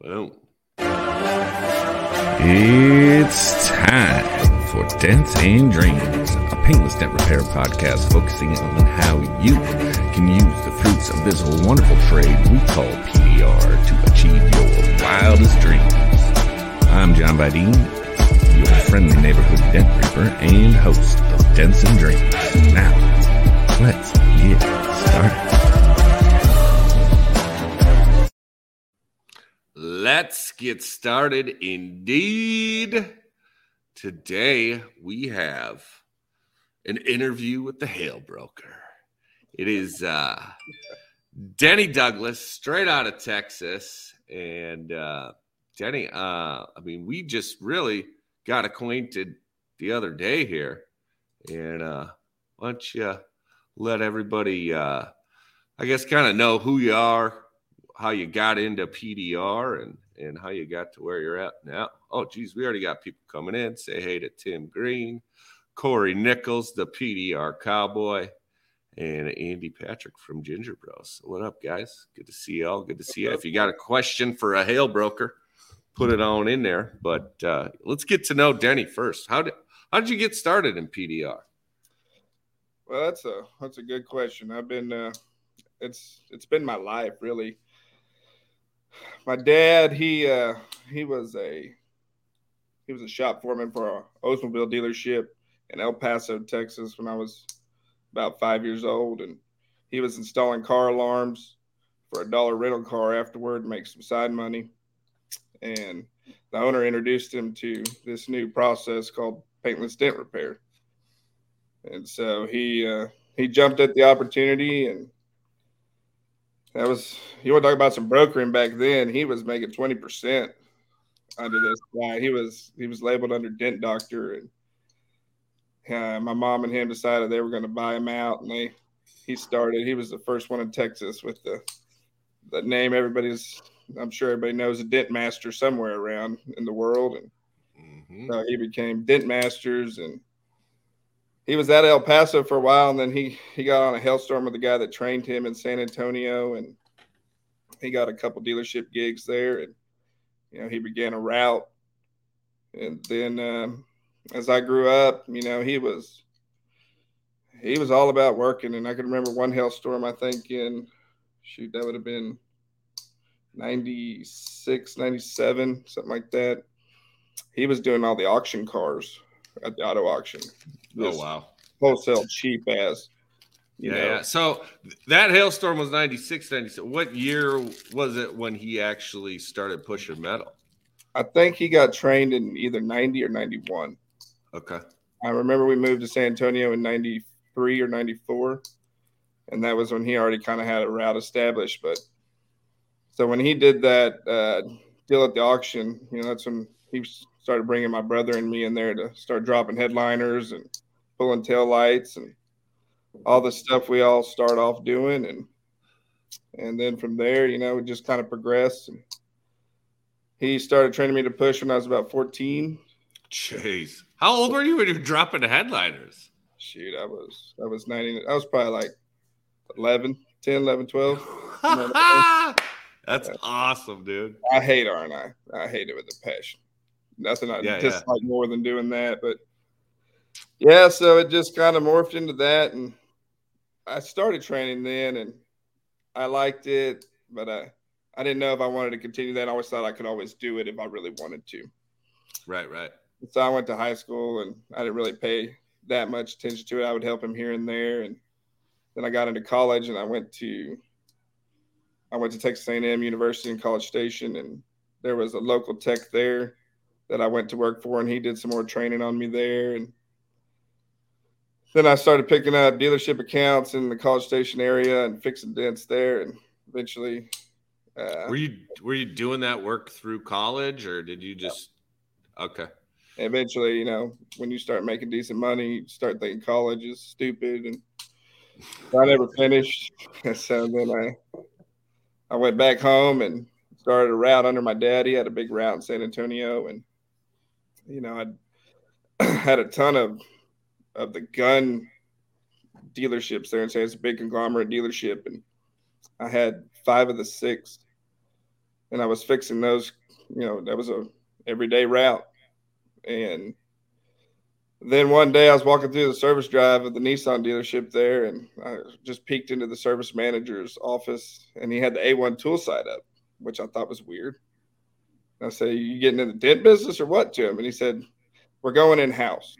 Boom. It's time for Dents and Dreams, a paintless dent repair podcast focusing on how you can use the fruits of this wonderful trade we call PDR to achieve your wildest dreams. I'm John Bideen, your friendly neighborhood dent reaper and host of Dents and Dreams. Now, let's get started. Let's get started indeed. Today we have an interview with the Hail Broker. It is uh, Denny Douglas, straight out of Texas. And uh, Denny, uh, I mean, we just really got acquainted the other day here. And uh, why don't you let everybody, uh, I guess, kind of know who you are, how you got into PDR and and how you got to where you're at now. Oh, geez, we already got people coming in. Say hey to Tim Green, Corey Nichols, the PDR Cowboy, and Andy Patrick from Ginger Bros. What up, guys? Good to see y'all. Good to see you. If you got a question for a hail broker, put it on in there. But uh, let's get to know Denny first. How did how did you get started in PDR? Well, that's a that's a good question. I've been uh, it's it's been my life really my dad he uh he was a he was a shop foreman for a Oldsmobile dealership in El Paso, Texas when I was about five years old and he was installing car alarms for a dollar rental car afterward to make some side money. And the owner introduced him to this new process called paintless dent repair. And so he uh, he jumped at the opportunity and that was you want to talk about some brokering back then. He was making twenty percent under this guy. He was he was labeled under dent doctor, and uh, my mom and him decided they were going to buy him out, and they he started. He was the first one in Texas with the the name everybody's. I'm sure everybody knows a dent master somewhere around in the world, and mm-hmm. so he became dent masters and he was at El Paso for a while, and then he he got on a hailstorm with the guy that trained him in San Antonio, and he got a couple dealership gigs there, and you know he began a route. And then um, as I grew up, you know he was he was all about working, and I can remember one hailstorm. I think in shoot that would have been 96, 97, something like that. He was doing all the auction cars at the auto auction. Oh wow! Wholesale cheap as. Yeah, yeah, So that hailstorm was 96, 97. What year was it when he actually started pushing metal? I think he got trained in either 90 or 91. Okay. I remember we moved to San Antonio in 93 or 94. And that was when he already kind of had a route established. But so when he did that uh, deal at the auction, you know, that's when he started bringing my brother and me in there to start dropping headliners and pulling tail lights and all the stuff we all start off doing. And and then from there you know it just kind of progressed. And he started training me to push when i was about 14 jeez. How old were you when you were dropping the headliners? Shoot i was i was 90 i was probably like 11 10 11 12 that's awesome dude. I hate r&i i hate it with a passion nothing I yeah, dislike yeah. more than doing that. But yeah, so it just kind of morphed into that, and I started training then, and I liked it, but I I didn't know if I wanted to continue that. I always thought I could always do it if I really wanted to. Right, right. So I went to high school, and I didn't really pay that much attention to it. I would help him here and there, and then I got into college, and I went to I went to Texas A&M University in College Station, and there was a local tech there that I went to work for, and he did some more training on me there. And then I started picking up dealership accounts in the College Station area and fixing dents there, and eventually. Uh, were you were you doing that work through college, or did you just? Yeah. Okay. Eventually, you know, when you start making decent money, you start thinking college is stupid, and I never finished. so then I I went back home and started a route under my dad. He had a big route in San Antonio, and you know, I had a ton of of the Gunn dealerships there and say it's a big conglomerate dealership, and I had five of the six and I was fixing those. You know, that was a everyday route, and then one day I was walking through the service drive of the Nissan dealership there, and I just peeked into the service manager's office, and he had the A1 tool side up, which I thought was weird. I said, "You getting in the dent business or what?" To him, and he said, "We're going in house."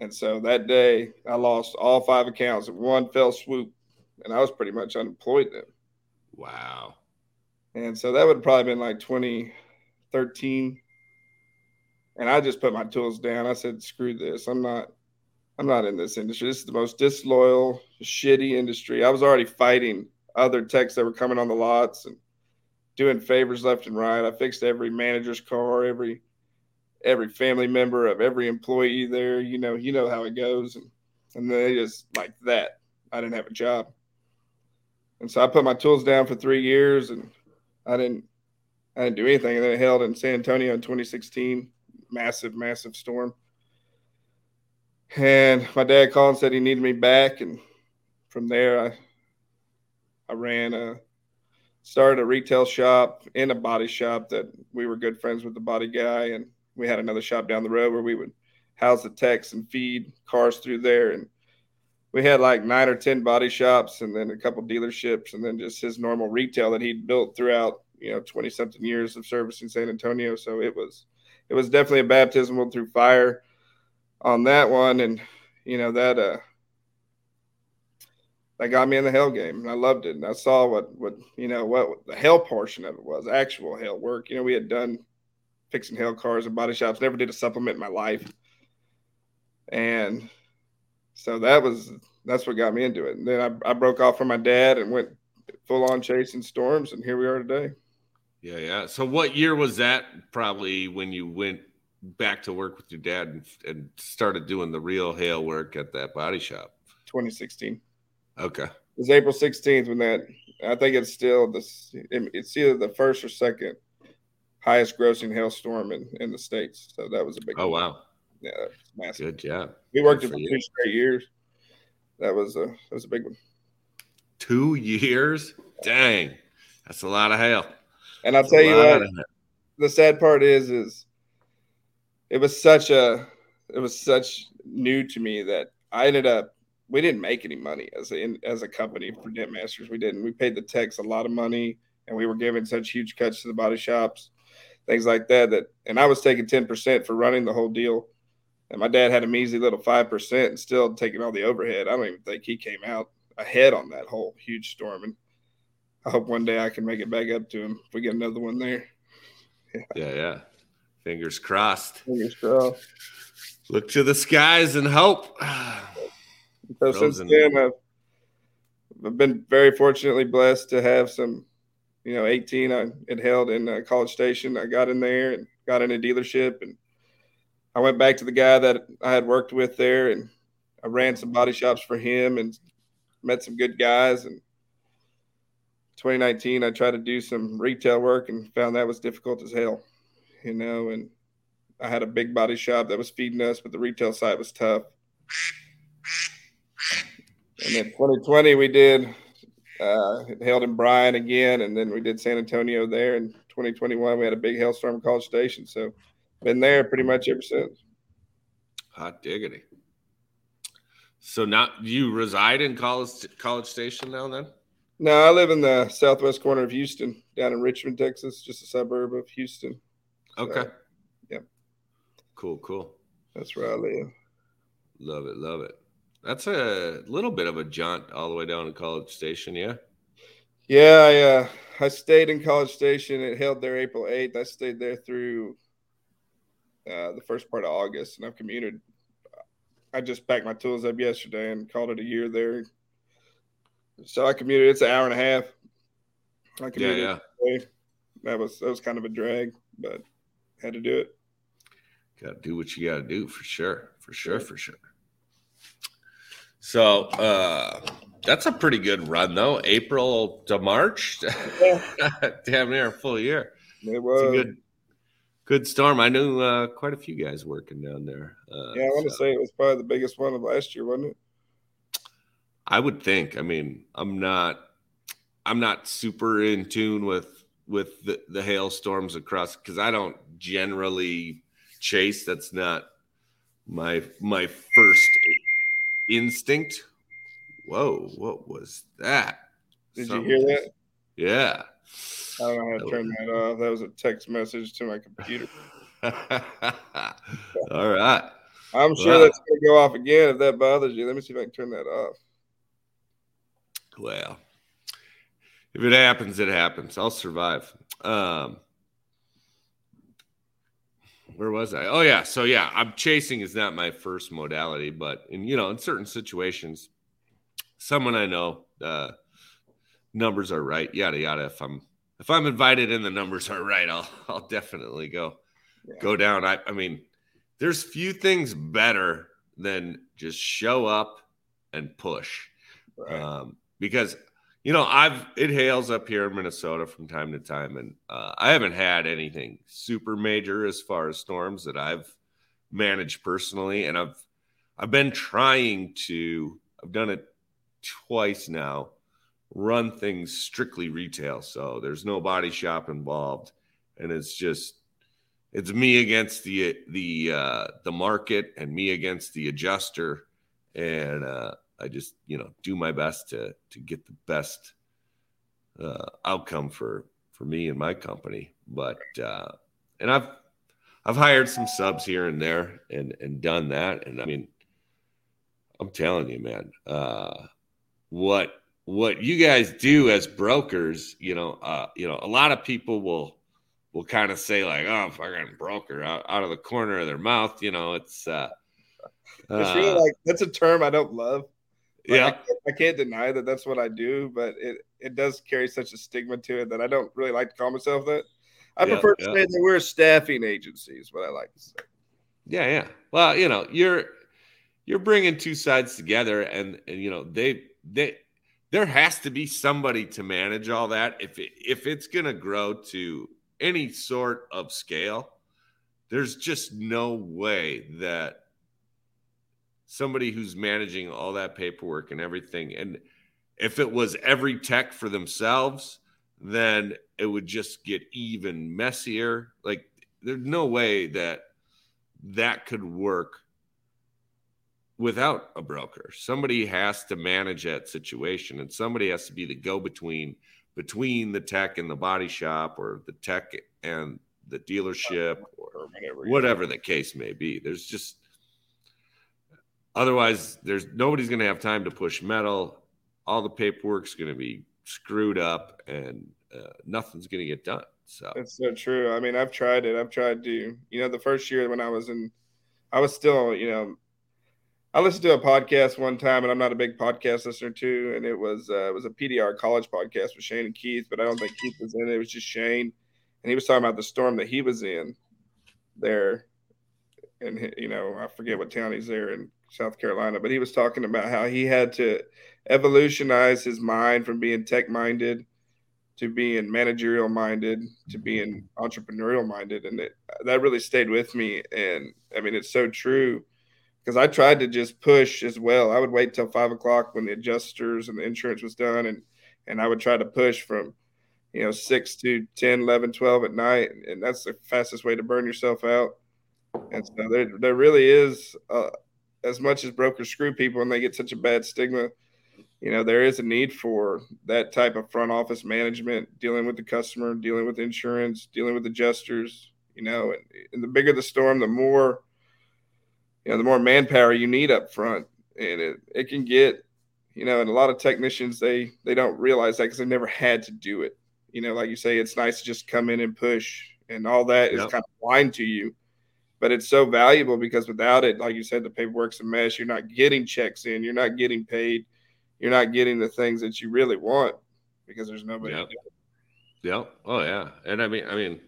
And so that day, I lost all five accounts in one fell swoop, and I was pretty much unemployed then. Wow. And so that would have probably been like 2013 and I just put my tools down. I said, "Screw this! I'm not. I'm not in this industry. This is the most disloyal, shitty industry." I was already fighting other techs that were coming on the lots and doing favors left and right. I fixed every manager's car, every every family member of every employee there. You know, you know how it goes, and and they just like that. I didn't have a job, and so I put my tools down for three years, and I didn't I didn't do anything. And then it held in San Antonio in 2016 massive, massive storm. And my dad called and said he needed me back. And from there, I I ran a started a retail shop in a body shop that we were good friends with the body guy, and we had another shop down the road where we would house the techs and feed cars through there. And we had like nine or ten body shops, and then a couple dealerships, and then just his normal retail that he'd built throughout you know 20 something years of service in San Antonio. So it was it was definitely a baptismal through fire on that one, and you know that uh that got me in the hell game, and I loved it. And I saw what what you know what the hell portion of it was, actual hell work. You know, we had done fixing hell cars and body shops, never did a supplement in my life, and so that was that's what got me into it. And then I, I broke off from my dad and went full on chasing storms, and here we are today. Yeah, yeah. So what year was that? Probably when you went back to work with your dad and, and started doing the real hail work at that body shop. 2016. Okay. It was April 16th when that. I think it's still this. It's either the first or second highest grossing hailstorm in, in the states. So that was a big. Oh one. wow. Yeah, massive. Good job. We worked it for two straight years. That was a that was a big one. Two years? Dang, that's a lot of hail. And I'll tell you what, the sad part is, is it was such a, it was such new to me that I ended up, we didn't make any money as a, as a company for Dent Masters. We didn't. We paid the techs a lot of money, and we were giving such huge cuts to the body shops, things like that. That, and I was taking ten percent for running the whole deal, and my dad had a measly little five percent, and still taking all the overhead. I don't even think he came out ahead on that whole huge storm. And I hope one day I can make it back up to him if we get another one there. Yeah, yeah. yeah. Fingers crossed. Fingers crossed. Look to the skies and hope. so since then, I've, I've, been very fortunately blessed to have some, you know, 18 I had held in uh, College Station. I got in there and got in a dealership and I went back to the guy that I had worked with there and I ran some body shops for him and met some good guys and 2019, I tried to do some retail work and found that was difficult as hell, you know. And I had a big body shop that was feeding us, but the retail side was tough. And then 2020, we did uh, held in Bryan again, and then we did San Antonio there. In 2021, we had a big hailstorm in College Station, so been there pretty much ever since. Hot diggity. So now you reside in College College Station now, then? No, I live in the southwest corner of Houston, down in Richmond, Texas, just a suburb of Houston. Okay. So, yeah. Cool, cool. That's where I live. Love it, love it. That's a little bit of a jaunt all the way down to College Station, yeah. Yeah, I uh, I stayed in College Station. It held there April eighth. I stayed there through uh, the first part of August, and I've commuted. I just packed my tools up yesterday and called it a year there. So I commuted. It's an hour and a half. I commuted. Yeah, yeah. That was that was kind of a drag, but had to do it. Got to do what you got to do for sure, for sure, for sure. So uh that's a pretty good run though. April to March, yeah. damn near a full year. It was a good, good storm. I knew uh, quite a few guys working down there. Uh, yeah, I want so. to say it was probably the biggest one of last year, wasn't it? I would think. I mean, I'm not I'm not super in tune with with the, the hailstorms across because I don't generally chase. That's not my my first instinct. Whoa, what was that? Did Something you hear that? Yeah. I don't know how to turn that off. That was a text message to my computer. All right. I'm sure well, that's going to go off again if that bothers you. Let me see if I can turn that off. Well, if it happens, it happens. I'll survive. Um, where was I? Oh yeah, so yeah, I'm chasing is not my first modality, but in you know in certain situations, someone I know, uh, numbers are right, yada yada. If I'm if I'm invited and the numbers are right, I'll I'll definitely go yeah. go down. I I mean, there's few things better than just show up and push, right. um, because you know I've it hails up here in Minnesota from time to time, and uh, I haven't had anything super major as far as storms that I've managed personally, and I've I've been trying to I've done it twice now run things strictly retail. So there's no body shop involved, and it's just it's me against the the uh, the market and me against the adjuster, and uh, I just you know do my best to to get the best uh, outcome for for me and my company. But uh, and I've I've hired some subs here and there and and done that, and I mean I'm telling you, man, uh, what what you guys do as brokers, you know, uh, you know, a lot of people will will kind of say like, "Oh, fucking broker," out, out of the corner of their mouth. You know, it's uh, it's really uh, like that's a term I don't love. Yeah, I can't, I can't, deny that that's what I do, but it it does carry such a stigma to it that I don't really like to call myself that. I yeah, prefer to yeah. say that we're a staffing agency. Is what I like to say. Yeah, yeah. Well, you know, you're you're bringing two sides together, and, and you know they they there has to be somebody to manage all that if it, if it's going to grow to any sort of scale there's just no way that somebody who's managing all that paperwork and everything and if it was every tech for themselves then it would just get even messier like there's no way that that could work without a broker. Somebody has to manage that situation, and somebody has to be the go between between the tech and the body shop, or the tech and the dealership, or whatever the case may be. There's just otherwise there's nobody's going to have time to push metal. All the paperwork's going to be screwed up, and uh, nothing's going to get done. So that's so true. I mean, I've tried it. I've tried to, you know, the first year when I was in, I was still, you know, I listened to a podcast one time, and I'm not a big podcast listener too. And it was uh, it was a PDR college podcast with Shane and Keith, but I don't think Keith was in it. It was just Shane, and he was talking about the storm that he was in there, and you know I forget what town he's there in South Carolina, but he was talking about how he had to evolutionize his mind from being tech minded to being managerial minded to being entrepreneurial minded, and it, that really stayed with me. And I mean, it's so true because I tried to just push as well. I would wait till five o'clock when the adjusters and the insurance was done, and and I would try to push from you know 6 to 10 11 12 at night and that's the fastest way to burn yourself out and so there, there really is uh, as much as brokers screw people and they get such a bad stigma you know there is a need for that type of front office management dealing with the customer dealing with insurance dealing with adjusters you know and, and the bigger the storm the more you know the more manpower you need up front. And it, it can get you know and a lot of technicians they they don't realize that because they never had to do it. You know like you say it's nice to just come in and push and all that is yep. kind of blind to you but it's so valuable because without it like you said the paperwork's a mess you're not getting checks in you're not getting paid you're not getting the things that you really want because there's nobody yep. yeah oh yeah and i mean i mean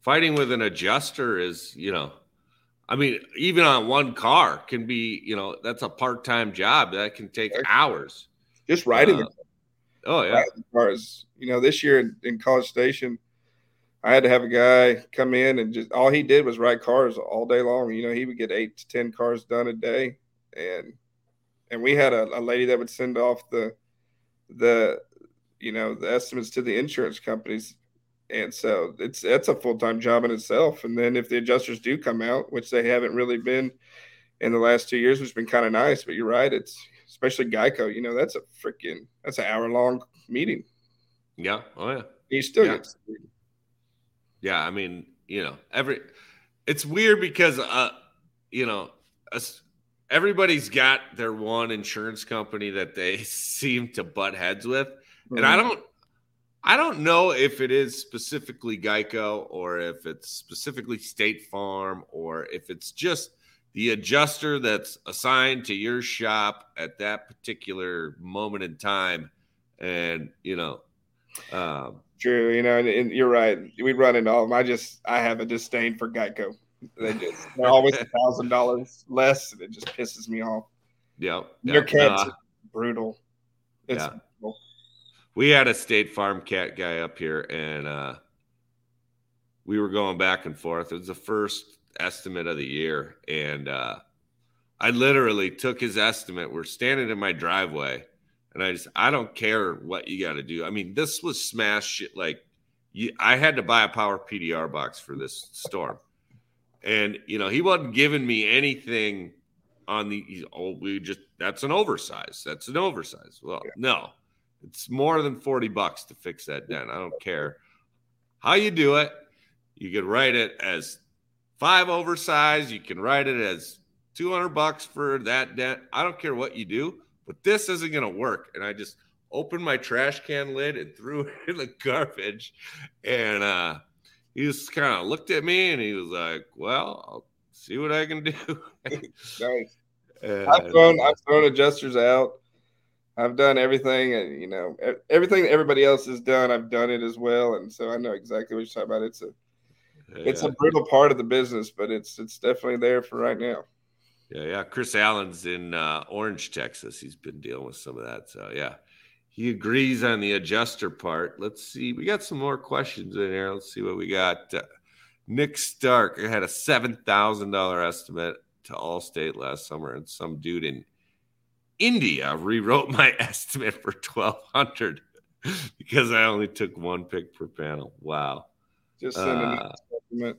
fighting with an adjuster is you know I mean, even on one car can be, you know, that's a part time job that can take hours. Just riding. Uh, oh yeah, cars. You know, this year in, in, College Station, I had to have a guy come in and just all he did was ride cars all day long. You know, he would get eight to ten cars done a day, and and we had a, a lady that would send off the the you know the estimates to the insurance companies and so it's that's a full time job in itself. And then if the adjusters do come out, which they haven't really been in the last two years, which has been kind of nice. But you're right, it's especially Geico. You know, that's a freaking that's an hour long meeting. Yeah. Oh yeah. You still yeah. get. Yeah, I mean, you know, every it's weird because uh, you know, everybody's got their one insurance company that they seem to butt heads with, mm-hmm. and I mm-hmm. don't I don't know if it is specifically Geico or if it's specifically State Farm or if it's just the adjuster that's assigned to your shop at that particular moment in time. And, you know, um, true, you know, and, and, you're right. We run into all of them. I just, I have a disdain for Geico. They just, they're always a thousand dollars less. And it just pisses me off. Yeah. Your cat's uh, brutal. It's yeah we had a State Farm cat guy up here, and uh, we were going back and forth. It was the first estimate of the year, and uh, I literally took his estimate. We're standing in my driveway, and I just I don't care what you got to do. I mean, this was smash shit. Like, you, I had to buy a power PDR box for this storm, and you know he wasn't giving me anything on the. Oh, we just that's an oversize. That's an oversize. Well, yeah. no it's more than 40 bucks to fix that dent. I don't care how you do it. You can write it as five oversized. You can write it as 200 bucks for that dent. I don't care what you do, but this isn't going to work. And I just opened my trash can lid and threw it in the garbage. And uh, he just kind of looked at me and he was like, well, I'll see what I can do. nice. And, I've thrown, I've thrown adjusters out I've done everything, and you know everything that everybody else has done. I've done it as well, and so I know exactly what you're talking about. It's a yeah. it's a brutal part of the business, but it's it's definitely there for right now. Yeah, yeah. Chris Allen's in uh, Orange, Texas. He's been dealing with some of that. So yeah, he agrees on the adjuster part. Let's see. We got some more questions in here. Let's see what we got. Uh, Nick Stark had a seven thousand dollar estimate to Allstate last summer, and some dude in India rewrote my estimate for 1200 because I only took one pick per panel. Wow. Just send uh, an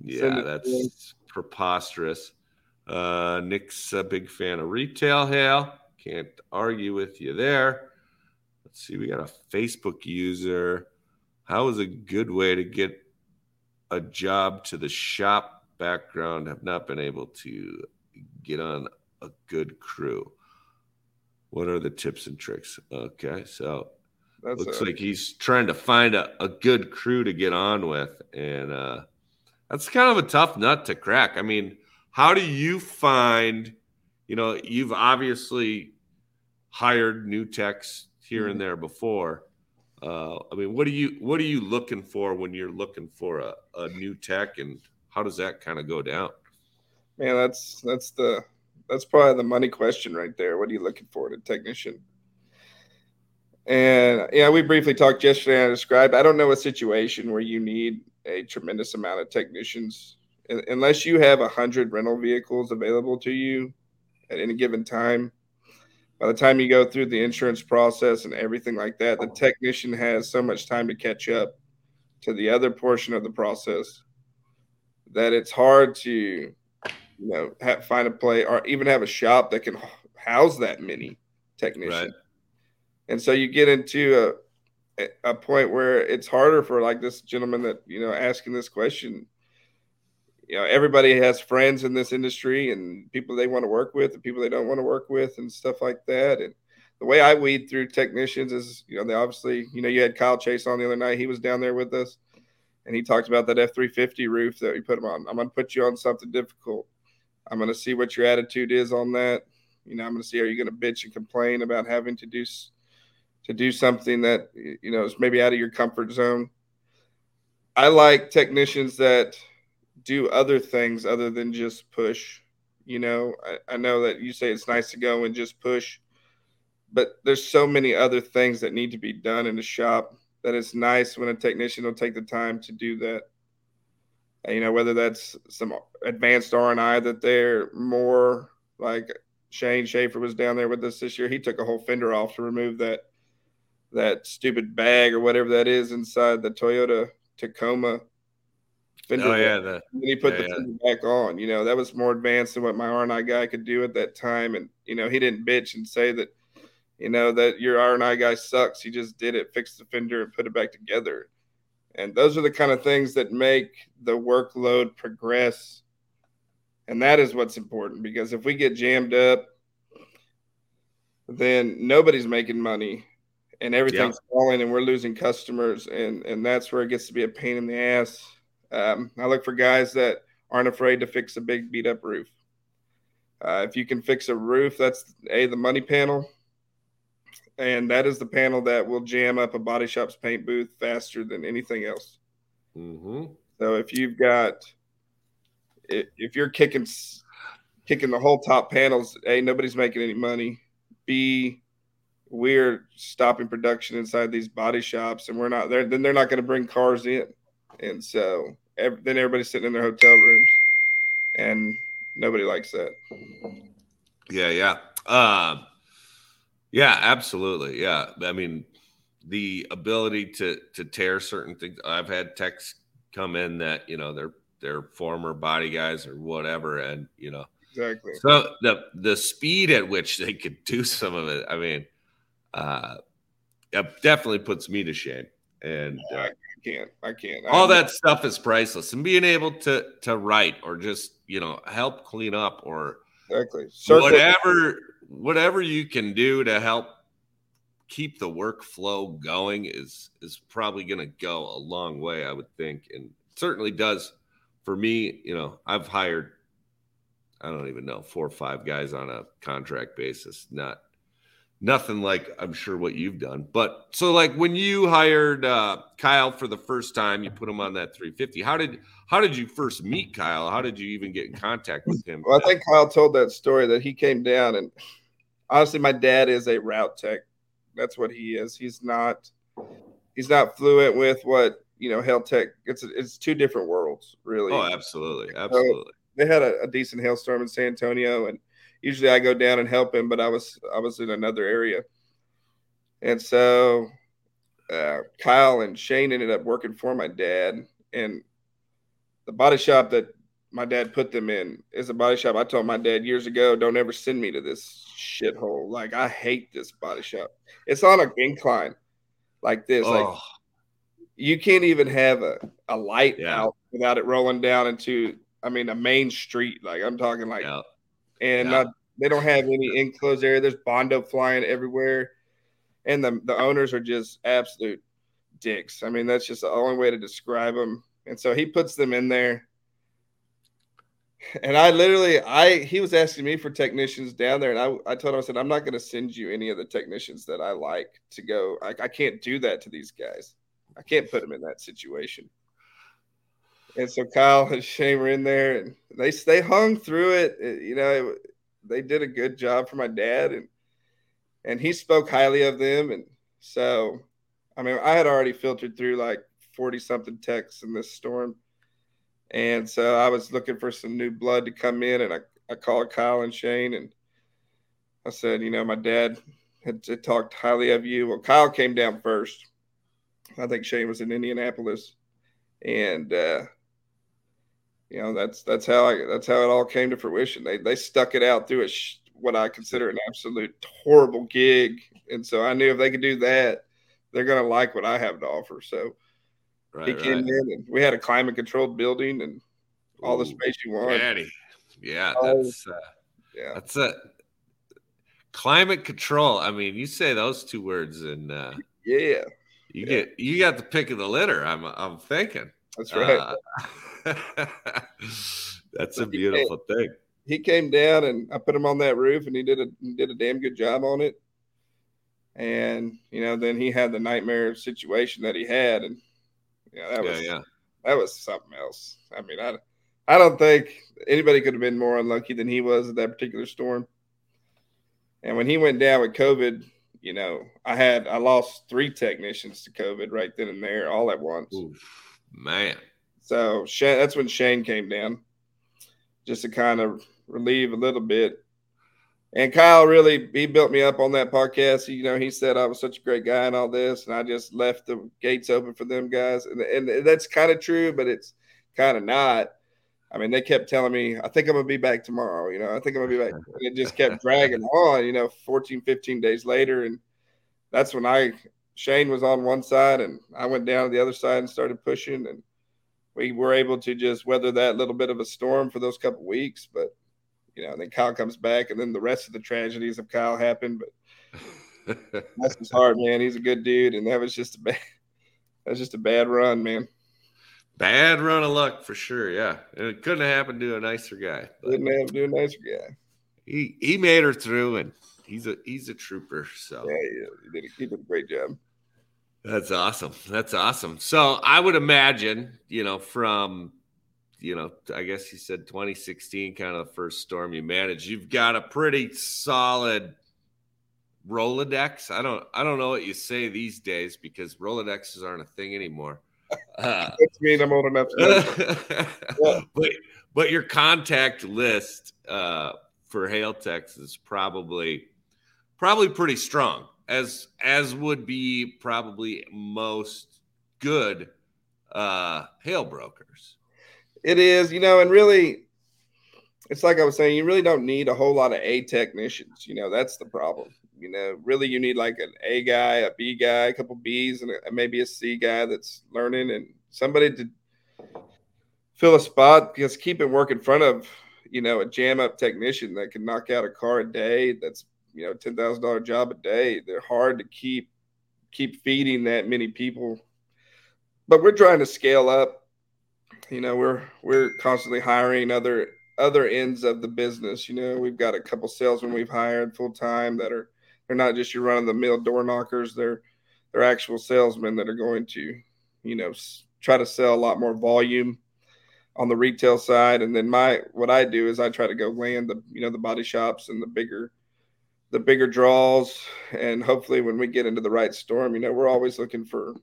Yeah, that's preposterous. Uh, Nick's a big fan of retail hail. Can't argue with you there. Let's see. We got a Facebook user. How is a good way to get a job to the shop background? Have not been able to get on a good crew. What are the tips and tricks? Okay, so That's looks a, like he's trying to find a, a good crew to get on with, and uh, that's kind of a tough nut to crack. I mean, how do you find? You know, you've obviously hired new techs here mm-hmm. and there before. Uh, I mean, what are you what are you looking for when you're looking for a, a new tech, and how does that kind of go down? Man, that's that's the that's probably the money question right there. What are you looking for in a technician? And yeah, we briefly talked yesterday. I described. I don't know a situation where you need a tremendous amount of technicians, unless you have a hundred rental vehicles available to you at any given time. By the time you go through the insurance process and everything like that, the technician has so much time to catch up to the other portion of the process that it's hard to you know, have, find a play or even have a shop that can house that many technicians. Right. And so you get into a a point where it's harder for like this gentleman that you know asking this question. You know, everybody has friends in this industry and people they want to work with and people they don't want to work with and stuff like that. And the way I weed through technicians is, you know, they obviously, you know, you had Kyle Chase on the other night. He was down there with us and he talked about that F 350 roof that we put him on. I'm going to put you on something difficult. I'm going to see what your attitude is on that. You know, I'm going to see are you going to bitch and complain about having to do to do something that you know is maybe out of your comfort zone. I like technicians that do other things other than just push. You know, I, I know that you say it's nice to go and just push, but there's so many other things that need to be done in the shop that it's nice when a technician will take the time to do that you know whether that's some advanced r&i that they're more like shane schaefer was down there with us this year he took a whole fender off to remove that that stupid bag or whatever that is inside the Toyota Tacoma. Fender oh yeah, the, and he put yeah, the fender back on. You know that was more advanced than what my R&I guy could do at that time, and you know he didn't bitch and say that, you know that your R&I guy sucks. He just did it, fixed the fender, and put it back together. And those are the kind of things that make the workload progress. And that is what's important because if we get jammed up, then nobody's making money and everything's yeah. falling and we're losing customers and and that's where it gets to be a pain in the ass um, i look for guys that aren't afraid to fix a big beat up roof. Uh, if you can fix a roof that's a the money panel and that is the panel that will jam up a body shop's paint booth faster than anything else. Mm-hmm. so if you've got if you're kicking kicking the whole top panels a nobody's making any money. B we're stopping production inside these body shops and we're not there then they're not going to bring cars in and so every, then everybody's sitting in their hotel rooms and nobody likes that. Yeah yeah. Um yeah absolutely. Yeah. I mean the ability to to tear certain things i've had texts come in that you know they're they're former body guys or whatever and you know exactly. so the the speed at which they could do some of it i mean uh, it definitely puts me to shame. And uh, can't, I can't. all that stuff is priceless, and being able to to write or just you know help clean up or exactly whatever whatever you can do to help keep the workflow going is is probably going to go a long way, I would think, and certainly does for me. You know, I've hired I don't even know four or five guys on a contract basis, not nothing like I'm sure what you've done. But so like when you hired uh, Kyle for the first time, you put him on that 350. How did how did you first meet Kyle? How did you even get in contact with him? Well, I think Kyle told that story that he came down and honestly, my dad is a route tech. That's what he is. He's not he's not fluent with what you know hail tech. It's it's two different worlds, really. Oh, absolutely, absolutely. So they had a, a decent hailstorm in San Antonio and usually I go down and help him, but I was I was in another area, and so uh, Kyle and Shane ended up working for my dad, and the body shop that my dad put them in is a body shop. I told my dad years ago, don't ever send me to this shithole. Like I hate this body shop. It's on an incline like this. Oh. Like you can't even have a, a light yeah. out without it rolling down into I mean a main street. Like I'm talking like yeah and yeah. not, they don't have any enclosed area. There's bondo flying everywhere, and the the owners are just absolute dicks. I mean, that's just the only way to describe them. And so he puts them in there. And I literally, I he was asking me for technicians down there, and I, I told him I said I'm not going to send you any of the technicians that I like to go. I, I can't do that to these guys. I can't put them in that situation. And so Kyle and Shane were in there, and they they hung through it. it you know, it, they did a good job for my dad, and and he spoke highly of them. And so, I mean, I had already filtered through like forty something texts in this storm, and so I was looking for some new blood to come in, and I I called Kyle and Shane, and I said, you know, my dad had, had talked highly of you. Well, Kyle came down first. I think Shane was in Indianapolis, and uh, you know that's that's how I, that's how it all came to fruition. They they stuck it out through a sh- what I consider an absolute horrible gig, and so I knew if they could do that, they're going to like what I have to offer. So right, he came right. in, and we had a climate controlled building and all Ooh, the space you want. Daddy. Yeah, that's uh, yeah, that's a climate control. I mean, you say those two words, and uh, yeah, you yeah. get you got the pick of the litter. I'm I'm thinking. That's right. Uh, That's a beautiful he thing. He came down and I put him on that roof and he did a did a damn good job on it. And you know, then he had the nightmare situation that he had, and yeah, that was yeah, yeah. that was something else. I mean, I I don't think anybody could have been more unlucky than he was at that particular storm. And when he went down with COVID, you know, I had I lost three technicians to COVID right then and there, all at once. Oof, man. So Shane, that's when Shane came down, just to kind of relieve a little bit. and Kyle really he built me up on that podcast. You know, he said I was such a great guy and all this, and I just left the gates open for them guys, and and that's kind of true, but it's kind of not. I mean, they kept telling me, I think I'm gonna be back tomorrow. You know, I think I'm gonna be back. And it just kept dragging on. You know, 14, 15 days later, and that's when I Shane was on one side, and I went down to the other side and started pushing, and we were able to just weather that little bit of a storm for those couple weeks, but you know, and then Kyle comes back, and then the rest of the tragedies of Kyle happened. But that's his heart, man. He's a good dude, and that was just a bad. That's just a bad run, man. Bad run of luck for sure. Yeah, and it couldn't have happened to a nicer guy. Couldn't have to a nicer guy. He he made her through, and he's a he's a trooper. So yeah, yeah he, did a, he did a great job. That's awesome. That's awesome. So I would imagine, you know, from you know, I guess you said 2016, kind of the first storm you managed. You've got a pretty solid Rolodex. I don't, I don't know what you say these days because Rolodexes aren't a thing anymore. Uh, mean I'm old enough but, but your contact list uh, for Hailtex is probably, probably pretty strong, as as would be probably most good uh, hail brokers. It is, you know, and really, it's like I was saying, you really don't need a whole lot of A technicians. You know, that's the problem. You know, really, you need like an A guy, a B guy, a couple Bs, and a, maybe a C guy that's learning and somebody to fill a spot. Because keep it work in front of, you know, a jam up technician that can knock out a car a day. That's you know, ten thousand dollar job a day. They're hard to keep keep feeding that many people. But we're trying to scale up you know we're we're constantly hiring other other ends of the business you know we've got a couple salesmen we've hired full time that are they're not just your run of the mill door knockers they're they're actual salesmen that are going to you know try to sell a lot more volume on the retail side and then my what i do is i try to go land the you know the body shops and the bigger the bigger draws and hopefully when we get into the right storm you know we're always looking for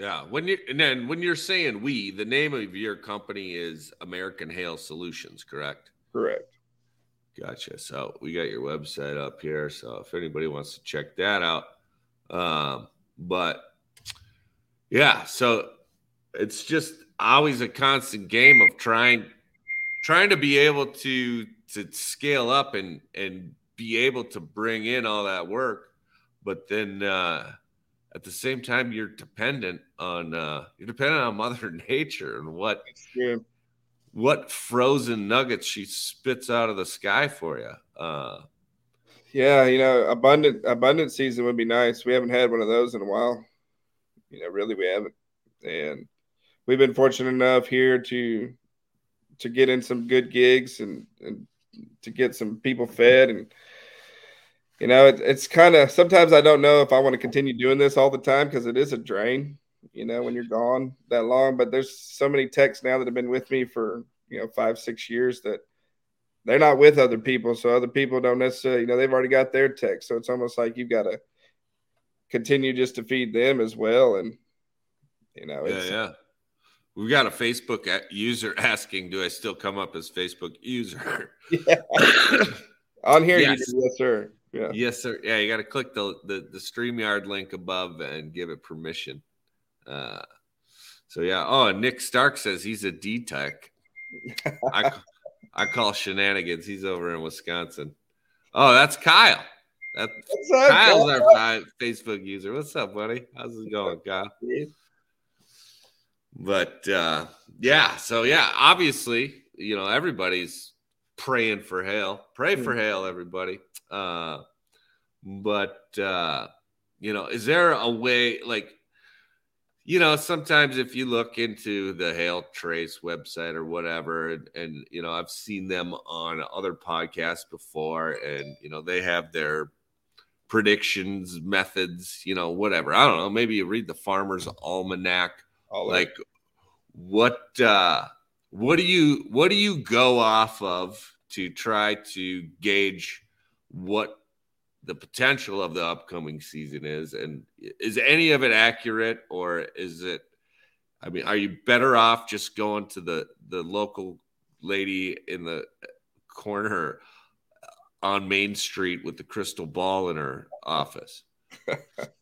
yeah. When you and then when you're saying we, the name of your company is American Hail Solutions, correct? Correct. Gotcha. So we got your website up here. So if anybody wants to check that out, um, but yeah, so it's just always a constant game of trying trying to be able to to scale up and and be able to bring in all that work, but then uh at the same time you're dependent on uh you're dependent on mother nature and what what frozen nuggets she spits out of the sky for you uh. Yeah you know abundant abundant season would be nice. We haven't had one of those in a while. You know really we haven't. And we've been fortunate enough here to to get in some good gigs and and to get some people fed and you know, it, it's kind of sometimes I don't know if I want to continue doing this all the time because it is a drain, you know, when you're gone that long. But there's so many techs now that have been with me for, you know, five, six years that they're not with other people. So other people don't necessarily, you know, they've already got their tech. So it's almost like you've got to continue just to feed them as well. And, you know, yeah, yeah. We've got a Facebook user asking, "Do I still come up as Facebook user?" Yeah. On here, yes. you do, yes, sir. Yeah. Yes, sir. Yeah, you got to click the, the the StreamYard link above and give it permission. Uh, so yeah. Oh, and Nick Stark says he's a D tech. I I call shenanigans. He's over in Wisconsin. Oh, that's Kyle. That's Kyle's our Facebook user. What's up, buddy? How's it going, Kyle? But uh, yeah, so yeah, obviously, you know, everybody's praying for hail. Pray for hail, everybody. Uh, but uh, you know, is there a way like you know, sometimes if you look into the Hail Trace website or whatever, and, and, you know, I've seen them on other podcasts before, and you know, they have their predictions, methods, you know, whatever. I don't know. Maybe you read the Farmer's Almanac. like, what uh, what do you what do you go off of to try to gauge what the potential of the upcoming season is and is any of it accurate or is it i mean are you better off just going to the the local lady in the corner on Main Street with the crystal ball in her office.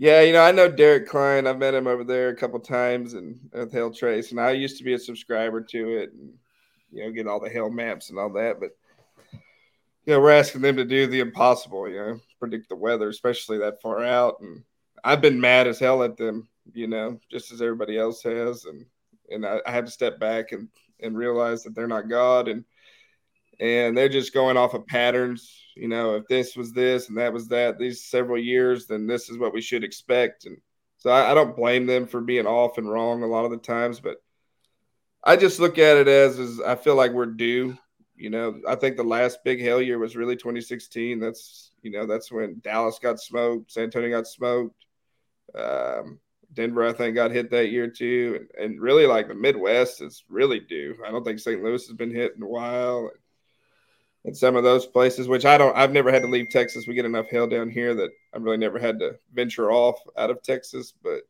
yeah, you know, I know Derek Klein. I've met him over there a couple times and uh, at Hail Trace, and I used to be a subscriber to it and you know get all the hail maps and all that. But you know, we're asking them to do the impossible. You know, predict the weather, especially that far out. And I've been mad as hell at them. You know, just as everybody else has, and and I, I had to step back and and realize that they're not God and and they're just going off of patterns. You know, if this was this and that was that these several years, then this is what we should expect. And so I, I don't blame them for being off and wrong a lot of the times, but I just look at it as is I feel like we're due. You know, I think the last big hail year was really 2016. That's you know that's when Dallas got smoked, San Antonio got smoked. Um, Denver, I think, got hit that year too, and, and, really like the Midwest is really due. I don't think St. Louis has been hit in a while, and some of those places, which I don't, I've never had to leave Texas. We get enough hail down here that I've really never had to venture off out of Texas. But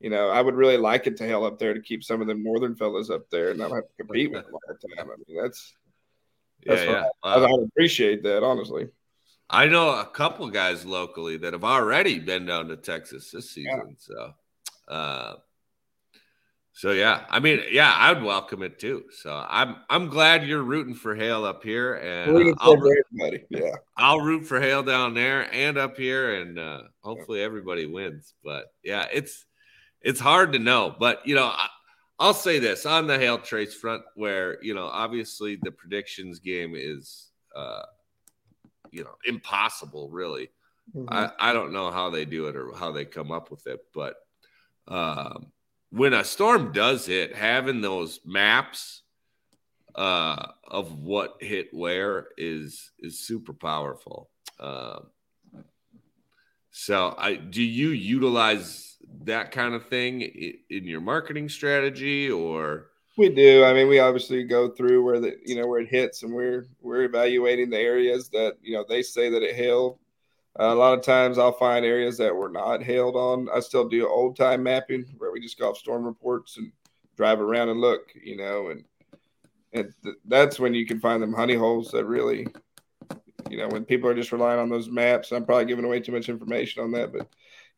you know, I would really like it to hail up there to keep some of them northern fellas up there and not have to compete with them all the time. I mean, that's that's yeah, yeah. I, I appreciate that honestly. I know a couple guys locally that have already been down to Texas this season. Yeah. So uh, so yeah, I mean, yeah, I'd welcome it too. So I'm I'm glad you're rooting for hail up here, and uh, I'll, everybody. Yeah, I'll root for hail down there and up here, and uh, hopefully everybody wins. But yeah, it's it's hard to know. But you know, I, I'll say this on the HailTrace front, where you know, obviously the predictions game is, uh, you know, impossible. Really, mm-hmm. I I don't know how they do it or how they come up with it, but um, when a storm does hit, having those maps uh, of what hit where is is super powerful. Um, so, I do you utilize that kind of thing in your marketing strategy, or we do? I mean, we obviously go through where the you know where it hits, and we're we're evaluating the areas that you know they say that it hailed uh, a lot of times I'll find areas that were not hailed on. I still do old time mapping where we just go off storm reports and drive around and look, you know, and and th- that's when you can find them honey holes that really, you know, when people are just relying on those maps. I'm probably giving away too much information on that, but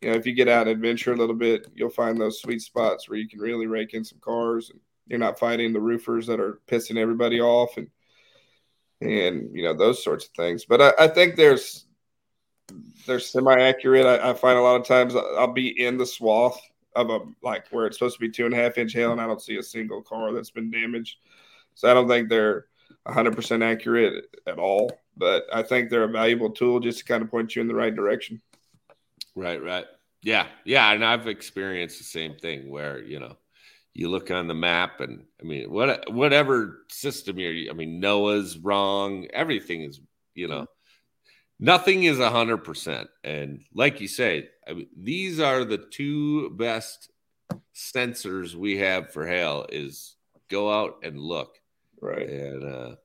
you know, if you get out and adventure a little bit, you'll find those sweet spots where you can really rake in some cars and you're not fighting the roofers that are pissing everybody off and and you know those sorts of things. But I, I think there's they're semi-accurate. I, I, find a lot of times I'll be in the swath of a like where it's supposed to be two and a half inch hail, and I don't see a single car that's been damaged. So I don't think they're 100% accurate at all. But I think they're a valuable tool just to kind of point you in the right direction. Right, right. Yeah, yeah, and I've experienced the same thing where you know you look on the map and I mean what whatever system you're I mean NOAA's wrong, everything is you know nothing is 100% and like you say I mean, these are the two best sensors we have for hail is go out and look. Right. And uh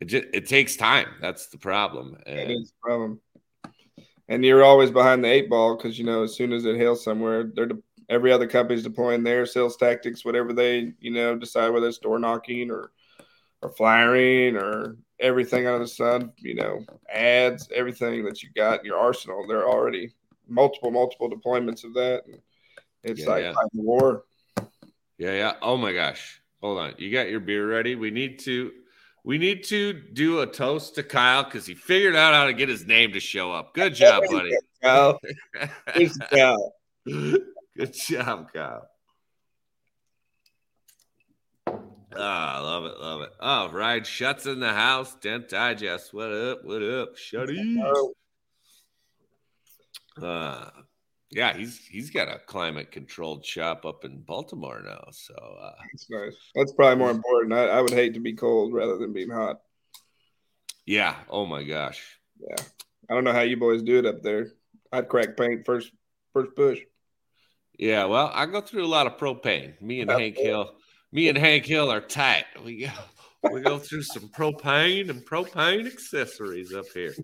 it just, it takes time. That's the problem. And, that is the problem. And you're always behind the eight ball because you know as soon as it hails somewhere they're de- every other company's deploying their sales tactics whatever they you know decide whether it's door knocking or or flying or everything under the sun, you know, ads, everything that you got in your arsenal. There are already multiple, multiple deployments of that. And it's yeah, like yeah. war. Yeah, yeah. Oh my gosh. Hold on. You got your beer ready? We need to we need to do a toast to Kyle because he figured out how to get his name to show up. Good job, buddy. Kyle. Good job. Good job, Kyle. Ah, oh, love it, love it. Oh, Ryan Shuts in the house. Dent Digest. What up? What up? Shutty. Uh yeah, he's he's got a climate controlled shop up in Baltimore now. So uh that's nice. That's probably more important. I, I would hate to be cold rather than being hot. Yeah. Oh my gosh. Yeah. I don't know how you boys do it up there. I'd crack paint first first push. Yeah, well, I go through a lot of propane. Me and Hank Hill me and Hank Hill are tight. We go we go through some propane and propane accessories up here.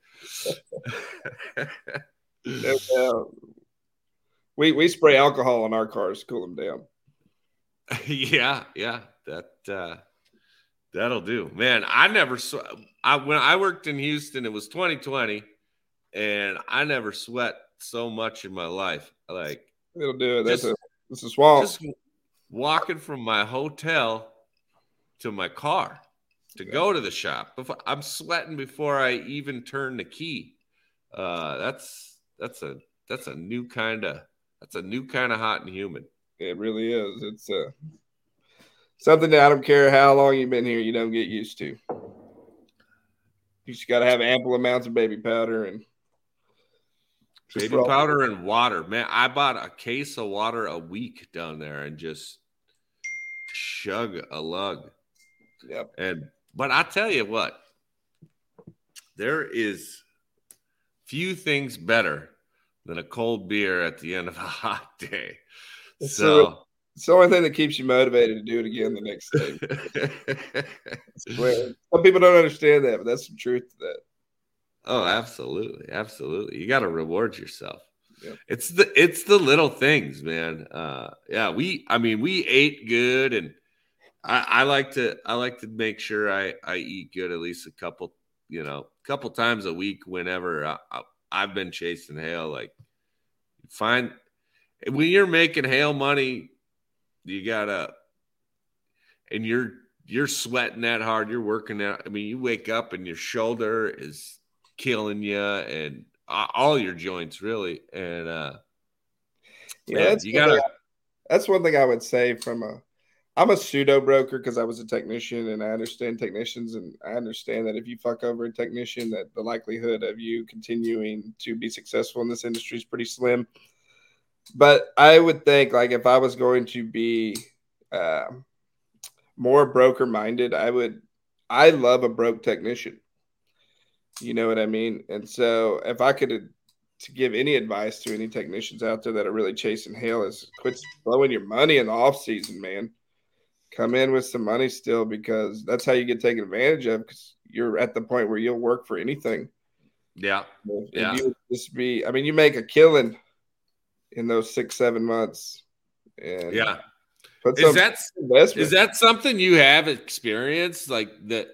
uh, we we spray alcohol on our cars to cool them down. yeah, yeah. That uh That'll do, man. I never sw- I when I worked in Houston, it was 2020, and I never sweat so much in my life. Like it'll do it. That's just, a that's a swamp. Just walking from my hotel to my car to go to the shop. Before, I'm sweating before I even turn the key. Uh, that's that's a that's a new kind of that's a new kind of hot and humid. It really is. It's uh something that I don't care how long you've been here, you don't get used to. You just got to have ample amounts of baby powder and baby powder and water. Man, I bought a case of water a week down there and just chug a lug. Yep. And but I tell you what, there is few things better than a cold beer at the end of a hot day. so it's the only thing that keeps you motivated to do it again the next day. Some people don't understand that, but that's some truth to that. Oh, absolutely, absolutely. You got to reward yourself. Yep. It's the it's the little things, man. Uh, yeah, we. I mean, we ate good, and I, I like to I like to make sure I I eat good at least a couple, you know, couple times a week. Whenever I, I, I've been chasing hail, like find when you're making hail money you gotta, and you're you're sweating that hard. You're working out. I mean, you wake up and your shoulder is killing you, and all your joints really. And uh, yeah, man, you gotta. that's one thing I would say from a. I'm a pseudo broker because I was a technician and I understand technicians and I understand that if you fuck over a technician, that the likelihood of you continuing to be successful in this industry is pretty slim. But I would think like if I was going to be uh, more broker minded, I would. I love a broke technician. You know what I mean? And so if I could uh, to give any advice to any technicians out there that are really chasing hail is quit blowing your money in the off season, man. Come in with some money still because that's how you get taken advantage of because you're at the point where you'll work for anything. Yeah. Yeah. You just be, I mean, you make a killing in those six seven months. And yeah, is that is that something you have experienced? Like the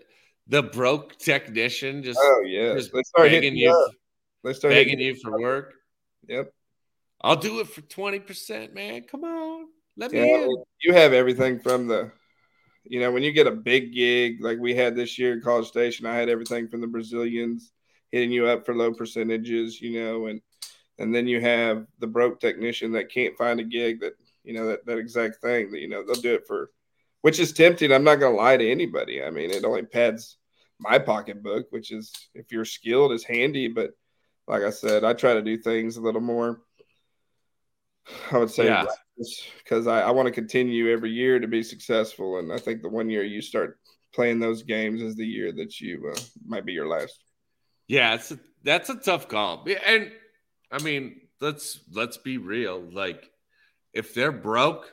the broke technician just oh yeah, just begging you, they start begging you for work. Yep, I'll do it for twenty percent, man. Come on, let me in. You have everything from the you know, when you get a big gig like we had this year at College Station, I had everything from the Brazilians hitting you up for low percentages, you know, and and then you have the broke technician that can't find a gig that you know that, that exact thing that you know they'll do it for which is tempting i'm not going to lie to anybody i mean it only pads my pocketbook which is if you're skilled is handy but like i said i try to do things a little more i would say yeah. because I, I want to continue every year to be successful and i think the one year you start playing those games is the year that you uh, might be your last yeah it's a, that's a tough call and I mean, let's let's be real. Like, if they're broke,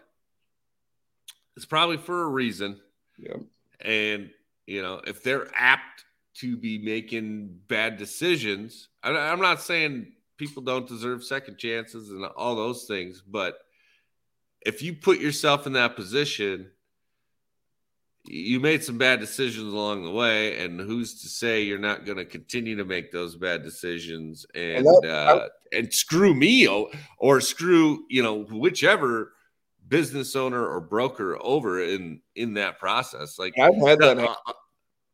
it's probably for a reason. Yeah. And you know, if they're apt to be making bad decisions, I, I'm not saying people don't deserve second chances and all those things, but if you put yourself in that position you made some bad decisions along the way, and who's to say you're not going to continue to make those bad decisions and and, that, uh, and screw me or, or screw you know whichever business owner or broker over in in that process? Like I've had that. Uh,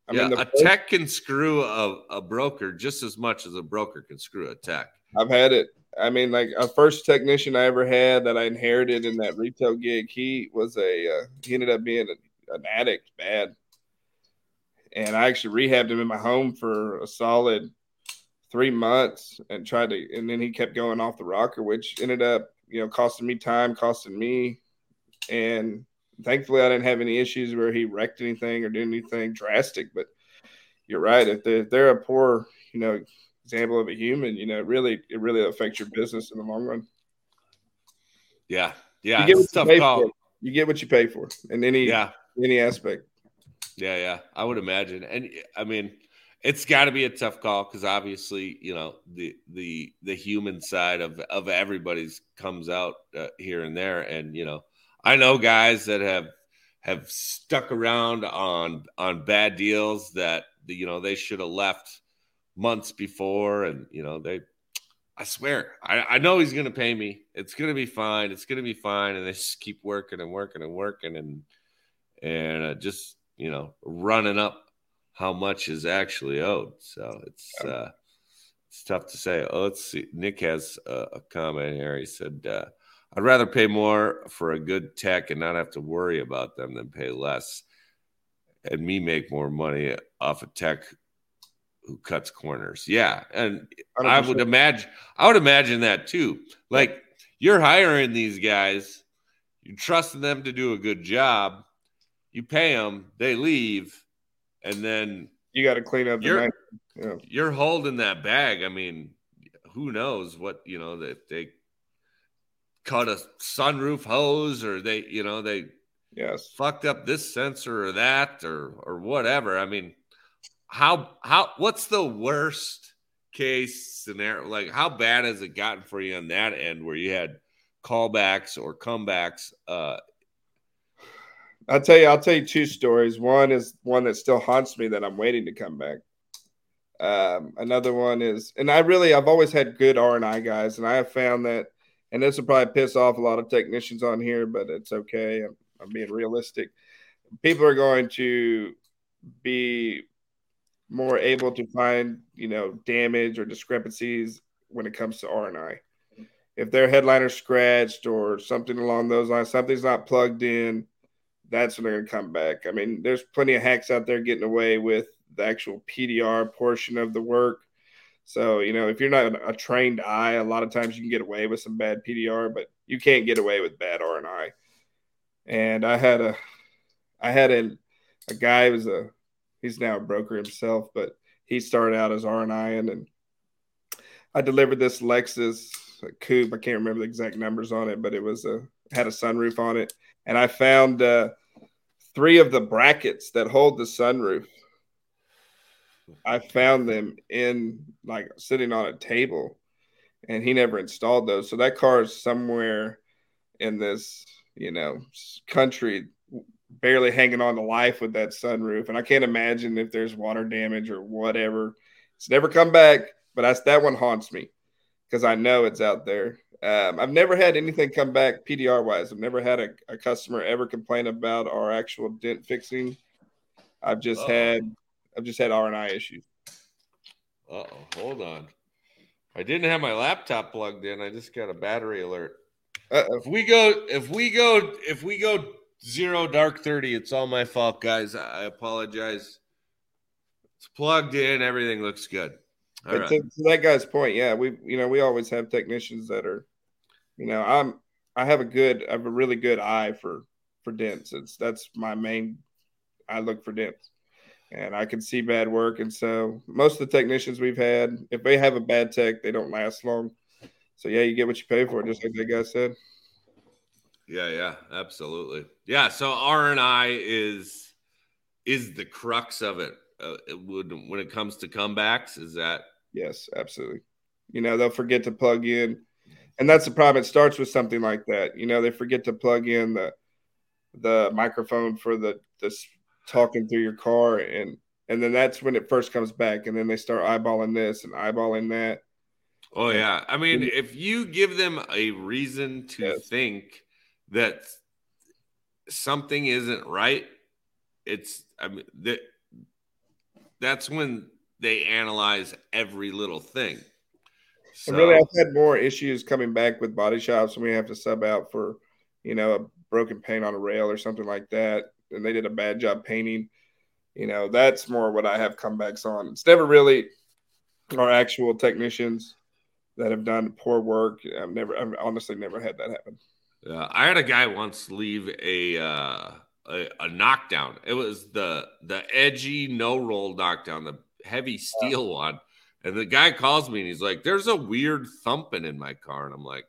I yeah, mean, a first, tech can screw a, a broker just as much as a broker can screw a tech. I've had it. I mean, like a first technician I ever had that I inherited in that retail gig, he was a uh, he ended up being a an addict bad. And I actually rehabbed him in my home for a solid three months and tried to, and then he kept going off the rocker, which ended up, you know, costing me time, costing me. And thankfully, I didn't have any issues where he wrecked anything or did anything drastic. But you're right. If they're, if they're a poor, you know, example of a human, you know, it really, it really affects your business in the long run. Yeah. Yeah. You get, what you, call. you get what you pay for. And any, yeah any aspect. Yeah, yeah, I would imagine, and I mean, it's got to be a tough call because obviously, you know, the the the human side of of everybody's comes out uh, here and there, and you know, I know guys that have have stuck around on on bad deals that you know they should have left months before, and you know they. I swear, I, I know he's going to pay me. It's going to be fine. It's going to be fine, and they just keep working and working and working and and uh, just you know running up how much is actually owed. So it's uh, it's tough to say. Oh, let's see. Nick has a, a comment here. He said, uh, "I'd rather pay more for a good tech and not have to worry about them than pay less, and me make more money off a tech who cuts corners." Yeah, and 100%. I would imagine I would imagine that too. Like you're hiring these guys, you're trusting them to do a good job. You pay them, they leave and then you got to clean up. You're, yeah. you're holding that bag. I mean, who knows what you know that they cut a sunroof hose or they you know they yes fucked up this sensor or that or or whatever. I mean, how how what's the worst case scenario? Like, how bad has it gotten for you on that end where you had callbacks or comebacks uh, I'll tell you, I'll tell you two stories. One is one that still haunts me that I'm waiting to come back. Um, another one is, and I really, I've always had good R and I guys, and I have found that, and this will probably piss off a lot of technicians on here, but it's okay. I'm, I'm being realistic. People are going to be more able to find, you know, damage or discrepancies when it comes to R and I. If their headliner scratched or something along those lines, something's not plugged in that's when they're going to come back. I mean, there's plenty of hacks out there getting away with the actual PDR portion of the work. So, you know, if you're not a trained eye, a lot of times you can get away with some bad PDR, but you can't get away with bad R and I. And I had a, I had a, a guy was a, he's now a broker himself, but he started out as R and I, and then I delivered this Lexus coupe. I can't remember the exact numbers on it, but it was a had a sunroof on it and I found uh, three of the brackets that hold the sunroof. I found them in like sitting on a table, and he never installed those. So that car is somewhere in this, you know, country, barely hanging on to life with that sunroof. And I can't imagine if there's water damage or whatever. It's never come back, but that's that one haunts me because I know it's out there. Um, I've never had anything come back PDR wise. I've never had a, a customer ever complain about our actual dent fixing. I've just Uh-oh. had I've just had R and I issues. Uh oh, hold on. I didn't have my laptop plugged in. I just got a battery alert. Uh-oh. If we go, if we go, if we go zero dark thirty, it's all my fault, guys. I apologize. It's plugged in. Everything looks good. Right. To, to, that guy's point, yeah, we you know we always have technicians that are, you know, I'm I have a good I have a really good eye for for dents. It's that's my main. I look for dents, and I can see bad work. And so most of the technicians we've had, if they have a bad tech, they don't last long. So yeah, you get what you pay for, just like that guy said. Yeah, yeah, absolutely. Yeah, so R and I is is the crux of it. Uh, it would when it comes to comebacks. Is that Yes, absolutely. You know, they'll forget to plug in. And that's the problem. It starts with something like that. You know, they forget to plug in the the microphone for the this talking through your car and and then that's when it first comes back and then they start eyeballing this and eyeballing that. Oh yeah. I mean, if you give them a reason to yes. think that something isn't right, it's I mean that that's when they analyze every little thing. So, and really, I've had more issues coming back with body shops when we have to sub out for, you know, a broken paint on a rail or something like that, and they did a bad job painting. You know, that's more what I have comebacks on. It's never really our actual technicians that have done poor work. I've never, I've honestly never had that happen. Yeah, I had a guy once leave a uh, a, a knockdown. It was the the edgy no roll knockdown, the heavy steel one. And the guy calls me and he's like, There's a weird thumping in my car. And I'm like,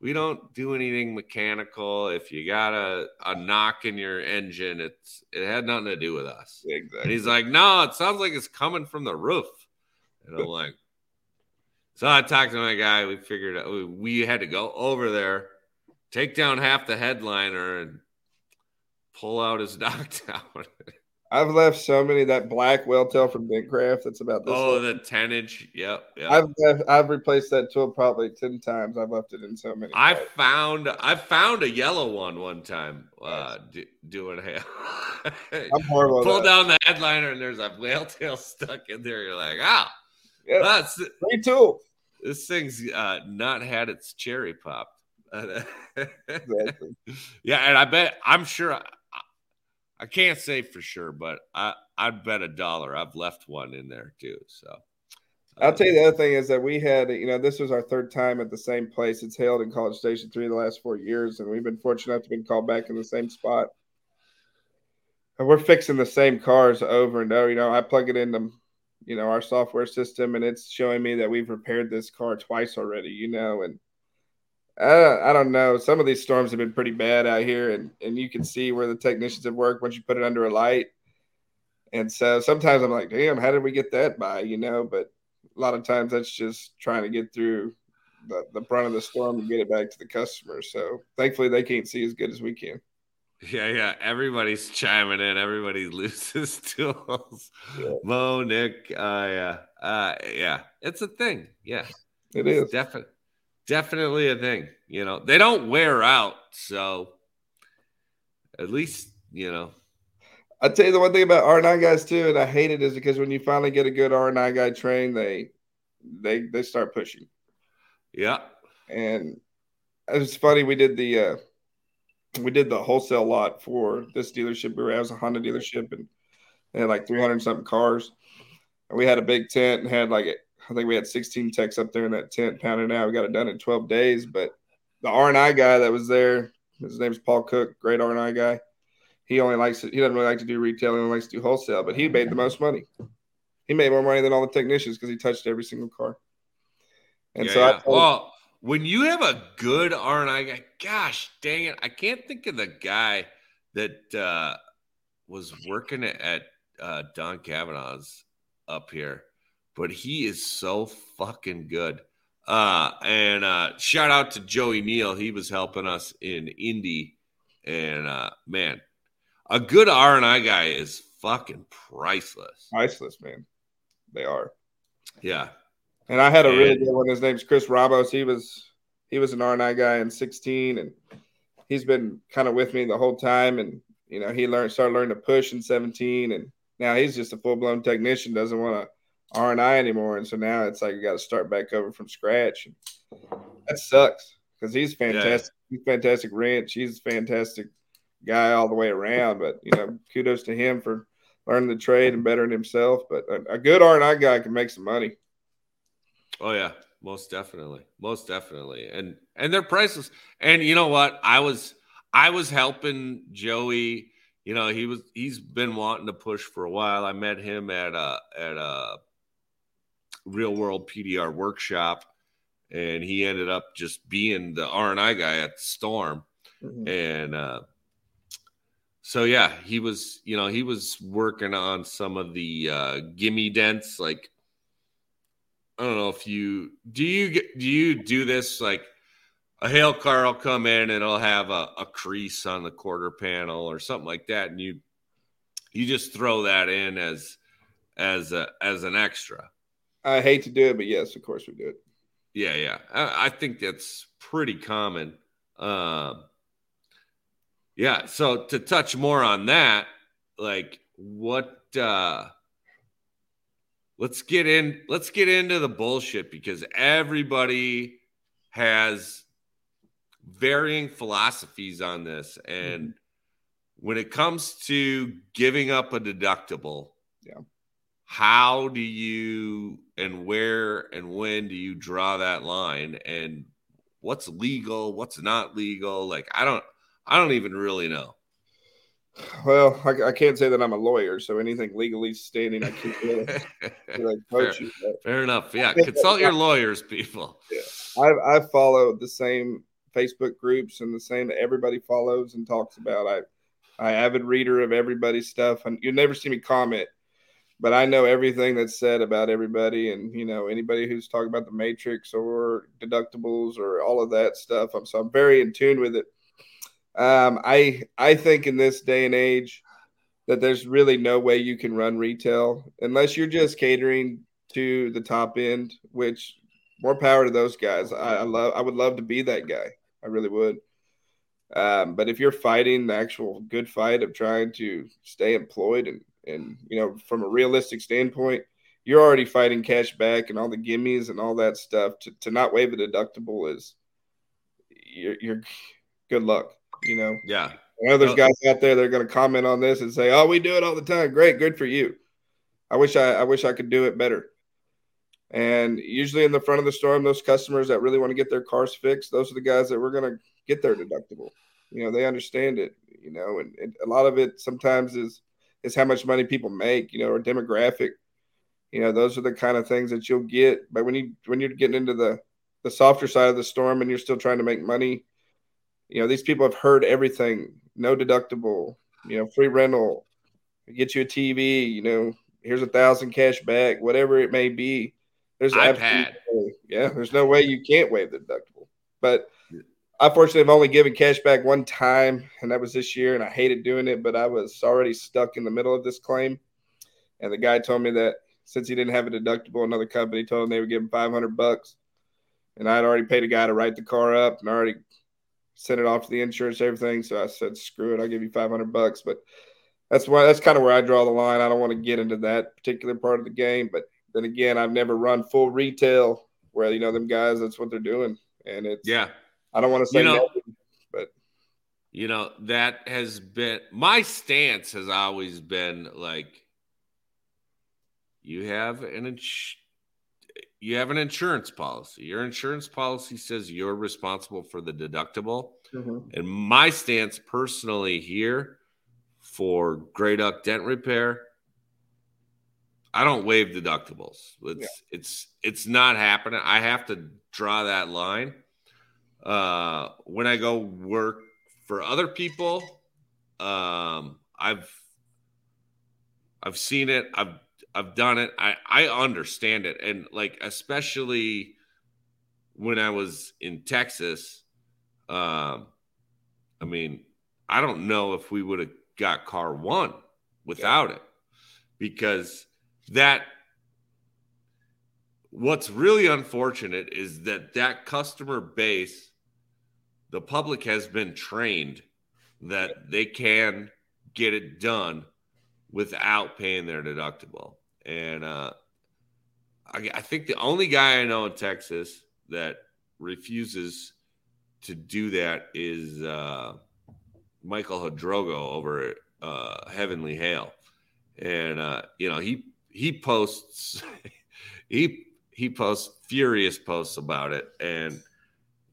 We don't do anything mechanical. If you got a, a knock in your engine, it's it had nothing to do with us. Exactly. And he's like, No, it sounds like it's coming from the roof. And I'm like, So I talked to my guy. We figured out we had to go over there, take down half the headliner, and pull out his knockdown. I've left so many that black whale tail from Dentcraft. That's about this. Oh, the 10 inch. Yep. yep. I've left, I've replaced that tool probably 10 times. I've left it in so many. I found I found a yellow one one time uh d- doing hail. I'm horrible. Pull down the headliner and there's a whale tail stuck in there. You're like, oh, Yeah. that's Free tool. this thing's uh, not had its cherry popped. Exactly. yeah, and I bet I'm sure I, I can't say for sure, but I I'd bet a dollar I've left one in there too. So I'll tell you the other thing is that we had, you know, this was our third time at the same place. It's held in College Station three the last four years, and we've been fortunate enough to be called back in the same spot. And we're fixing the same cars over and over. You know, I plug it into, you know, our software system, and it's showing me that we've repaired this car twice already. You know, and I, I don't know. Some of these storms have been pretty bad out here, and and you can see where the technicians have worked once you put it under a light. And so sometimes I'm like, damn, how did we get that by? You know, but a lot of times that's just trying to get through the, the brunt of the storm and get it back to the customer. So thankfully they can't see as good as we can. Yeah, yeah. Everybody's chiming in. Everybody loses tools. Yeah. Mo, Nick, uh, yeah, uh, yeah. It's a thing. Yeah, It is. definitely, definitely a thing. You know, they don't wear out, so at least you know. I tell you the one thing about R and I guys too, and I hate it is because when you finally get a good R and I guy trained, they they they start pushing. Yeah, And it was funny. We did the uh, we did the wholesale lot for this dealership. We were at was a Honda dealership, and they had like three hundred something cars. And we had a big tent and had like I think we had sixteen techs up there in that tent pounding out. We got it done in twelve days. But the R and I guy that was there, his name's Paul Cook, great R and I guy. He only likes it. He doesn't really like to do retail. He only likes to do wholesale. But he made the most money. He made more money than all the technicians because he touched every single car. And yeah, so I yeah. well, when you have a good R and I guy, gosh dang it, I can't think of the guy that uh, was working at uh, Don Kavanaugh's up here, but he is so fucking good. Uh, and uh, shout out to Joey Neal, he was helping us in Indy, and uh, man, a good R and I guy is fucking priceless. priceless, man. They are. Yeah, And I had a really good one. His name's Chris Ramos. He was he was an R and I guy in 16, and he's been kind of with me the whole time. And you know, he learned started learning to push in 17, and now he's just a full blown technician. Doesn't want to R and I anymore, and so now it's like you got to start back over from scratch. That sucks because he's fantastic. He's fantastic wrench. He's a fantastic guy all the way around. But you know, kudos to him for learning the trade and bettering himself. But a, a good R and I guy can make some money. Oh yeah, most definitely, most definitely, and and they're priceless. And you know what? I was I was helping Joey. You know, he was he's been wanting to push for a while. I met him at a at a real world PDR workshop, and he ended up just being the R and I guy at the Storm. And uh, so yeah, he was you know he was working on some of the uh, gimme dents like I don't know if you do you get do you do this like a hail car will come in and it'll have a, a crease on the quarter panel or something like that, and you you just throw that in as as a as an extra. I hate to do it, but yes, of course we do it. Yeah, yeah. I, I think that's pretty common. Um, yeah. So to touch more on that, like what uh let's get in let's get into the bullshit because everybody has varying philosophies on this and when it comes to giving up a deductible Yeah. How do you and where and when do you draw that line? And what's legal what's not legal? Like i don't i don't even really know. Well, I, I can't say that I'm a lawyer, so anything legally standing, I can't really, really coach you. Fair enough. Yeah consult your lawyers people. I I follow the same Facebook groups and the same that everybody follows and talks about. I I avid reader of everybody's stuff, and you never see me comment, but I know everything that's said about everybody, and you know anybody who's talking about the matrix or deductibles or all of that stuff. I'm so I'm very in tune with it. Um, I I think in this day and age that there's really no way you can run retail unless you're just catering to the top end, which more power to those guys. I, I love I would love to be that guy. I really would. Um, but if you're fighting the actual good fight of trying to stay employed and and you know from a realistic standpoint, you're already fighting cash back and all the gimmies and all that stuff. To, to not waive a deductible is you're, you're good luck. You know. Yeah. I know there's guys out there that are going to comment on this and say, "Oh, we do it all the time. Great, good for you." I wish I, I wish I could do it better. And usually in the front of the storm, those customers that really want to get their cars fixed, those are the guys that we're going to get their deductible. You know, they understand it. You know, and, and a lot of it sometimes is is how much money people make. You know, or demographic. You know, those are the kind of things that you'll get. But when you when you're getting into the the softer side of the storm and you're still trying to make money, you know, these people have heard everything. No deductible. You know, free rental. Get you a TV. You know, here's a thousand cash back. Whatever it may be. There's iPad. Yeah, there's no way you can't waive the deductible. But I fortunately have only given cash back one time, and that was this year, and I hated doing it, but I was already stuck in the middle of this claim. And the guy told me that since he didn't have a deductible, another company told him they would give him 500 bucks. And I had already paid a guy to write the car up and already sent it off to the insurance, everything. So I said, screw it, I'll give you 500 bucks. But that's why that's kind of where I draw the line. I don't want to get into that particular part of the game, but then again, I've never run full retail where you know them guys. That's what they're doing, and it's yeah. I don't want to say You know- nothing, but You know, that has been my stance has always been like you have an ins- you have an insurance policy. Your insurance policy says you're responsible for the deductible. Mm-hmm. And my stance personally here for Grey Duck dent repair, I don't waive deductibles. It's it's it's not happening. I have to draw that line. Uh, when I go work for other people, um, I've I've seen it. I've I've done it. I I understand it, and like especially when I was in Texas. Um, I mean, I don't know if we would have got car one without it because that what's really unfortunate is that that customer base the public has been trained that they can get it done without paying their deductible. And uh I, I think the only guy i know in texas that refuses to do that is uh michael hadrogo over at uh heavenly hail. And uh you know he he posts he he posts furious posts about it. And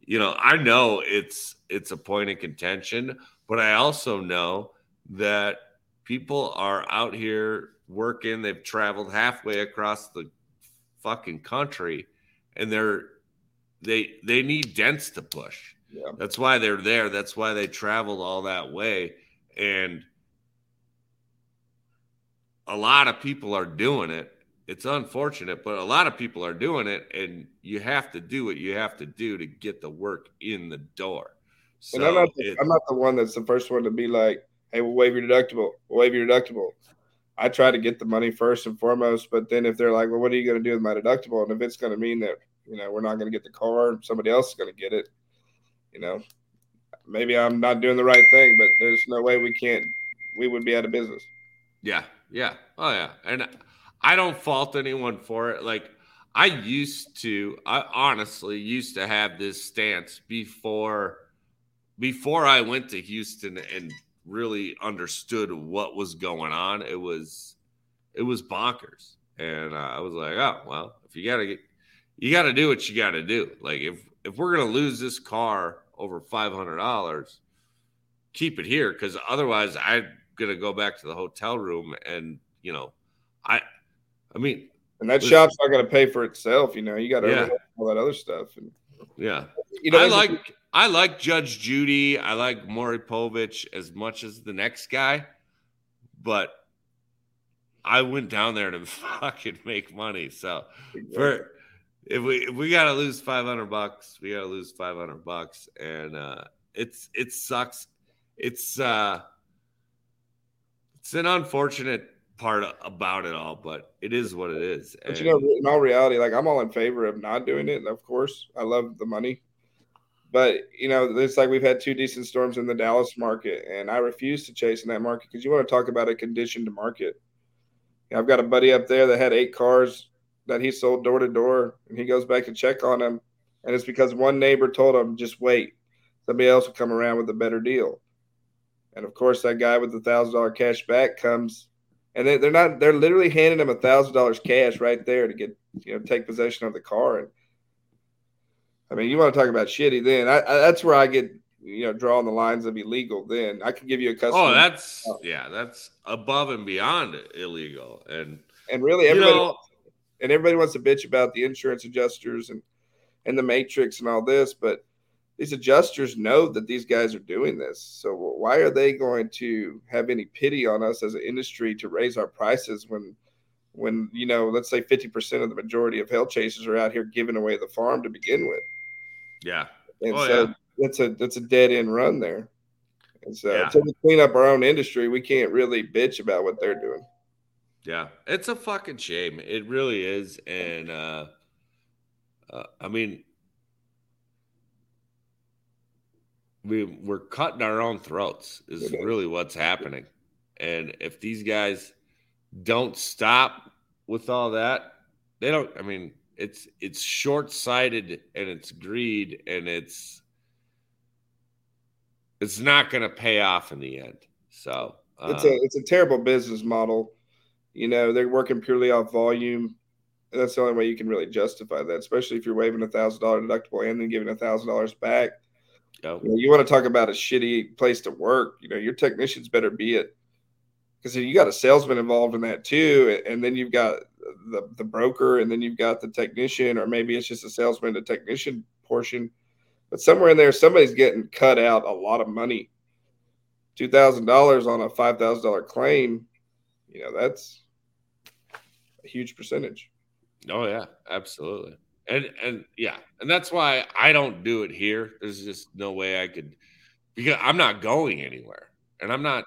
you know i know it's it's a point of contention but i also know that people are out here working they've traveled halfway across the fucking country and they're they they need dents to push yeah, that's why they're there. That's why they traveled all that way. And a lot of people are doing it. It's unfortunate, but a lot of people are doing it. And you have to do what you have to do to get the work in the door. So and I'm not, the, it- I'm not the one that's the first one to be like, "Hey, we'll waive your deductible. We'll waive your deductible." I try to get the money first and foremost, but then if they're like, "Well, what are you going to do with my deductible?" and if it's going to mean that you know we're not going to get the car, and somebody else is going to get it, you know, maybe I'm not doing the right thing. But there's no way we can't. We would be out of business. Yeah, yeah. Oh yeah. And I don't fault anyone for it. Like I used to I honestly used to have this stance before before I went to Houston and really understood what was going on. It was it was bonkers. And uh, I was like, "Oh, well, if you got to get you got to do what you got to do. Like if if we're to lose this car over $500, keep it here cuz otherwise I'm gonna go back to the hotel room and you know i i mean And that shop's not going to pay for itself. You know, you got to Yeah. all that other stuff. And yeah you know, i like i like judge judy i like maury povich as much as the next guy but i went down there to fucking make money so for if we if we gotta lose 500 bucks we gotta lose 500 bucks and uh it's it sucks it's uh it's an unfortunate part about it all, but it is what it is. But you know, in all reality, like I'm all in favor of not doing it. Of course, I love the money, but you know, it's like we've had two decent storms in the Dallas market, and I refuse to chase in that market because you want to talk about a conditioned market. I've got a buddy up there that had eight cars that he sold door to door, and he goes back to check on them, and it's because one neighbor told him just wait, somebody else will come around with a better deal. And of course, that guy with the thousand dollar cash back comes, and they, are not they're literally handing him a thousand dollars cash right there to get you know take possession of the car. And I mean, you want to talk about shitty? Then I, I, that's where I get you know drawing the lines of illegal. Then I can give you a customer. Oh, that's yeah, that's above and beyond illegal. And and really, everybody you know, and everybody wants to bitch about the insurance adjusters and and the matrix and all this, but these adjusters know that these guys are doing this. So why are they going to have any pity on us as an industry to raise our prices when when you know, let's say 50% of the majority of hail chasers are out here giving away the farm to begin with. Yeah. And oh, so yeah. that's a that's a dead end run there. And so yeah. until we clean up our own industry, we can't really bitch about what they're doing. Yeah. It's a fucking shame. It really is. And uh, uh I mean we we're cutting our own throats is really what's happening. And if these guys don't stop with all that, they don't I mean, it's it's short-sighted and it's greed and it's it's not going to pay off in the end. So, uh, it's a it's a terrible business model. You know, they're working purely off volume. That's the only way you can really justify that, especially if you're waiving a thousand dollar deductible and then giving a thousand dollars back Yep. You, know, you want to talk about a shitty place to work. You know, your technicians better be it because you got a salesman involved in that too, and then you've got the the broker, and then you've got the technician, or maybe it's just a salesman to technician portion. But somewhere in there, somebody's getting cut out a lot of money. Two thousand dollars on a five thousand dollar claim, you know, that's a huge percentage. Oh yeah, absolutely and and yeah, and that's why I don't do it here. There's just no way I could because I'm not going anywhere, and I'm not.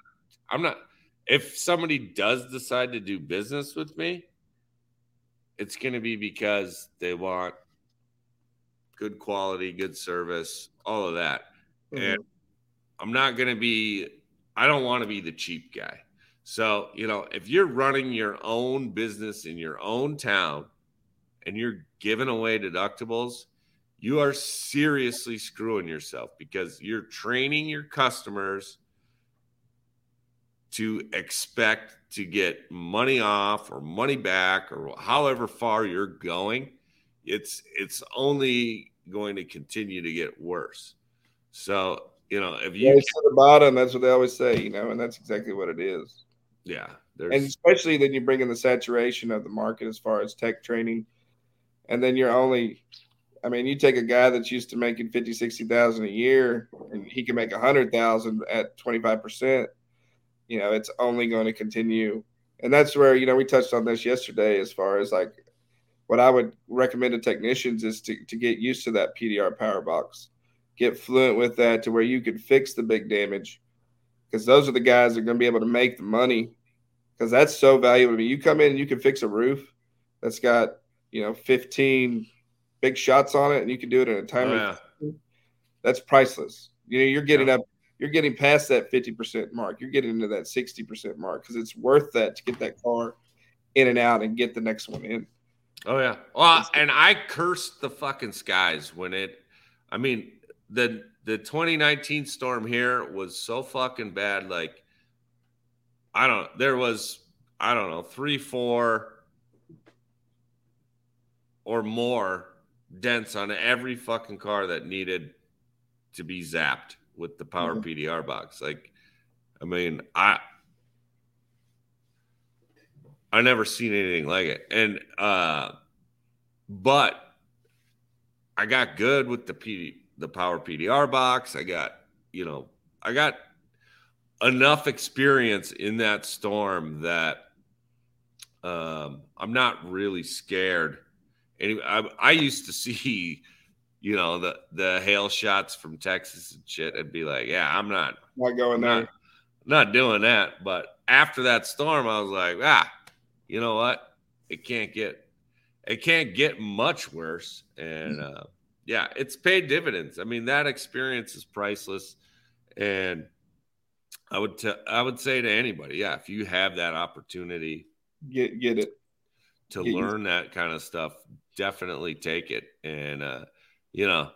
I'm not. If somebody does decide to do business with me, it's going to be because they want good quality, good service, all of that, mm-hmm. and I'm not going to be. I don't want to be the cheap guy. So, you know, if you're running your own business in your own town and you're giving away deductibles, you are seriously screwing yourself because you're training your customers to expect to get money off or money back or however far you're going. It's it's only going to continue to get worse. So you know if you yeah, the bottom that's what they always say you know and that's exactly what it is. Yeah and especially then you bring in the saturation of the market as far as tech training and then you're only I mean, you take a guy that's used to making 50, 60,000 a year and he can make a hundred thousand at 25%, you know, it's only going to continue. And that's where, you know, we touched on this yesterday as far as like what I would recommend to technicians is to, to get used to that PDR power box, get fluent with that to where you can fix the big damage because those are the guys that are going to be able to make the money because that's so valuable to me. You come in and you can fix a roof that's got you know, 15 big shots on it and you can do it in a time. Oh, yeah. That's priceless. You know, you're getting yeah. up, you're getting past that 50% mark. You're getting into that 60% mark because it's worth that to get that car in and out and get the next one in. Oh yeah. Well, and I cursed the fucking skies when it I mean, the the 2019 storm here was so fucking bad like I don't there was I don't know, 3 4 or more dents on every fucking car that needed to be zapped with the power mm-hmm. PDR box. Like, I mean, I I never seen anything like it. And uh but I got good with the PD the power PDR box. I got, you know, I got enough experience in that storm that um I'm not really scared Anyway, I, I used to see, you know, the the hail shots from Texas and shit, I'd be like, yeah, I'm not not going there. Not, not doing that. But after that storm, I was like, ah, you know what? It can't get it can't get much worse. And uh, yeah, it's paid dividends. I mean, that experience is priceless. And I would t- I would say to anybody, yeah, if you have that opportunity, get get it to get learn that kind of stuff, definitely take it. And uh, you know,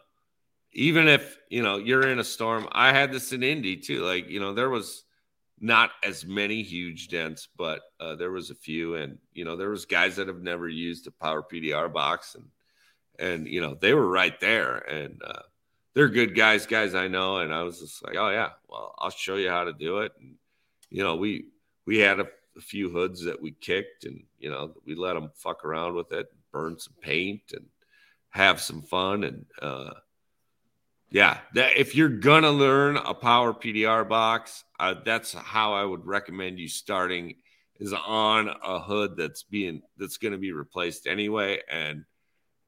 even if you know you're in a storm, I had this in Indy too. Like you know, there was not as many huge dents, but uh, there was a few, and you know, there was guys that have never used a power PDR box, and and you know, they were right there, and uh, they're good guys, guys I know, and I was just like, oh yeah, well, I'll show you how to do it, and you know, we we had a, a few hoods that we kicked, and you know, we let them fuck around with it, burn some paint, and have some fun, and uh, yeah, that if you're gonna learn a power PDR box, uh, that's how I would recommend you starting is on a hood that's being that's going to be replaced anyway, and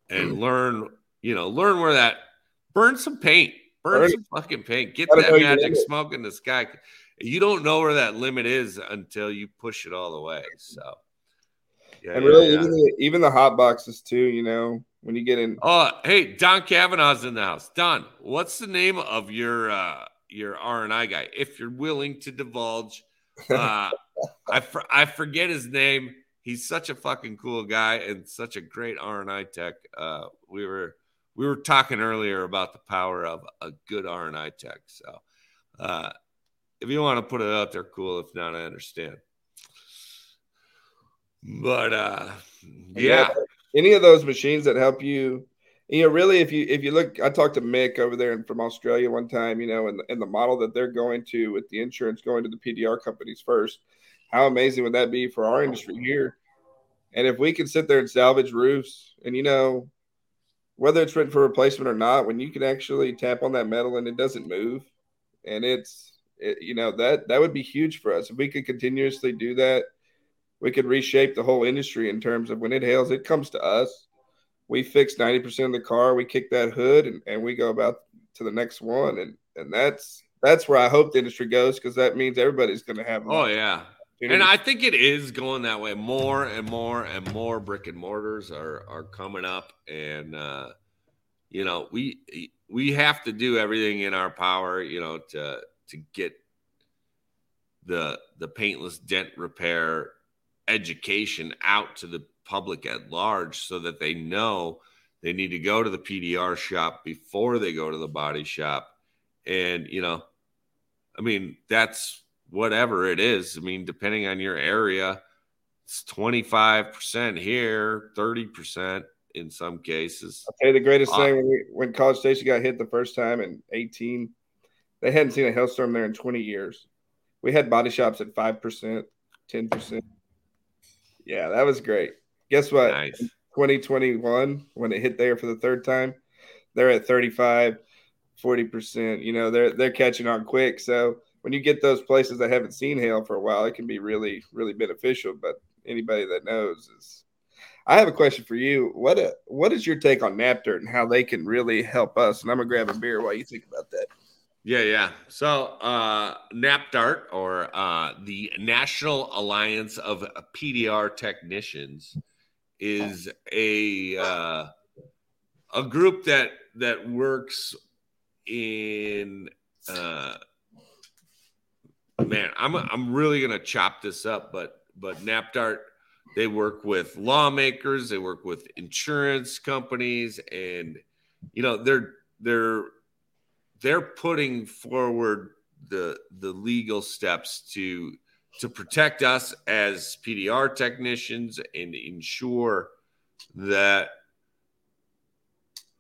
and mm. learn you know learn where that burn some paint, burn, burn some fucking paint, get that magic smoke in the sky. You don't know where that limit is until you push it all the way. So, yeah, and really, yeah, even the, even the hot boxes too. You know, when you get in. Oh, hey, Don Kavanaugh's in the house. Don, what's the name of your uh your R and I guy? If you're willing to divulge, uh, I for, I forget his name. He's such a fucking cool guy and such a great R and I tech. Uh, we were we were talking earlier about the power of a good R and I tech. So, uh, if you want to put it out there, cool. If not, I understand. But uh, yeah any of those machines that help you you know really if you if you look i talked to mick over there from australia one time you know and, and the model that they're going to with the insurance going to the pdr companies first how amazing would that be for our industry here and if we can sit there and salvage roofs and you know whether it's written for replacement or not when you can actually tap on that metal and it doesn't move and it's it, you know that that would be huge for us if we could continuously do that we could reshape the whole industry in terms of when it hails, it comes to us. We fix 90% of the car, we kick that hood and, and we go about to the next one. And and that's that's where I hope the industry goes because that means everybody's gonna have Oh yeah. And I think it is going that way. More and more and more brick and mortars are are coming up, and uh, you know we we have to do everything in our power, you know, to to get the the paintless dent repair education out to the public at large so that they know they need to go to the PDR shop before they go to the body shop. And, you know, I mean, that's whatever it is. I mean, depending on your area, it's 25% here, 30% in some cases. Okay, the greatest uh, thing when, we, when College Station got hit the first time in 18, they hadn't seen a hailstorm there in 20 years. We had body shops at 5%, 10%. Yeah, that was great. Guess what? Nice. 2021, when it hit there for the third time, they're at 35, 40%. You know, they're they're catching on quick. So when you get those places that haven't seen hail for a while, it can be really, really beneficial. But anybody that knows is I have a question for you. What a, what is your take on NAPDRT and how they can really help us? And I'm gonna grab a beer while you think about that. Yeah, yeah. So, uh, NAPDRT, or uh, the National Alliance of PDR Technicians, is a uh, a group that that works in. Uh, man, I'm I'm really gonna chop this up, but but NAPDRT they work with lawmakers, they work with insurance companies, and you know they're they're they're putting forward the the legal steps to to protect us as PDR technicians and ensure that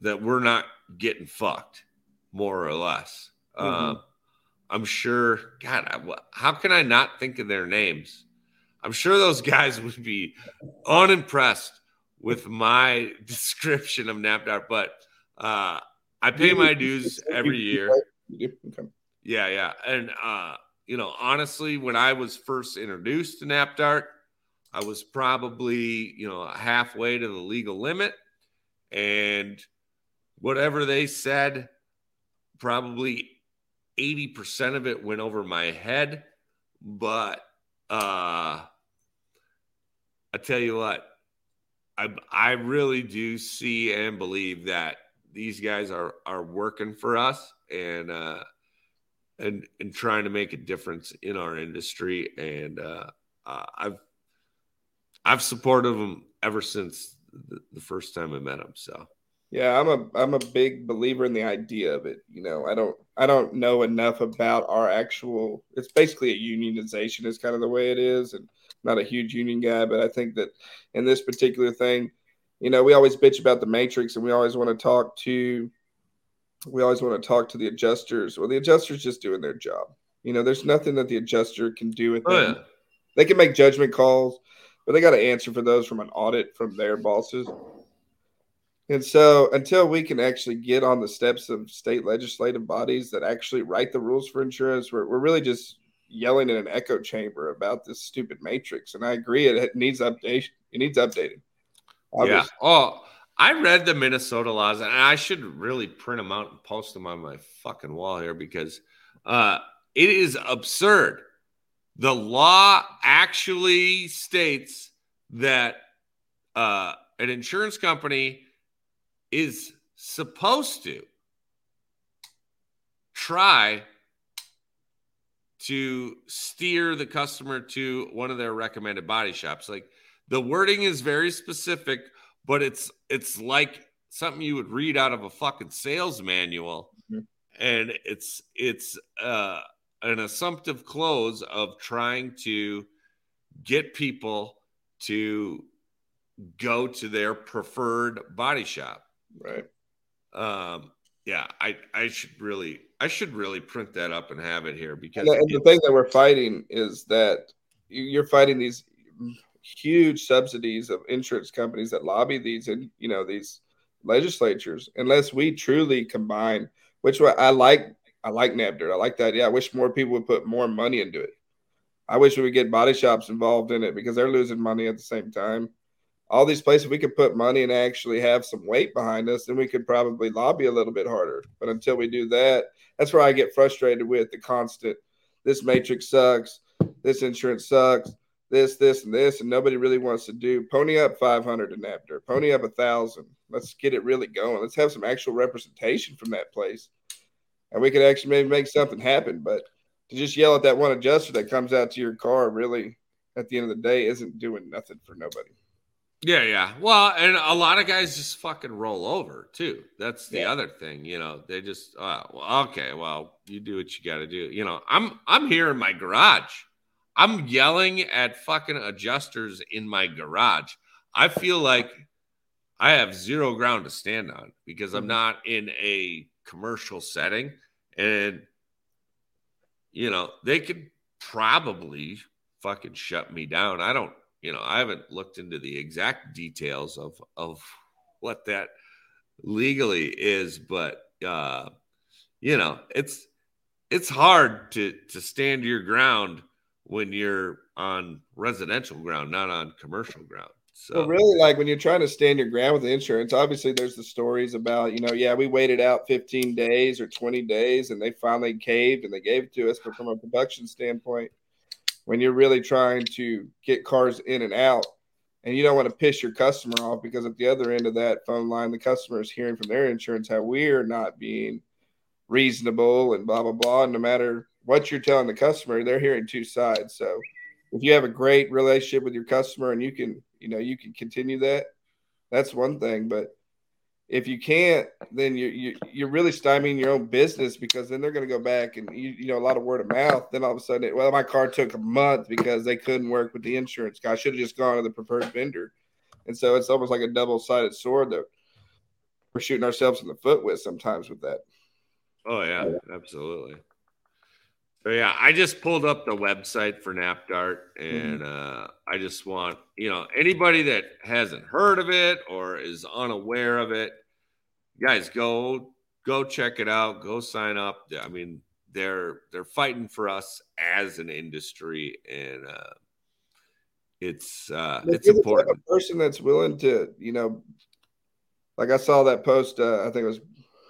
that we're not getting fucked, more or less. Mm-hmm. Uh, I'm sure. God, I, how can I not think of their names? I'm sure those guys would be unimpressed with my description of NAPDRT, but uh, I pay my dues every year. Yeah, yeah. And uh, you know, honestly, when I was first introduced to NAPDRT, I was probably, you know, halfway to the legal limit. And whatever they said, probably 80% of it went over my head. But uh, I tell you what, I, I really do see and believe that these guys are are working for us and uh, and and trying to make a difference in our industry. And uh, I've I've supported them ever since the, the first time I met them. So yeah, I'm a I'm a big believer in the idea of it. You know, I don't I don't know enough about our actual. It's basically a unionization is kind of the way it is, and not a huge union guy, but I think that in this particular thing, you know, we always bitch about the matrix, and we always want to talk to we always want to talk to the adjusters. Well, the adjusters just doing their job. You know, there's nothing that the adjuster can do with oh, them. Yeah. They can make judgment calls, but they got to answer for those from an audit from their bosses. And so, until we can actually get on the steps of state legislative bodies that actually write the rules for insurance, we're, we're really just yelling in an echo chamber about this stupid matrix. And I agree, it needs updation. It needs updating. Obviously. Yeah. Oh, I read the Minnesota laws, and I should really print them out and post them on my fucking wall here because uh, it is absurd. The law actually states that uh, an insurance company is supposed to try to steer the customer to one of their recommended body shops. Like the wording is very specific, but it's it's like something you would read out of a fucking sales manual. Mm-hmm. And it's it's uh an assumptive close of trying to get people to go to their preferred body shop. Right. Um, yeah, I I should really I should really print that up and have it here because and the, thing that we're fighting is that you're fighting these huge subsidies of insurance companies that lobby these and you know these legislatures unless we truly combine which I like I like NAPDRT. I like that. Yeah, I wish more people would put more money into it. I wish we would get body shops involved in it because they're losing money at the same time all these places we could put money and actually have some weight behind us, then we could probably lobby a little bit harder. But until we do that, that's where I get frustrated with the constant this matrix sucks, this insurance sucks, this, this, and this, and nobody really wants to do pony up 500 in NAPDRT, pony up a thousand. Let's get it really going. Let's have some actual representation from that place. And we could actually maybe make something happen. But to just yell at that one adjuster that comes out to your car really at the end of the day isn't doing nothing for nobody. Yeah, yeah. Well, and a lot of guys just fucking roll over too. That's the yeah. other thing, you know. They just, uh, well, okay, well, you do what you got to do. You know, I'm I'm here in my garage. I'm yelling at fucking adjusters in my garage. I feel like I have zero ground to stand on because I'm mm-hmm. not in a commercial setting, and you know they could probably fucking shut me down. I don't you know, I haven't looked into the exact details of of what that legally is, but uh, you know, it's it's hard to to stand your ground when you're on residential ground, not on commercial ground. So well, really, like when you're trying to stand your ground with insurance, obviously there's the stories about, you know, yeah, we waited out 15 days or 20 days and they finally caved and they gave it to us. But from a production standpoint, when you're really trying to get cars in and out and you don't want to piss your customer off because at the other end of that phone line the customer is hearing from their insurance how we're not being reasonable and blah blah blah and no matter what you're telling the customer they're hearing two sides so if you have a great relationship with your customer and you can you know you can continue that that's one thing but if you can't, then you, you you're really stymieing your own business because then they're going to go back and you, you know a lot of word of mouth. Then all of a sudden, it, well, my car took a month because they couldn't work with the insurance guy. I should have just gone to the preferred vendor, and so it's almost like a double sided sword that we're shooting ourselves in the foot with sometimes with that. Oh yeah, absolutely. So yeah, I just pulled up the website for NAPDRT, and mm-hmm. uh, I just want you know anybody that hasn't heard of it or is unaware of it guys, go go check it out. Go sign up. I mean, they're they're fighting for us as an industry, and uh, it's uh, it's important. A person that's willing to, you know, like I saw that post. Uh, I think it was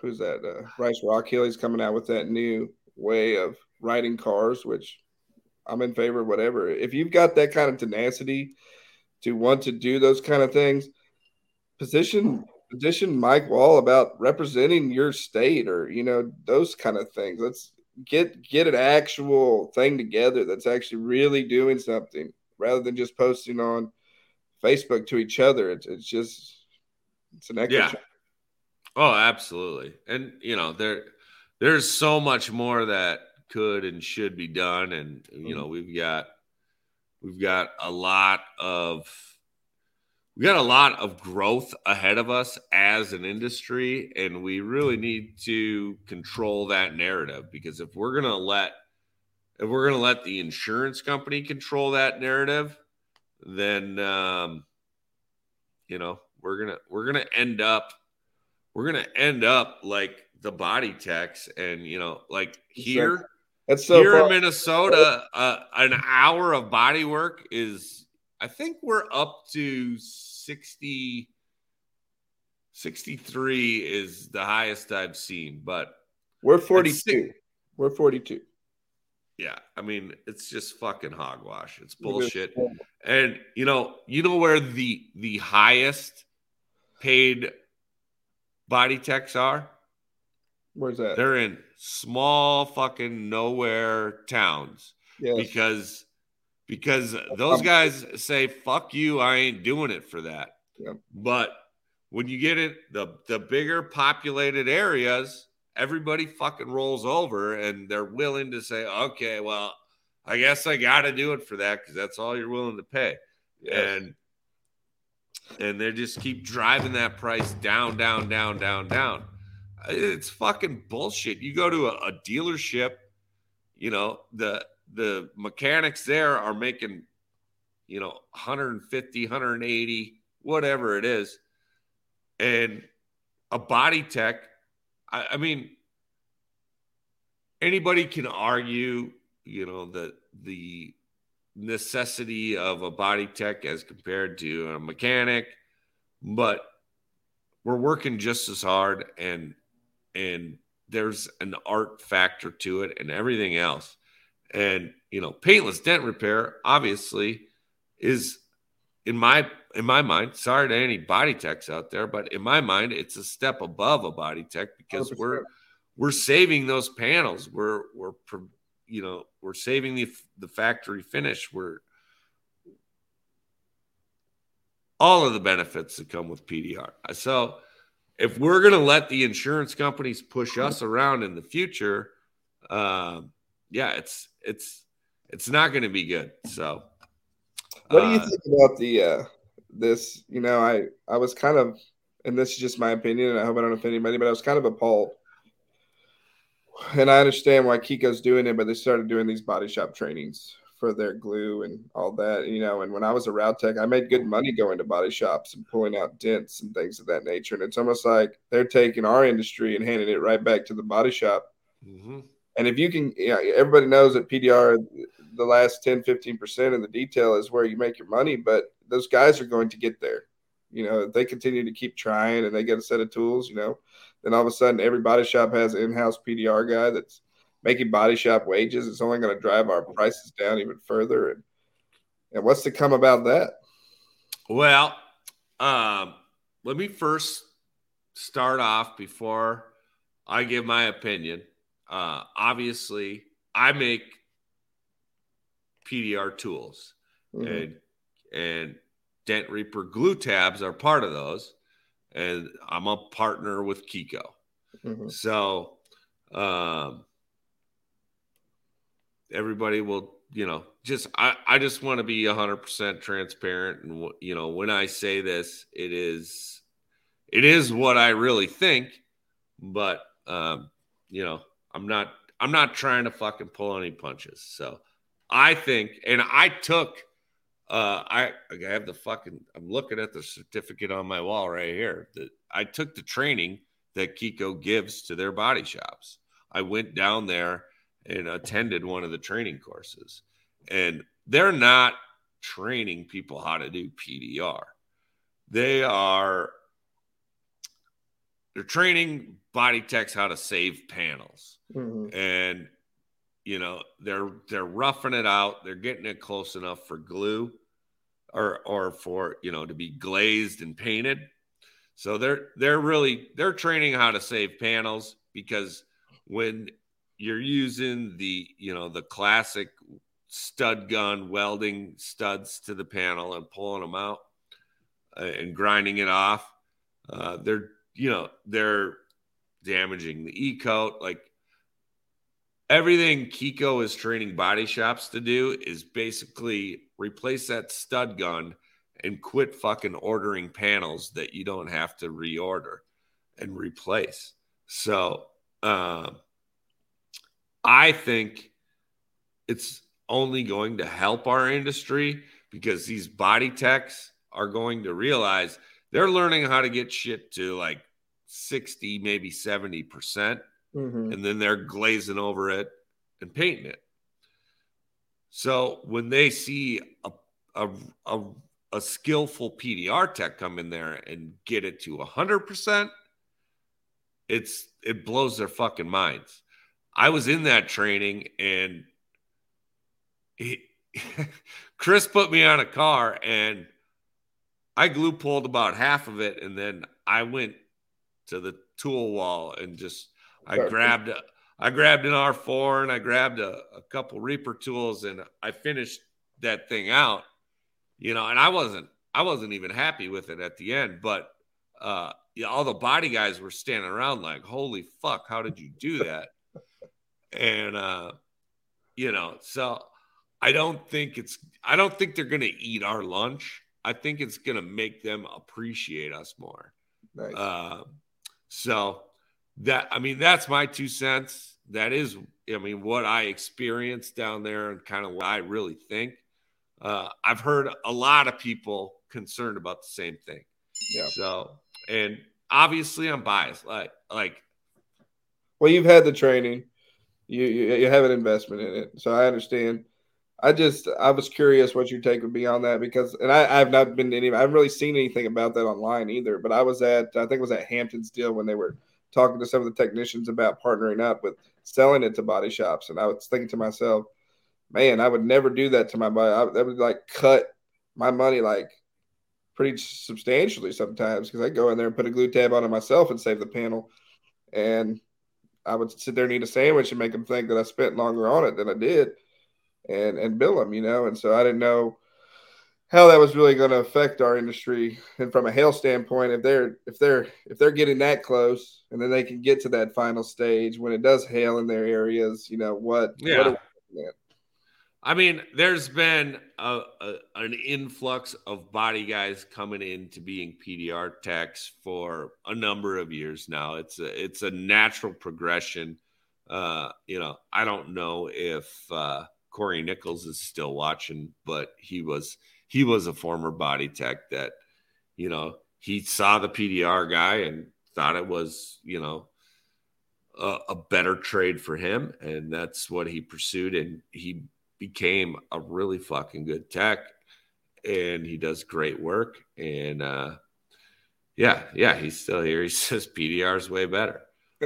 who's that? Uh, Bryce Rockhill. He's coming out with that new way of riding cars, which I'm in favor of. Whatever. If you've got that kind of tenacity to want to do those kind of things, position position Mike Wall about representing your state or you know those kind of things. Let's get get an actual thing together that's actually really doing something rather than just posting on Facebook to each other. It's it's just it's an echo. Yeah. Oh, absolutely. And you know, there there's so much more that could and should be done. And you know, mm-hmm. we've got we've got a lot of we got a lot of growth ahead of us as an industry, and we really need to control that narrative because if we're gonna let if we're gonna let the insurance company control that narrative, then um, you know we're gonna we're gonna end up we're gonna end up like the body techs and you know like here that's so here far. in minnesota uh, an hour of body work is i think we're up to 60 63 is the highest i've seen but we're 42 we're 42 yeah, I mean, it's just fucking hogwash. It's bullshit. And you know, you know where the the highest paid body techs are? Where's that? They're in small fucking nowhere towns. Yes. Because because those guys say fuck you, I ain't doing it for that. Yep. But when you get it the the bigger populated areas, everybody fucking rolls over and they're willing to say, okay, well, I guess I got to do it for that because that's all you're willing to pay. Yes. And and they just keep driving that price down, down, down, down, down. It's fucking bullshit. You go to a, a dealership, you know, the the mechanics there are making, you know, 150, 180, whatever it is. And a body tech I, I mean, anybody can argue, you know, that the necessity of a body tech as compared to a mechanic, but we're working just as hard and and there's an art factor to it and everything else. And you know, paintless dent repair obviously is in my in my mind, sorry to any body techs out there, but in my mind, it's a step above a body tech because oh, we are we're saving those panels. We're we're you know we're saving the the factory finish. We're all of the benefits that come with PDR. So if we're going to let the insurance companies push us around in the future, um, yeah, it's it's it's not going to be good. So what do you uh, think about the uh, this? You know, I I was kind of, and this is just my opinion, and I hope I don't offend anybody, but I was kind of appalled. And I understand why KECO's doing it, but they started doing these body shop trainings for their glue and all that, you know. And when I was a route tech, I made good money going to body shops and pulling out dents and things of that nature. And it's almost like they're taking our industry and handing it right back to the body shop. Mm-hmm. And if you can, you know, everybody knows that PDR the last 10, 15% of the detail is where you make your money, but those guys are going to get there. You know, if they continue to keep trying and they get a set of tools, you know, then all of a sudden every body shop has an in-house PDR guy that's making body shop wages. It's only going to drive our prices down even further. And, and what's to come about that? Well, um, let me first start off before I give my opinion. Uh, obviously, I make PDR tools, mm-hmm. and and Dent Reaper glue tabs are part of those, and I'm a partner with KECO. Mm-hmm. So, um, everybody will, you know, just I I just want to be 100% transparent, and you know, when I say this, it is it is what I really think, but um, you know, I'm not I'm not trying to fucking pull any punches. So I think, and I took, uh, I I have the fucking. I'm looking at the certificate on my wall right here. That I took the training that KECO gives to their body shops. I went down there and attended one of the training courses, and they're not training people how to do PDR. They are they're training body techs how to save panels, Mhm. and you know they're they're roughing it out. They're getting it close enough for glue, or or for you know to be glazed and painted. So they're they're really they're training how to save panels because when you're using the you know the classic stud gun welding studs to the panel and pulling them out uh, and grinding it off. Uh, they're you know they're damaging the e coat like everything KECO is training body shops to do is basically replace that stud gun and quit fucking ordering panels that you don't have to reorder and replace. So um I think it's only going to help our industry because these body techs are going to realize they're learning how to get shit to like 60, maybe 70%, Mhm. and then they're glazing over it and painting it. So when they see a, a, a, a skillful PDR tech come in there and get it to 100%, it's it blows their fucking minds. I was in that training and he, Chris put me on a car and I glue pulled about half of it and then I went to the tool wall and just I grabbed a, I grabbed an R4 and I grabbed a, a couple Reaper tools and I finished that thing out. You know, and I wasn't I wasn't even happy with it at the end, but uh yeah, all the body guys were standing around like, holy fuck, how did you do that? And uh you know so i don't think it's i don't think they're gonna eat our lunch i think it's gonna make them appreciate us more Nice. uh, so that i mean that's my two cents that is i mean what i experienced down there and kind of what i really think uh, i've heard a lot of people concerned about the same thing yeah. so and obviously i'm biased like like Well, you've had the training. You, you you have an investment in it, so I understand. I just I was curious what your take would be on that because, and I I've not been to any. I haven't really seen anything about that online either. But I was at I think it was at Hampton's deal when they were talking to some of the technicians about partnering up with selling it to body shops, and I was thinking to myself, man, I would never do that to my body. I, that would like cut my money like pretty substantially sometimes because I go in there and put a glue tab on it myself and save the panel, and I would sit there and eat a sandwich and make them think that I spent longer on it than I did, and and bill them, you know. And so I didn't know how that was really going to affect our industry. And from a hail standpoint, if they're if they're if they're getting that close, and then they can get to that final stage when it does hail in their areas, you know what? Yeah. What are we looking at? I mean, there's been a, a, an influx of body guys coming into being PDR techs for a number of years now. It's a it's a natural progression. Uh, you know, I don't know if uh, Corey Nichols is still watching, but he was he was a former body tech that you know he saw the PDR guy and thought it was you know a, a better trade for him, and that's what he pursued, and he became a really fucking good tech and he does great work and uh yeah yeah he's still here. He says pdr is way better.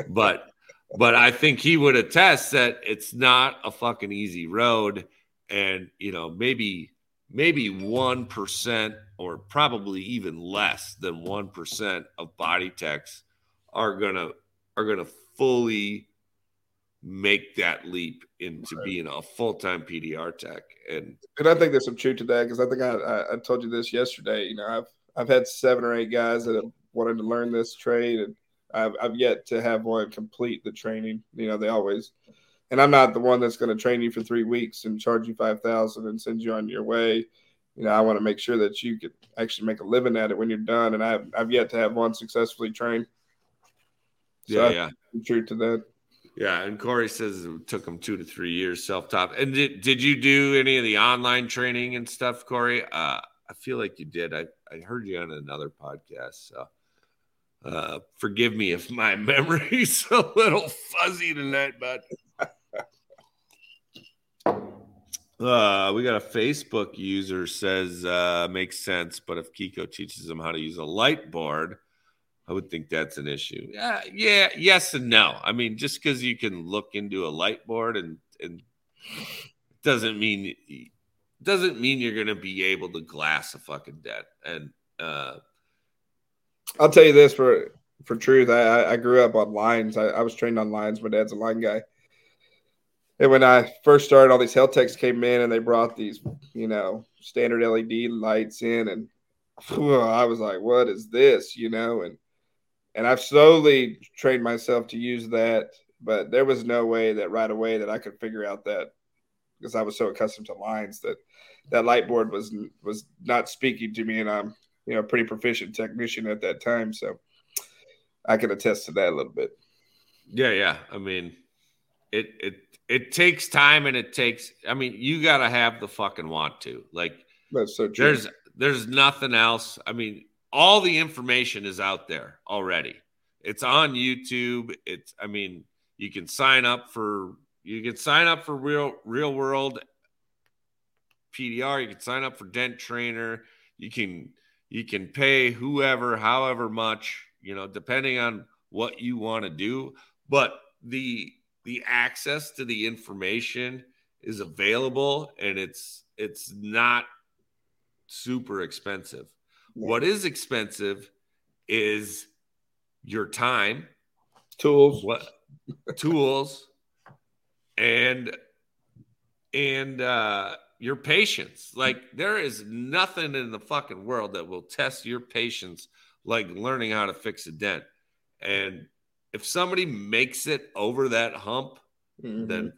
But but i think he would attest that it's not a fucking easy road and you know maybe maybe 1% or probably even less than 1% of body techs are gonna are gonna fully make that leap into Right. being a full-time PDR tech. And And I think there's some truth to that because I think I, I, told you this yesterday. You know, I've I've had seven or eight guys that have wanted to learn this trade, and I've I've yet to have one complete the training. You know, they always, and I'm not the one that's going to train you for three weeks and charge you five thousand and send you on your way. You know, I want to make sure that you could actually make a living at it when you're done, and I've I've yet to have one successfully trained. So yeah, yeah. Truth to that. Yeah, and Corey says it took him two to three years self-taught. And did did you do any of the online training and stuff, Corey? Uh, I feel like you did. I, I heard you on another podcast. So uh, forgive me if my memory's a little fuzzy tonight, but uh, we got a Facebook user says uh, makes sense, but if KECO teaches them how to use a light board, I would think that's an issue. Yeah, yeah, yes and no. I mean, just because you can look into a light board and and doesn't mean doesn't mean you're gonna be able to glass a fucking debt. And uh I'll tell you this for for truth. I I grew up on lines. I, I was trained on lines. My dad's a line guy. And when I first started, all these health techs came in and they brought these, you know, standard LED lights in, and whew, I was like, "What is this?" You know, and and I've slowly trained myself to use that, but there was no way that right away that I could figure out that because I was so accustomed to lines that that light board was was not speaking to me, and I'm you know a pretty proficient technician at that time, so I can attest to that a little bit. Yeah, yeah. I mean, it it it takes time and it takes i mean you gotta have the fucking want to like that's so true. there's there's nothing else i mean all the information is out there already. It's on youtube. It's i mean you can sign up for you can sign up for real real world pdr you can sign up for dent trainer. You can you can pay whoever however much you know depending on what you want to do. But the the access to the information is available and it's it's not super expensive. Yeah. What is expensive is your time, tools, what tools, and and uh, your patience. Like there is nothing in the fucking world that will test your patience like learning how to fix a dent. And if somebody makes it over that hump, mm-hmm. then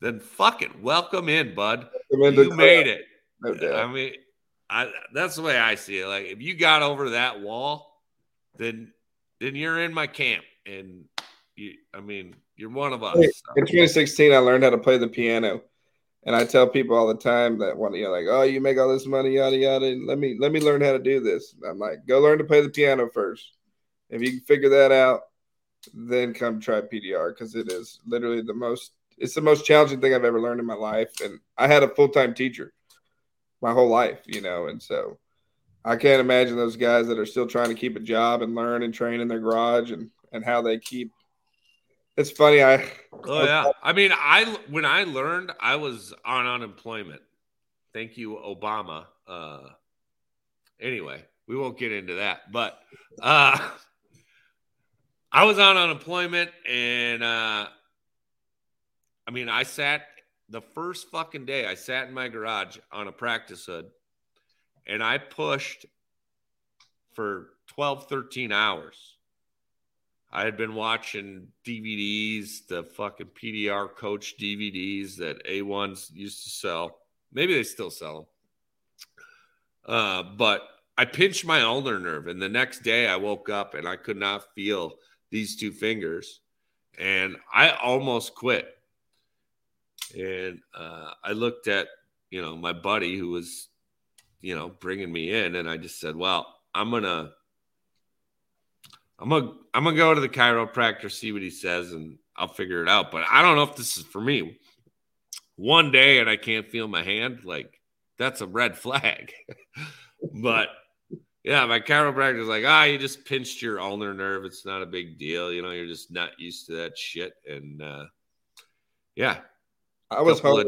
then fuck it. Welcome in, bud. Welcome you made it. No I mean, I, that's the way I see it. Like if you got over that wall, then then you're in my camp, and you, I mean, you're one of us. In 2016, I learned how to play the piano, and I tell people all the time that when you're like, oh, you make all this money, yada yada. Let me let me learn how to do this. I'm like, go learn to play the piano first. If you can figure that out, then come try PDR because it is literally the most it's the most challenging thing I've ever learned in my life. And I had a full time teacher my whole life, you know, and so I can't imagine those guys that are still trying to keep a job and learn and train in their garage and and how they keep. It's funny. I oh yeah. I mean, I when I learned, I was on unemployment. Thank you, Obama. Uh, anyway, we won't get into that, but uh, I was on unemployment and uh I mean I sat the first fucking day I sat in my garage on a practice hood and I pushed for 12 13 hours. I had been watching DVDs, the fucking PDR coach DVDs that A1s used to sell. Maybe they still sell them. Uh, but I pinched my ulnar nerve, and the next day I woke up and I could not feel these two fingers, and I almost quit. And uh, I looked at you know my buddy who was you know bringing me in, and I just said, "Well, I'm gonna." I'm gonna I'm gonna go to the chiropractor, see what he says, and I'll figure it out. But I don't know if this is for me. One day and I can't feel my hand, like that's a red flag. but yeah, my chiropractor's like, ah, you just pinched your ulnar nerve. It's not a big deal. You know, you're just not used to that shit. And uh, yeah, I was home. Of-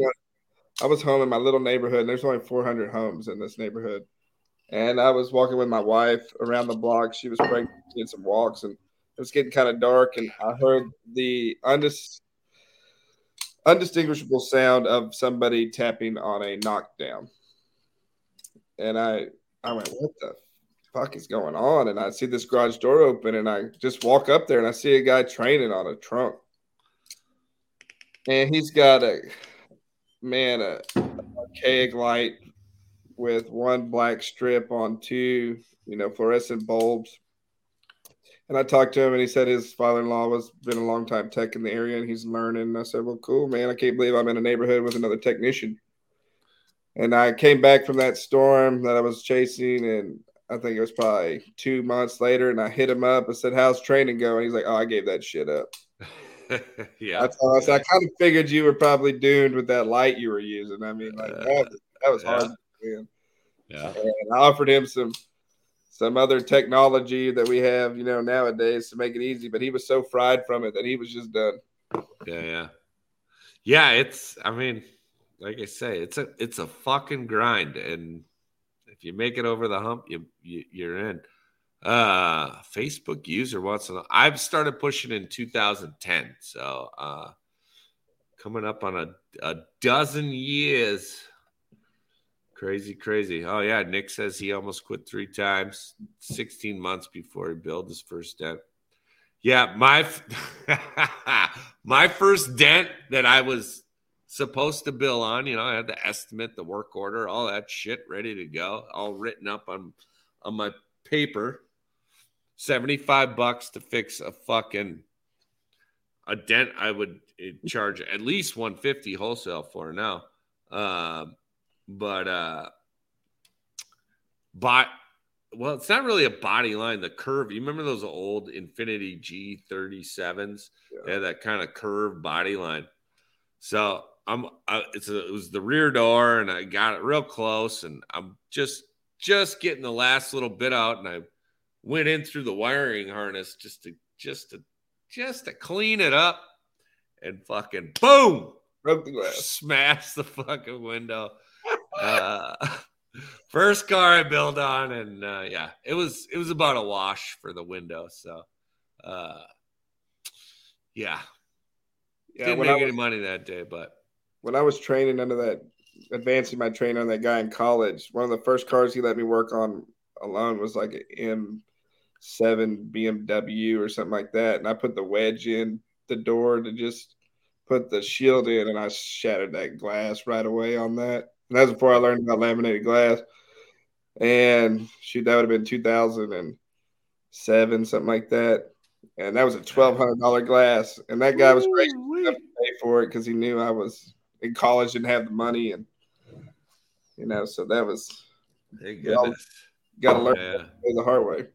I was home in my little neighborhood. And there's only 400 homes in this neighborhood, and I was walking with my wife around the block. She was pregnant, doing some walks, and it was getting kind of dark. And I heard the undis- undistinguishable sound of somebody tapping on a knockdown, and I I went, "What the fuck is going on? And I see this garage door open and I just walk up there and I see a guy training on a trunk. And he's got a man, a, archaic light with one black strip on two, you know, fluorescent bulbs. And I talked to him and he said his father-in-law was been a long time tech in the area and he's learning. And I said, Well, cool, man. I can't believe I'm in a neighborhood with another technician. And I came back from that storm that I was chasing and I think it was probably two months later, and I hit him up and said, "How's training going?" He's like, "Oh, I gave that shit up." yeah, that's all I. I kind of figured you were probably doomed with that light you were using. I mean, like uh, that, that, was hard. Yeah. yeah. And I offered him some some other technology that we have, you know, nowadays to make it easy. But he was so fried from it that he was just done. Yeah, yeah, yeah. It's, I mean, like I say, it's a, it's a fucking grind, and if you make it over the hump, you, you you're in. Uh, Facebook user wants to know. I've started pushing in 2010, so uh, coming up on a, a dozen years. Crazy, crazy. Oh yeah, Nick says he almost quit three times, 16 months before he built his first dent. Yeah, my my first dent that I was supposed to bill on, you know, I had the estimate, the work order, all that shit ready to go, all written up on on my paper. 75 bucks to fix a fucking a dent I would eh, charge at least 150 wholesale for now. Uh, but uh but well, it's not really a body line. The curve, you remember those old Infiniti G37s? Yeah. They had that kind of curved body line. So I'm, uh, it's a, it was the rear door, and I got it real close, and I'm just just getting the last little bit out, and I went in through the wiring harness just to just to just to clean it up, and fucking boom, broke the glass, smashed the fucking window. uh, first car I built on, and uh, yeah, it was it was about a wash for the window. So, uh, yeah, yeah, didn't make was, any money that day, but when I was training under that, advancing my training on that guy in college, one of the first cars he let me work on alone was like an M7 BMW or something like that, and I put the wedge in the door to just put the shield in, and I shattered that glass right away on that. And that was before I learned about laminated glass. And shoot, that would have been 2007, something like that. And that was a twelve hundred dollar glass. And that guy was great enough to pay for it because he knew I was in college, and didn't have the money, and you know, so that was. Thank goodness. Got to learn yeah. the hard way.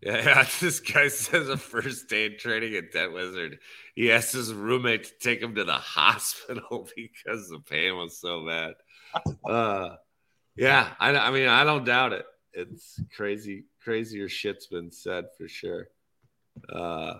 Yeah, this guy says a first day training at Dent Wizard. He asked his roommate to take him to the hospital because the pain was so bad. Uh, yeah, I, I mean, I don't doubt it. It's crazy, crazier shit's been said for sure. Uh,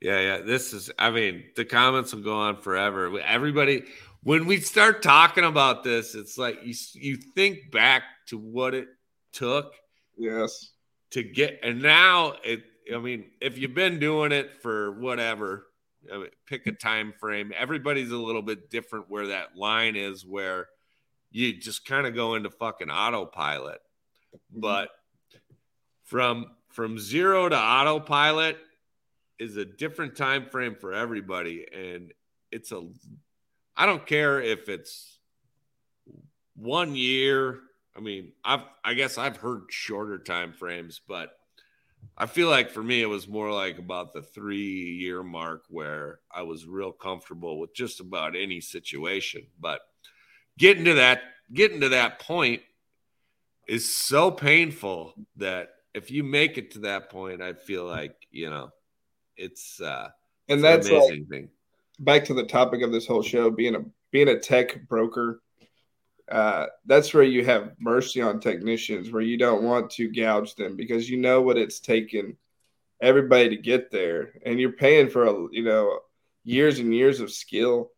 yeah, yeah. This is, I mean, the comments will go on forever. Everybody, when we start talking about this, it's like you you think back to what it took. Yes. To get, and now it. I mean, if you've been doing it for whatever, I mean, pick a time frame. Everybody's a little bit different where that line is where you just kind of go into fucking autopilot. Mm-hmm. But from from zero to autopilot is a different time frame for everybody and it's a I don't care if it's one year. I mean, I've I guess I've heard shorter time frames, but I feel like for me, it was more like about the three year mark where I was real comfortable with just about any situation. But getting to that, getting to that point is so painful that if you make it to that point, I feel like, you know, it's, uh, and that's amazing like, thing. Back to the topic of this whole show, being a, being a tech broker, uh, that's where you have mercy on technicians, where you don't want to gouge them because you know what it's taken everybody to get there, and you're paying for a you know years and years of skill.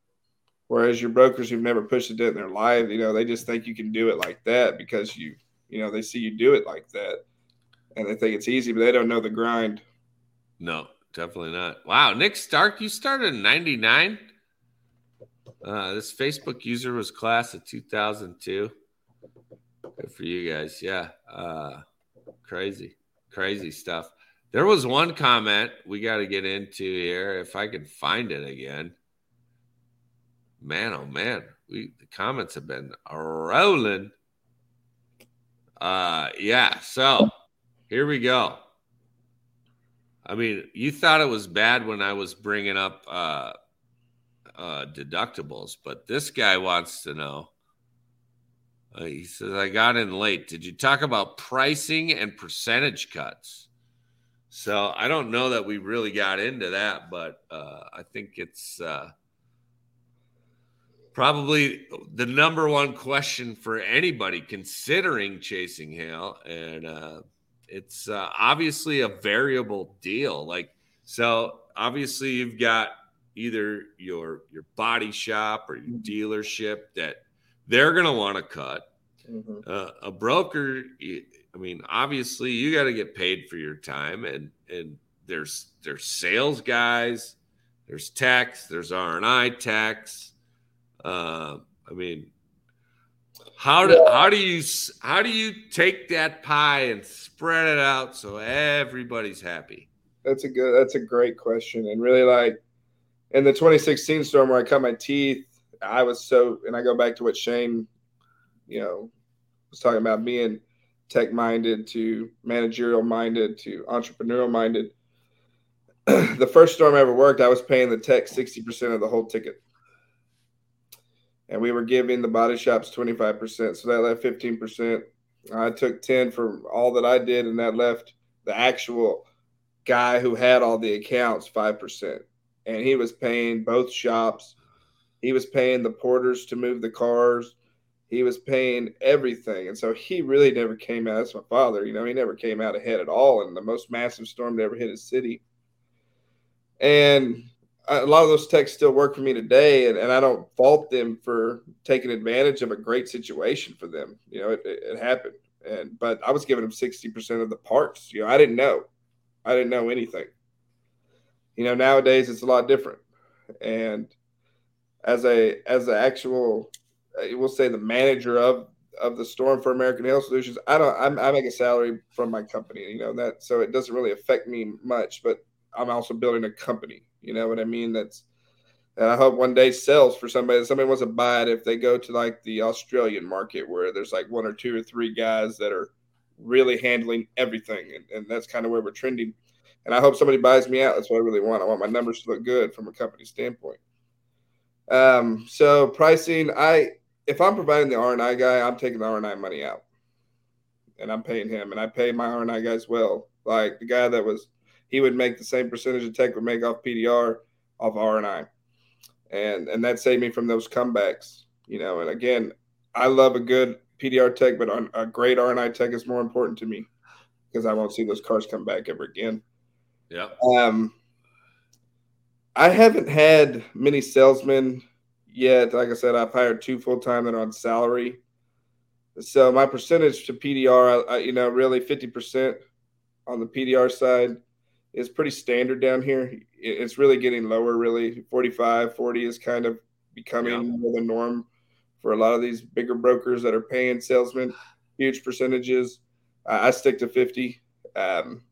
Whereas your brokers who've never pushed a dent in their life, you know, they just think you can do it like that because you, you know, they see you do it like that, and they think it's easy, but they don't know the grind. No, definitely not. Wow, Nick Stark, you started in '99. Uh, this Facebook user was class of 2002. Good for you guys. Yeah. Uh, crazy, crazy stuff. There was one comment we got to get into here. If I can find it again. Man, oh man, we the comments have been rolling. Uh, yeah. So here we go. I mean, you thought it was bad when I was bringing up uh, uh, deductibles, but this guy wants to know. Uh, he says, I got in late. Did you talk about pricing and percentage cuts? So I don't know that we really got into that, but uh, I think it's uh, probably the number one question for anybody considering chasing hail. And uh, it's uh, obviously a variable deal. Like so, obviously you've got either your your body shop or your mm-hmm. dealership that they're going to want to cut. Mm-hmm. Uh, a broker, I mean, obviously you got to get paid for your time, and and there's there's sales guys, there's tax, there's R and I tax. Uh, I mean, how do yeah. how do you how do you take that pie and spread it out so everybody's happy? That's a good. That's a great question, and really like in the 2016 storm where I cut my teeth, I was so, and I go back to what Shane, you know, was talking about being tech minded to managerial minded to entrepreneurial minded. the first storm I ever worked, I was paying the tech 60% of the whole ticket. And we were giving the body shops 25%. So that left 15%. I took 10 for all that I did, and that left the actual guy who had all the accounts 5%. And he was paying both shops. He was paying the porters to move the cars. He was paying everything. And so he really never came out. That's my father. You know, he never came out ahead at all in the most massive storm that ever hit his city. And a lot of those techs still work for me today. And, and I don't fault them for taking advantage of a great situation for them. You know, it, it, it happened. And, but I was giving them 60% of the parts. You know, I didn't know. I didn't know anything. You know, nowadays it's a lot different. And as a, as an actual uh, we'll say the manager of of the storm for American Hail Solutions. I don't. I'm, i make a salary from my company, you know that, so it doesn't really affect me much. But I'm also building a company. You know what I mean? That's and I hope one day sells for somebody. Somebody wants to buy it if they go to like the Australian market where there's like one or two or three guys that are really handling everything, and, and that's kind of where we're trending. And I hope somebody buys me out. That's what I really want. I want my numbers to look good from a company standpoint. Um, so pricing, I if I'm providing the R and I guy, I'm taking the R and I money out, and I'm paying him, and I pay my R and I guys well. Like the guy that was, he would make the same percentage of tech would make off PDR off R and I, and and that saved me from those comebacks. You know, and again, I love a good PDR tech, but a great R and I tech is more important to me because I won't see those cars come back ever again. Yeah. Um, I haven't had many salesmen yet. Like I said, I've hired two full time that are on salary. So my percentage to PDR, I, you know, really 50% on the PDR side is pretty standard down here. It's really getting lower, really. 45, 40 is kind of becoming yeah. more the norm for a lot of these bigger brokers that are paying salesmen huge percentages. I stick to 50. Um,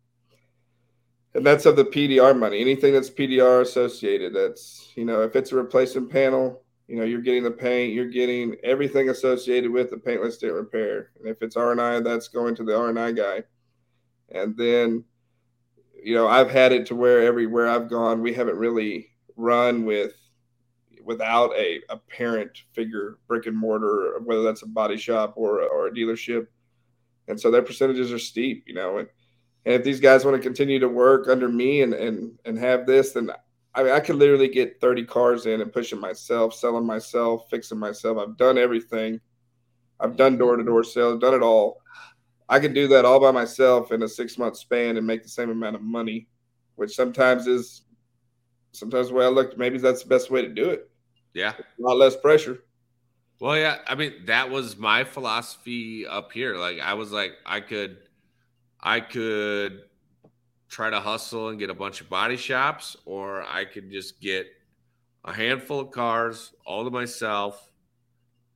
and that's of the PDR money. Anything that's PDR associated, that's, you know, if it's a replacement panel, you know, you're getting the paint, you're getting everything associated with the paintless dent repair. And if it's R and I, that's going to the R and I guy. And then, you know, I've had it to where everywhere I've gone, we haven't really run with without a, a parent figure, brick and mortar, whether that's a body shop or, or a dealership. And so their percentages are steep, you know, and, and if these guys want to continue to work under me and, and, and have this, then I mean, I could literally get 30 cars in and push them myself, selling myself, fixing myself. I've done everything. I've done door to door sales, done it all. I can do that all by myself in a six month span and make the same amount of money, which sometimes is sometimes the way I look, maybe that's the best way to do it. Yeah. A lot less pressure. Well, yeah. I mean, that was my philosophy up here. Like, I was like, I could, I could try to hustle and get a bunch of body shops, or I could just get a handful of cars all to myself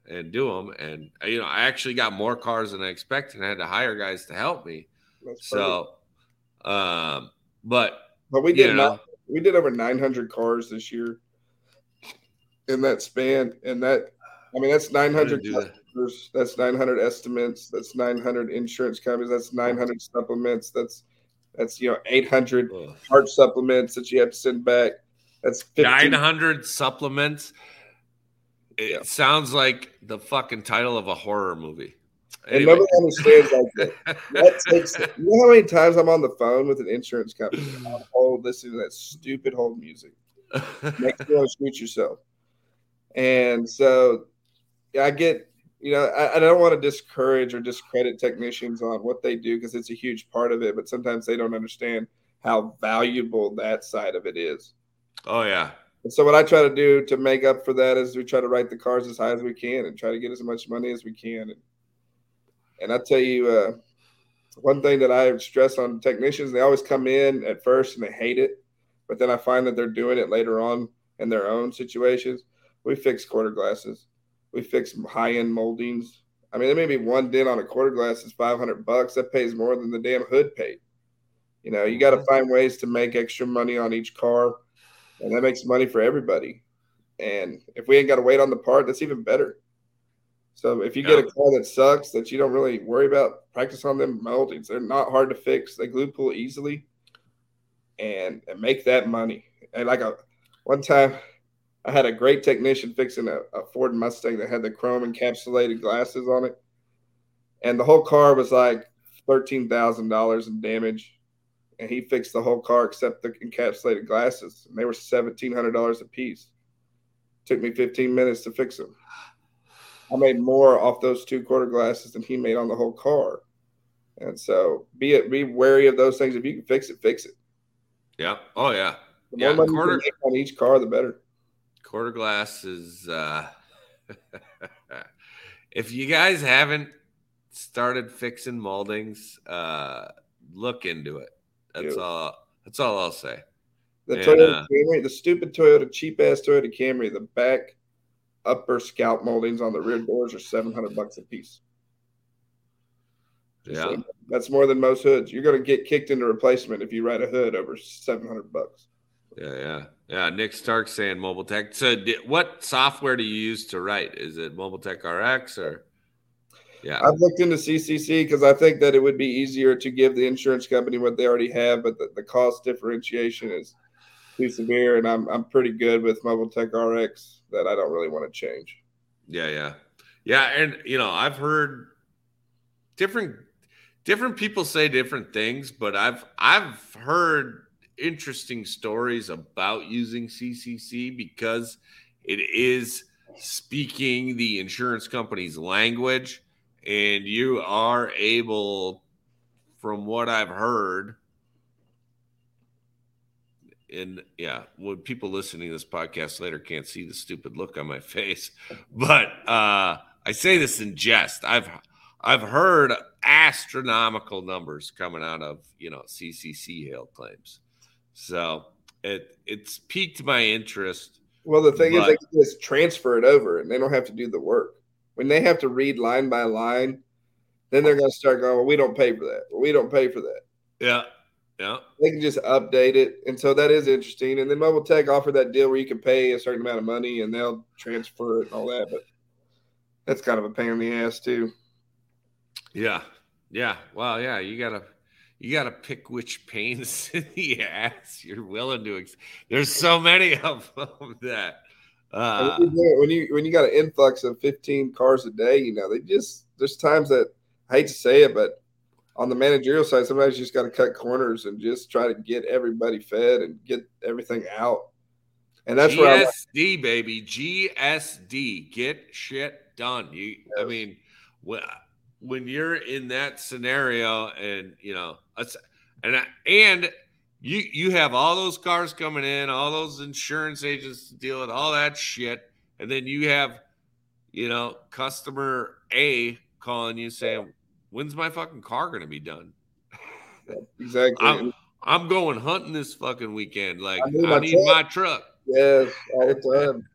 and do them. And you know, I actually got more cars than I expected. And I had to hire guys to help me. so, um, but but we did not. We did over 900 cars this year in that span, and that I mean that's 900 customers. That. That's 900 estimates. That's 900 insurance companies. That's 900 supplements. That's that's you know 800 Ugh. heart supplements that you have to send back. That's 900 supplements. It yeah. sounds like the fucking title of a horror movie. Anyway. And nobody understands like that. that takes, you know how many times I'm on the phone with an insurance company hold listening to that stupid hold music. Makes you want to shoot yourself. And so I get you know, I, I don't want to discourage or discredit technicians on what they do because it's a huge part of it, but sometimes they don't understand how valuable that side of it is. Oh yeah. And so what I try to do to make up for that is we try to write the cars as high as we can and try to get as much money as we can. And, and I tell you, uh, one thing that I stress on technicians, they always come in at first and they hate it, but then I find that they're doing it later on in their own situations. We fix quarter glasses, we fix high end moldings. I mean, there may be one dent on a quarter glass is 500 bucks. That pays more than the damn hood paid. You know, you got to find ways to make extra money on each car, and that makes money for everybody. And if we ain't got to wait on the part, that's even better. So if you get a car that sucks that you don't really worry about, practice on them moldings. They're not hard to fix. They glue pull easily, and, and make that money. And like a one time, I had a great technician fixing a, a Ford Mustang that had the chrome encapsulated glasses on it, and the whole car was like thirteen thousand dollars in damage and he fixed the whole car except the encapsulated glasses, and they were seventeen hundred dollars a piece. Took me fifteen minutes to fix them. I made more off those two quarter glasses than he made on the whole car. And so be it be wary of those things. If you can fix it, fix it. Yeah. Oh yeah. The more yeah, money quarter, you can make on each car, the better. Quarter glass is uh if you guys haven't started fixing moldings, uh look into it. That's all. That's all I'll say. The and, Toyota uh, Camry, the stupid Toyota, cheap ass Toyota Camry, the back upper scalp moldings on the rear doors are seven hundred bucks a piece. yeah, so that's more than most hoods. You're going to get kicked into replacement if you write a hood over seven hundred bucks. Yeah, yeah, yeah. Nick Stark saying Mobile Tech. So, did, what software do you use to write? Is it Mobile Tech RX or? Yeah. I've looked into CCC because I think that it would be easier to give the insurance company what they already have, but the, the cost differentiation is too severe. And I'm, I'm pretty good with Mobile Tech RX that I don't really want to change. Yeah. Yeah. Yeah. And, you know, I've heard different, different people say different things, but I've, I've heard interesting stories about using CCC because it is speaking the insurance company's language and you are able, from what I've heard, and yeah, when people listening to this podcast later can't see the stupid look on my face, but uh, I say this in jest. I've I've heard astronomical numbers coming out of you know CCC hail claims, so it it's piqued my interest. Well, the thing but, is, they can just transfer it over, and they don't have to do the work when they have to read line by line, then they're going to start going, well, we don't pay for that. Well, we don't pay for that. Yeah. Yeah. They can just update it. And so that is interesting. And then Mobile Tech offered that deal where you can pay a certain amount of money and they'll transfer it and all that. But that's kind of a pain in the ass too. Yeah. Yeah. Well, yeah, you gotta you gotta pick which pains in the ass you're willing to ex- there's so many of them that uh, when you when you got an influx of 15 cars a day, you know they just there's times that I hate to say it, but on the managerial side, sometimes you just got to cut corners and just try to get everybody fed and get everything out. And that's GSD, where GSD, baby, GSD, get shit done. You, yes. I mean, when when you're in that scenario, and you know, and and you you have all those cars coming in, all those insurance agents to deal with, all that shit, and then you have, you know, customer A calling you saying, "When's my fucking car going to be done?" Exactly. I'm, I'm, going hunting this fucking weekend. Like I need, I my, need truck. my, truck. Yes, all the time.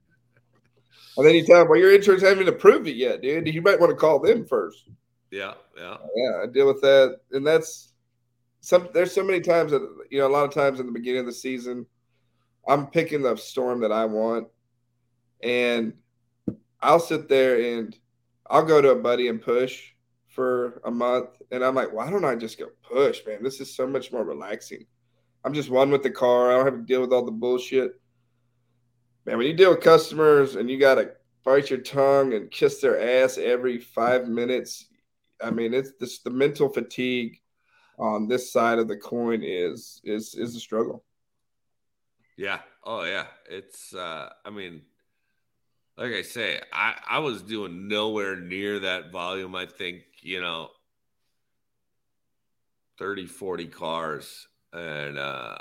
and then you tell them, "Well, your insurance hasn't approved it yet, dude. You might want to call them first. Yeah, yeah, yeah. I deal with that, and that's some there's so many times that you know a lot of times in the beginning of the season i'm picking the storm that i want. And i'll sit there and i'll go to a buddy and push for a month. And i'm like why don't i just go push man? This is so much more relaxing. I'm just one with the car. I don't have to deal with all the bullshit. Man when you deal with customers and you got to bite your tongue and kiss their ass every five minutes i mean it's this the mental fatigue on this side of the coin is is is a struggle. Yeah. Oh yeah. It's uh I mean like I say, I, I was doing nowhere near that volume. I think, you know, 30, 40 cars. And uh,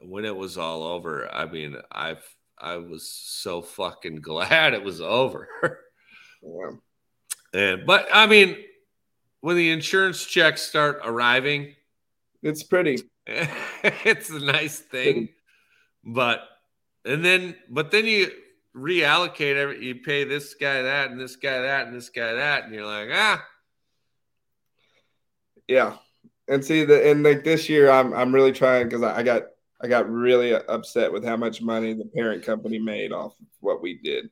when it was all over, I mean, I've, I was so fucking glad it was over. yeah. And, but I mean, when the insurance checks start arriving, it's pretty. it's a nice thing. But, and then, but then you, reallocate every you pay this guy that and this guy that and this guy that and you're like ah. Yeah. And see the and like this year i'm i'm really trying because I, I, got i got really upset with how much money the parent company made off of what we did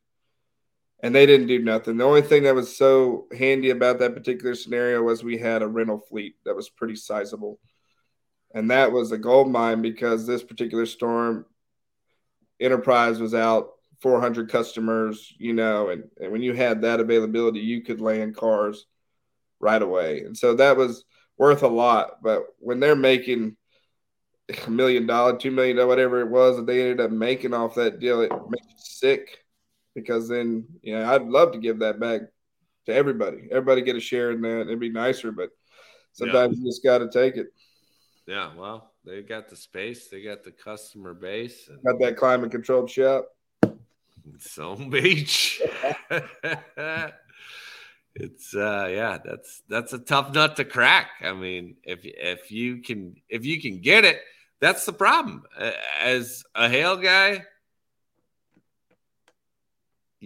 and they didn't do nothing the only thing that was so handy about that particular scenario was we had a rental fleet that was pretty sizable and that was a gold mine because this particular storm enterprise was out 400 customers, you know, and, and when you had that availability, you could land cars right away. And so that was worth a lot. But when they're making a million dollar, two million, whatever it was that they ended up making off that deal, it makes you sick because then, you know, I'd love to give that back to everybody. Everybody get a share in that. It'd be nicer, but sometimes yeah. you just got to take it. Yeah. Well, they got the space, they got the customer base, and- got that climate controlled shop. Some Beach. it's uh yeah, that's that's a tough nut to crack. I mean, if if you can if you can get it, that's the problem. As a hail guy,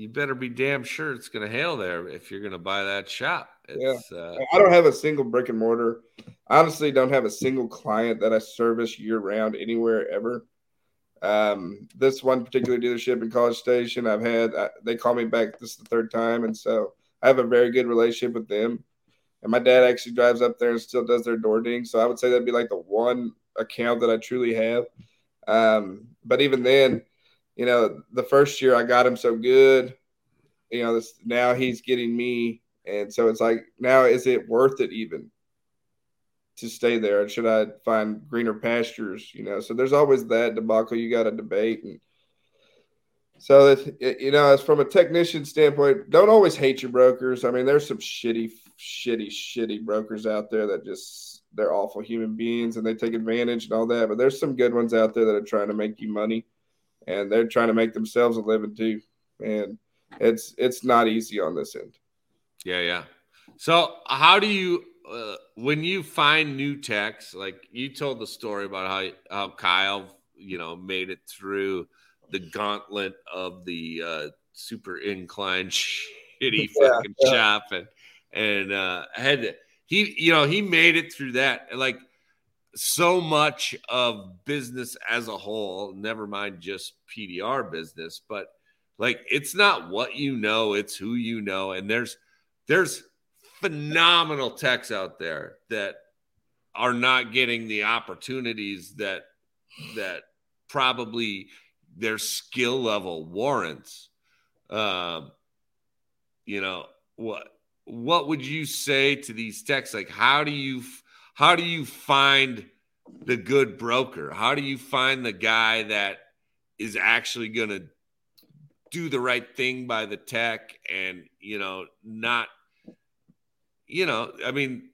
you better be damn sure it's going to hail there if you're going to buy that shop. It's, yeah. Uh, I don't have a single brick and mortar. I honestly don't have a single client that I service year round anywhere ever. Um, this one particular dealership in College Station, I've had, uh, they call me back this is the third time. And so I have a very good relationship with them. And my dad actually drives up there and still does their door ding. So I would say that'd be like the one account that I truly have. Um, but even then, you know, the first year I got him so good, you know, this, now he's getting me. And so it's like, now is it worth it even? to stay there? And should I find greener pastures? You know, so there's always that debacle you got to debate. And so that you know, as from a technician standpoint, don't always hate your brokers. I mean, there's some shitty, shitty, shitty brokers out there that just they're awful human beings and they take advantage and all that. But there's some good ones out there that are trying to make you money, and they're trying to make themselves a living too. And it's it's not easy on this end. Yeah, yeah. So how do you uh, when you find new techs, like you told the story about how how Kyle, you know, made it through the gauntlet of the uh, super incline shitty fucking yeah, shop and and uh, had he, you know, he made it through that. Like so much of business as a whole, never mind just PDR business, but like it's not what you know, it's who you know, and there's there's phenomenal techs out there that are not getting the opportunities that that probably their skill level warrants. Um, you know what? What would you say to these techs? Like, how do you how do you find the good broker? How do you find the guy that is actually going to do the right thing by the tech and you know not you know, I mean,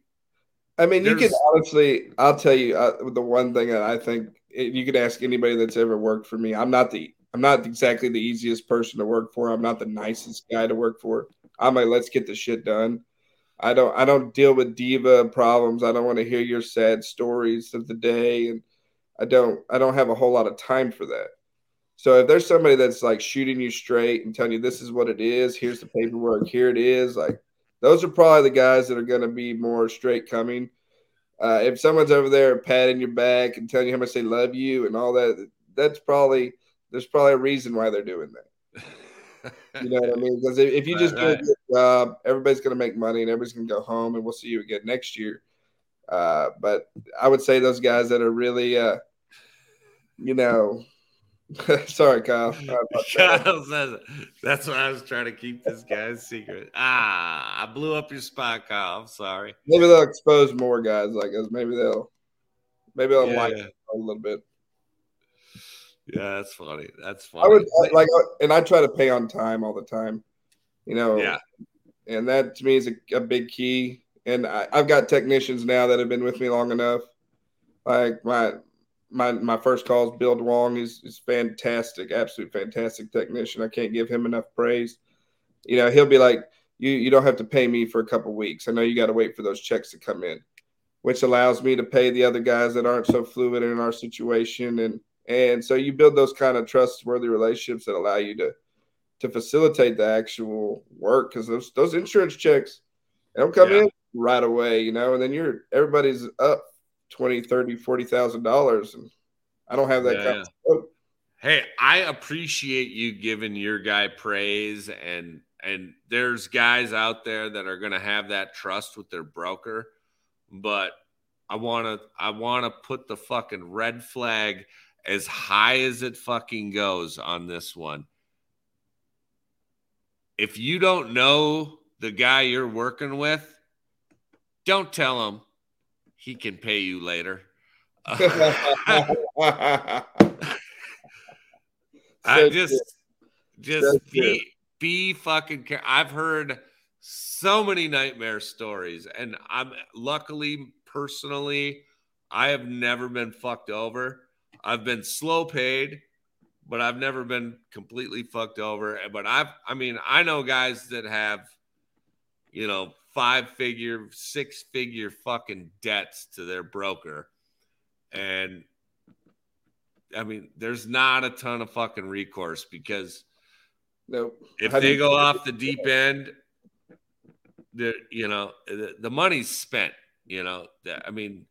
I mean, you can honestly, I'll tell you uh, the one thing that I think you could ask anybody that's ever worked for me. I'm not the, I'm not exactly the easiest person to work for. I'm not the nicest guy to work for. I'm like, let's get the shit done. I don't, I don't deal with diva problems. I don't want to hear your sad stories of the day, and I don't, I don't have a whole lot of time for that. So if there's somebody that's like shooting you straight and telling you this is what it is, here's the paperwork, here it is, like those are probably the guys that are going to be more straight coming. Uh, if someone's over there patting your back and telling you how much they love you and all that, that's probably there's probably a reason why they're doing that. you know what I mean? Because if, you just do a good job, everybody's going to make money and everybody's going to go home and we'll see you again next year. Uh, but I would say those guys that are really, uh, you know, Sorry, Kyle. Kyle says it. That's why I was trying to keep this guy's secret. Ah, I blew up your spot, Kyle. I'm sorry. Maybe they'll expose more guys like us. Maybe they'll, maybe they'll yeah, like a little bit. Yeah, that's funny. That's funny. I would I, like, and I try to pay on time all the time. You know. Yeah. And that to me is a, a big key. And I, I've got technicians now that have been with me long enough. Like my my my first call is Bill Dwong. He's, he's fantastic, absolute fantastic technician. I can't give him enough praise. You know, he'll be like, you you don't have to pay me for a couple weeks. I know you got to wait for those checks to come in, which allows me to pay the other guys that aren't so fluid in our situation, and and so you build those kind of trustworthy relationships that allow you to to facilitate the actual work because those those insurance checks they don't come yeah. in right away, you know, and then you're everybody's up 20, 30, 40,000 dollars and I don't have that yeah, kind of Hey, I appreciate you giving your guy praise and and there's guys out there that are going to have that trust with their broker, but I want to I want to put the fucking red flag as high as it fucking goes on this one. If you don't know the guy you're working with, don't tell him he can pay you later. I just just be be fucking care. I've heard so many nightmare stories and I'm luckily personally I have never been fucked over. I've been slow paid, but I've never been completely fucked over. But I've I mean, I know guys that have you know, five figure, six figure fucking debts to their broker. And I mean, there's not a ton of fucking recourse because nope. if How they go off the deep end, the you know the, the money's spent. You know, I mean,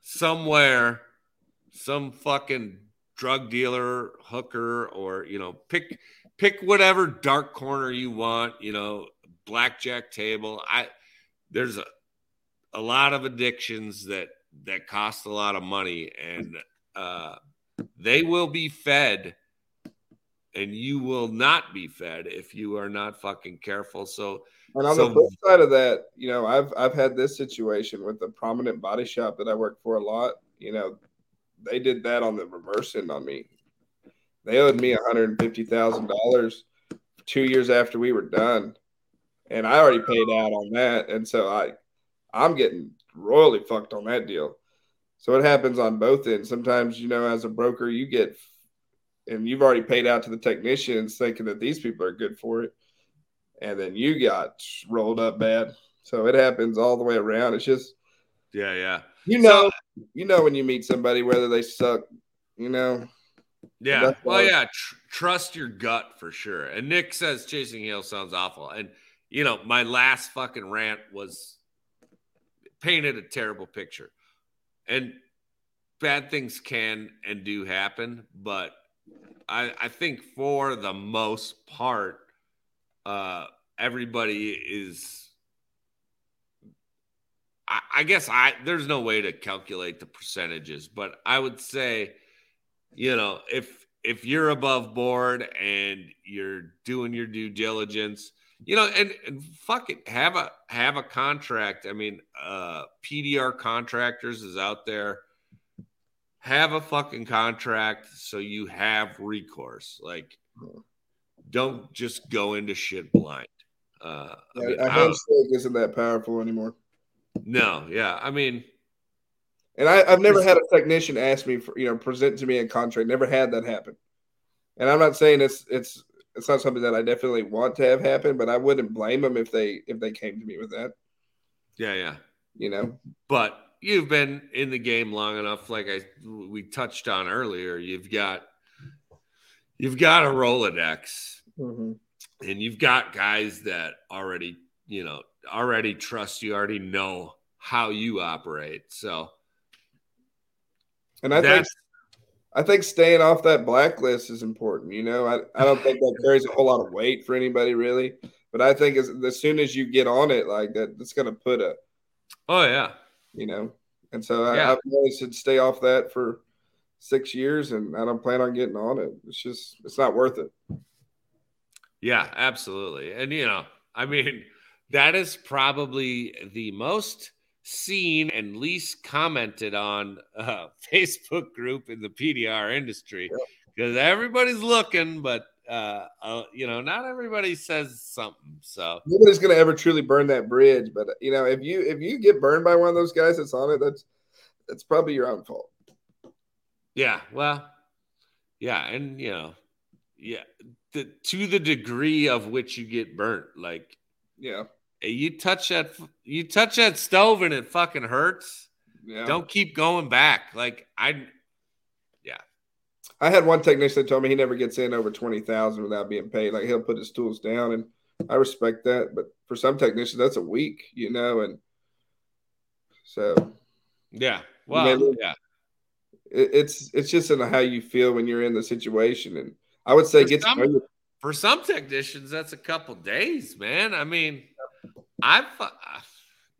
somewhere, some fucking drug dealer, hooker, or you know, pick pick whatever dark corner you want. You know, blackjack table. I there's a a lot of addictions that that cost a lot of money and uh, they will be fed and you will not be fed if you are not fucking careful so and on so, the flip side of that you know i've i've had this situation with a prominent body shop that i work for a lot you know they did that on the reverse end on me they owed me $150000 two years after we were done and I already paid out on that, and so I I'm getting royally fucked on that deal. So it happens on both ends. Sometimes you know, as a broker, you get and you've already paid out to the technicians thinking that these people are good for it, and then you got rolled up bad. So it happens all the way around. It's just yeah, yeah. You know, so, you know when you meet somebody whether they suck, you know. Yeah. Well, yeah. Tr- trust your gut for sure. And Nick says chasing hail sounds awful, and you know, my last fucking rant was painted a terrible picture. And bad things can and do happen, but I, I think for the most part, uh, everybody is. I, I guess I there's no way to calculate the percentages, but I would say, you know, if if you're above board and you're doing your due diligence, you know, and, and fuck it, have a have a contract. I mean, uh PDR contractors is out there. Have a fucking contract so you have recourse. Like, don't just go into shit blind. Uh, I mean, a handshake isn't that powerful anymore. No, yeah, I mean, and I, have never had a technician ask me for you know present to me a contract. Never had that happen. And I'm not saying it's it's it's not something that I definitely want to have happen, but I wouldn't blame them if they if they came to me with that. Yeah, yeah. You know. But you've been in the game long enough, like I we touched on earlier. You've got you've got a Rolodex, mm-hmm. and you've got guys that already you know already trust you, already know how you operate. So, and I think I think staying off that blacklist is important. You know, I, I don't think that carries a whole lot of weight for anybody really, but I think as, as soon as you get on it, like that, that's going to put a. Oh yeah. You know, and so yeah. I, I've always said stay off that for six years, and I don't plan on getting on it. It's just it's not worth it. Yeah, absolutely, and you know, I mean, that is probably the most seen and least commented on uh, Facebook group in the PDR industry because everybody's looking, but uh, uh, you know, not everybody says something. So nobody's gonna ever truly burn that bridge. But you know, if you if you get burned by one of those guys that's on it, that's that's probably your own fault. Yeah, well, yeah, and you know, yeah, the, to the degree of which you get burnt, like yeah, you touch that you touch that stove and it fucking hurts. Yeah. Don't keep going back. Like I yeah. I had one technician that told me he never gets in over twenty thousand without being paid. Like he'll put his tools down, and I respect that. But for some technicians, that's a week, you know, and so yeah, well, yeah, it, it's it's just in how you feel when you're in the situation, and I would say for get some, for some technicians that's a couple days, man. I mean, I've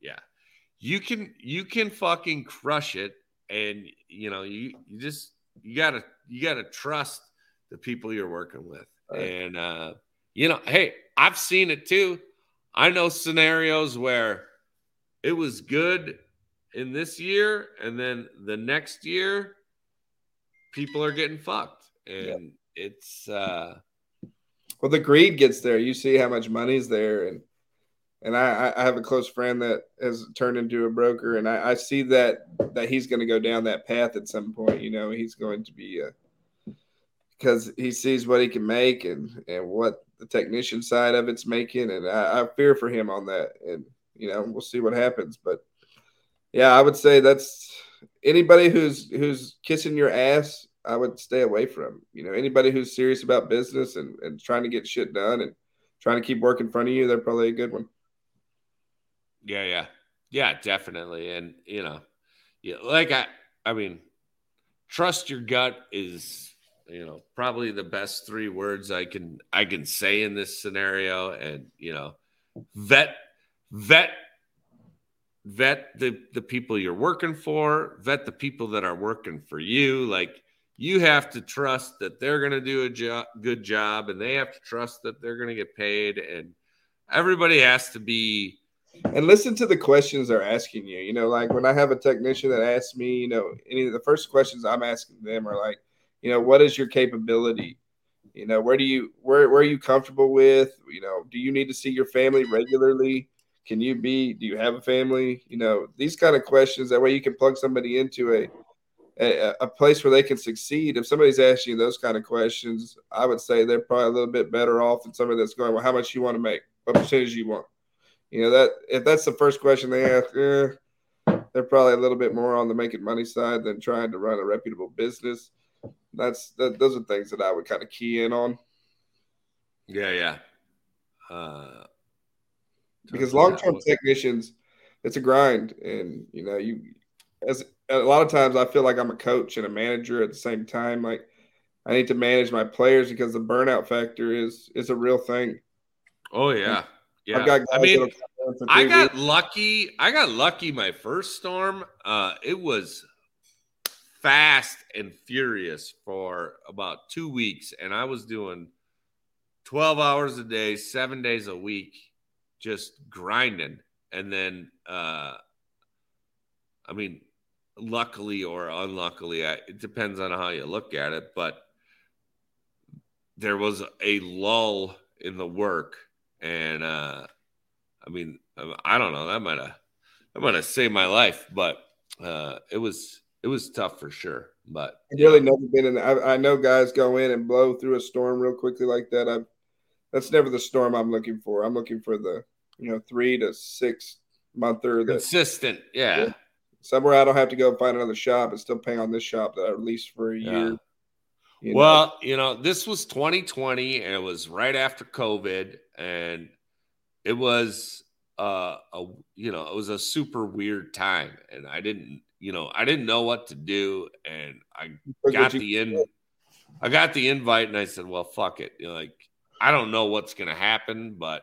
yeah, you can you can fucking crush it, and you know you you just you gotta you gotta trust the people you're working with. Right. And uh, you know, hey, I've seen it too. I know scenarios where it was good in this year, and then the next year, people are getting fucked, and yeah. it's uh, well, the greed gets there. You see how much money's there, and and I, I have a close friend that has turned into a broker, and I, I see that that he's going to go down that path at some point. You know, he's going to be because uh, he sees what he can make and and what the technician side of it's making, and I, I fear for him on that. And you know, we'll see what happens, but yeah, I would say that's anybody who's who's kissing your ass. I would stay away from. You know, anybody who's serious about business and, and trying to get shit done and trying to keep work in front of you, they're probably a good one. Yeah, yeah, yeah, definitely. And you know, yeah, like I, I mean, trust your gut is you know probably the best three words I can I can say in this scenario. And you know, vet, vet, vet the the people you're working for. Vet the people that are working for you. Like you have to trust that they're going to do a jo- good job and they have to trust that they're going to get paid and everybody has to be and listen to the questions they're asking you. You know, like when I have a technician that asks me, you know, any of the first questions I'm asking them are like, you know, what is your capability? You know, where do you where where are you comfortable with? You know, do you need to see your family regularly? Can you be? Do you have a family? You know, these kind of questions. That way, you can plug somebody into a a, a place where they can succeed. If somebody's asking you those kind of questions, I would say they're probably a little bit better off than somebody that's going, well, how much you want to make? What percentage you want? You know that if that's the first question they ask, eh, they're probably a little bit more on the making money side than trying to run a reputable business. That's that. Those are things that I would kind of key in on. Yeah, yeah. Uh, because long-term technicians, it's a grind, and you know, you as a lot of times I feel like I'm a coach and a manager at the same time. Like I need to manage my players because the burnout factor is is a real thing. Oh yeah. Yeah, I mean, I got weeks. lucky. I got lucky my first storm. Uh, it was fast and furious for about two weeks, and I was doing twelve hours a day, seven days a week, just grinding. And then, uh, I mean, luckily or unluckily, I, it depends on how you look at it, but there was a lull in the work and uh, I mean, I don't know. That might have that might have saved my life, but uh, it was it was tough for sure. But I've really never been in. I, I, know guys go in and blow through a storm real quickly like that. I've that's never the storm I'm looking for. I'm looking for the you know three to six monther that consistent. Yeah. yeah. Somewhere I don't have to go find another shop and still pay on this shop that I leased for a yeah. year. You well, know? you know, this was 2020 and it was right after COVID and it was uh, a you know it was a super weird time, and I didn't you know I didn't know what to do, and I got the in I got the invite, and I said, well, fuck it, you know, like I don't know what's gonna happen, but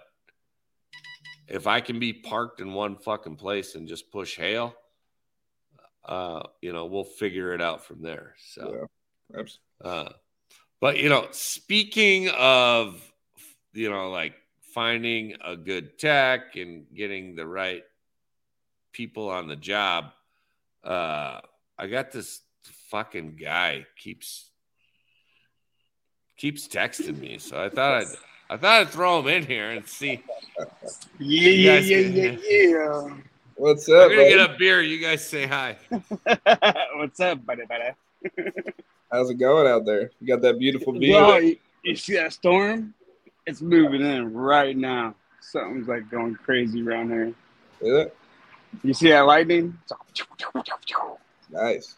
if I can be parked in one fucking place and just push hail, uh, you know, we'll figure it out from there. So, yeah, uh, but you know, speaking of, you know, like finding a good tech and getting the right people on the job. Uh, I got this fucking guy keeps keeps texting me, so I thought I'd I thought I'd throw him in here and see. Yeah, yeah, yeah, can- yeah, yeah. What's up? We're gonna buddy? get a beer. You guys say hi. What's up, buddy, buddy? How's it going out there? You got that beautiful view. Yo, you, you see that storm? It's moving in right now. Something's like going crazy around here. Is it? You see that lightning? Nice.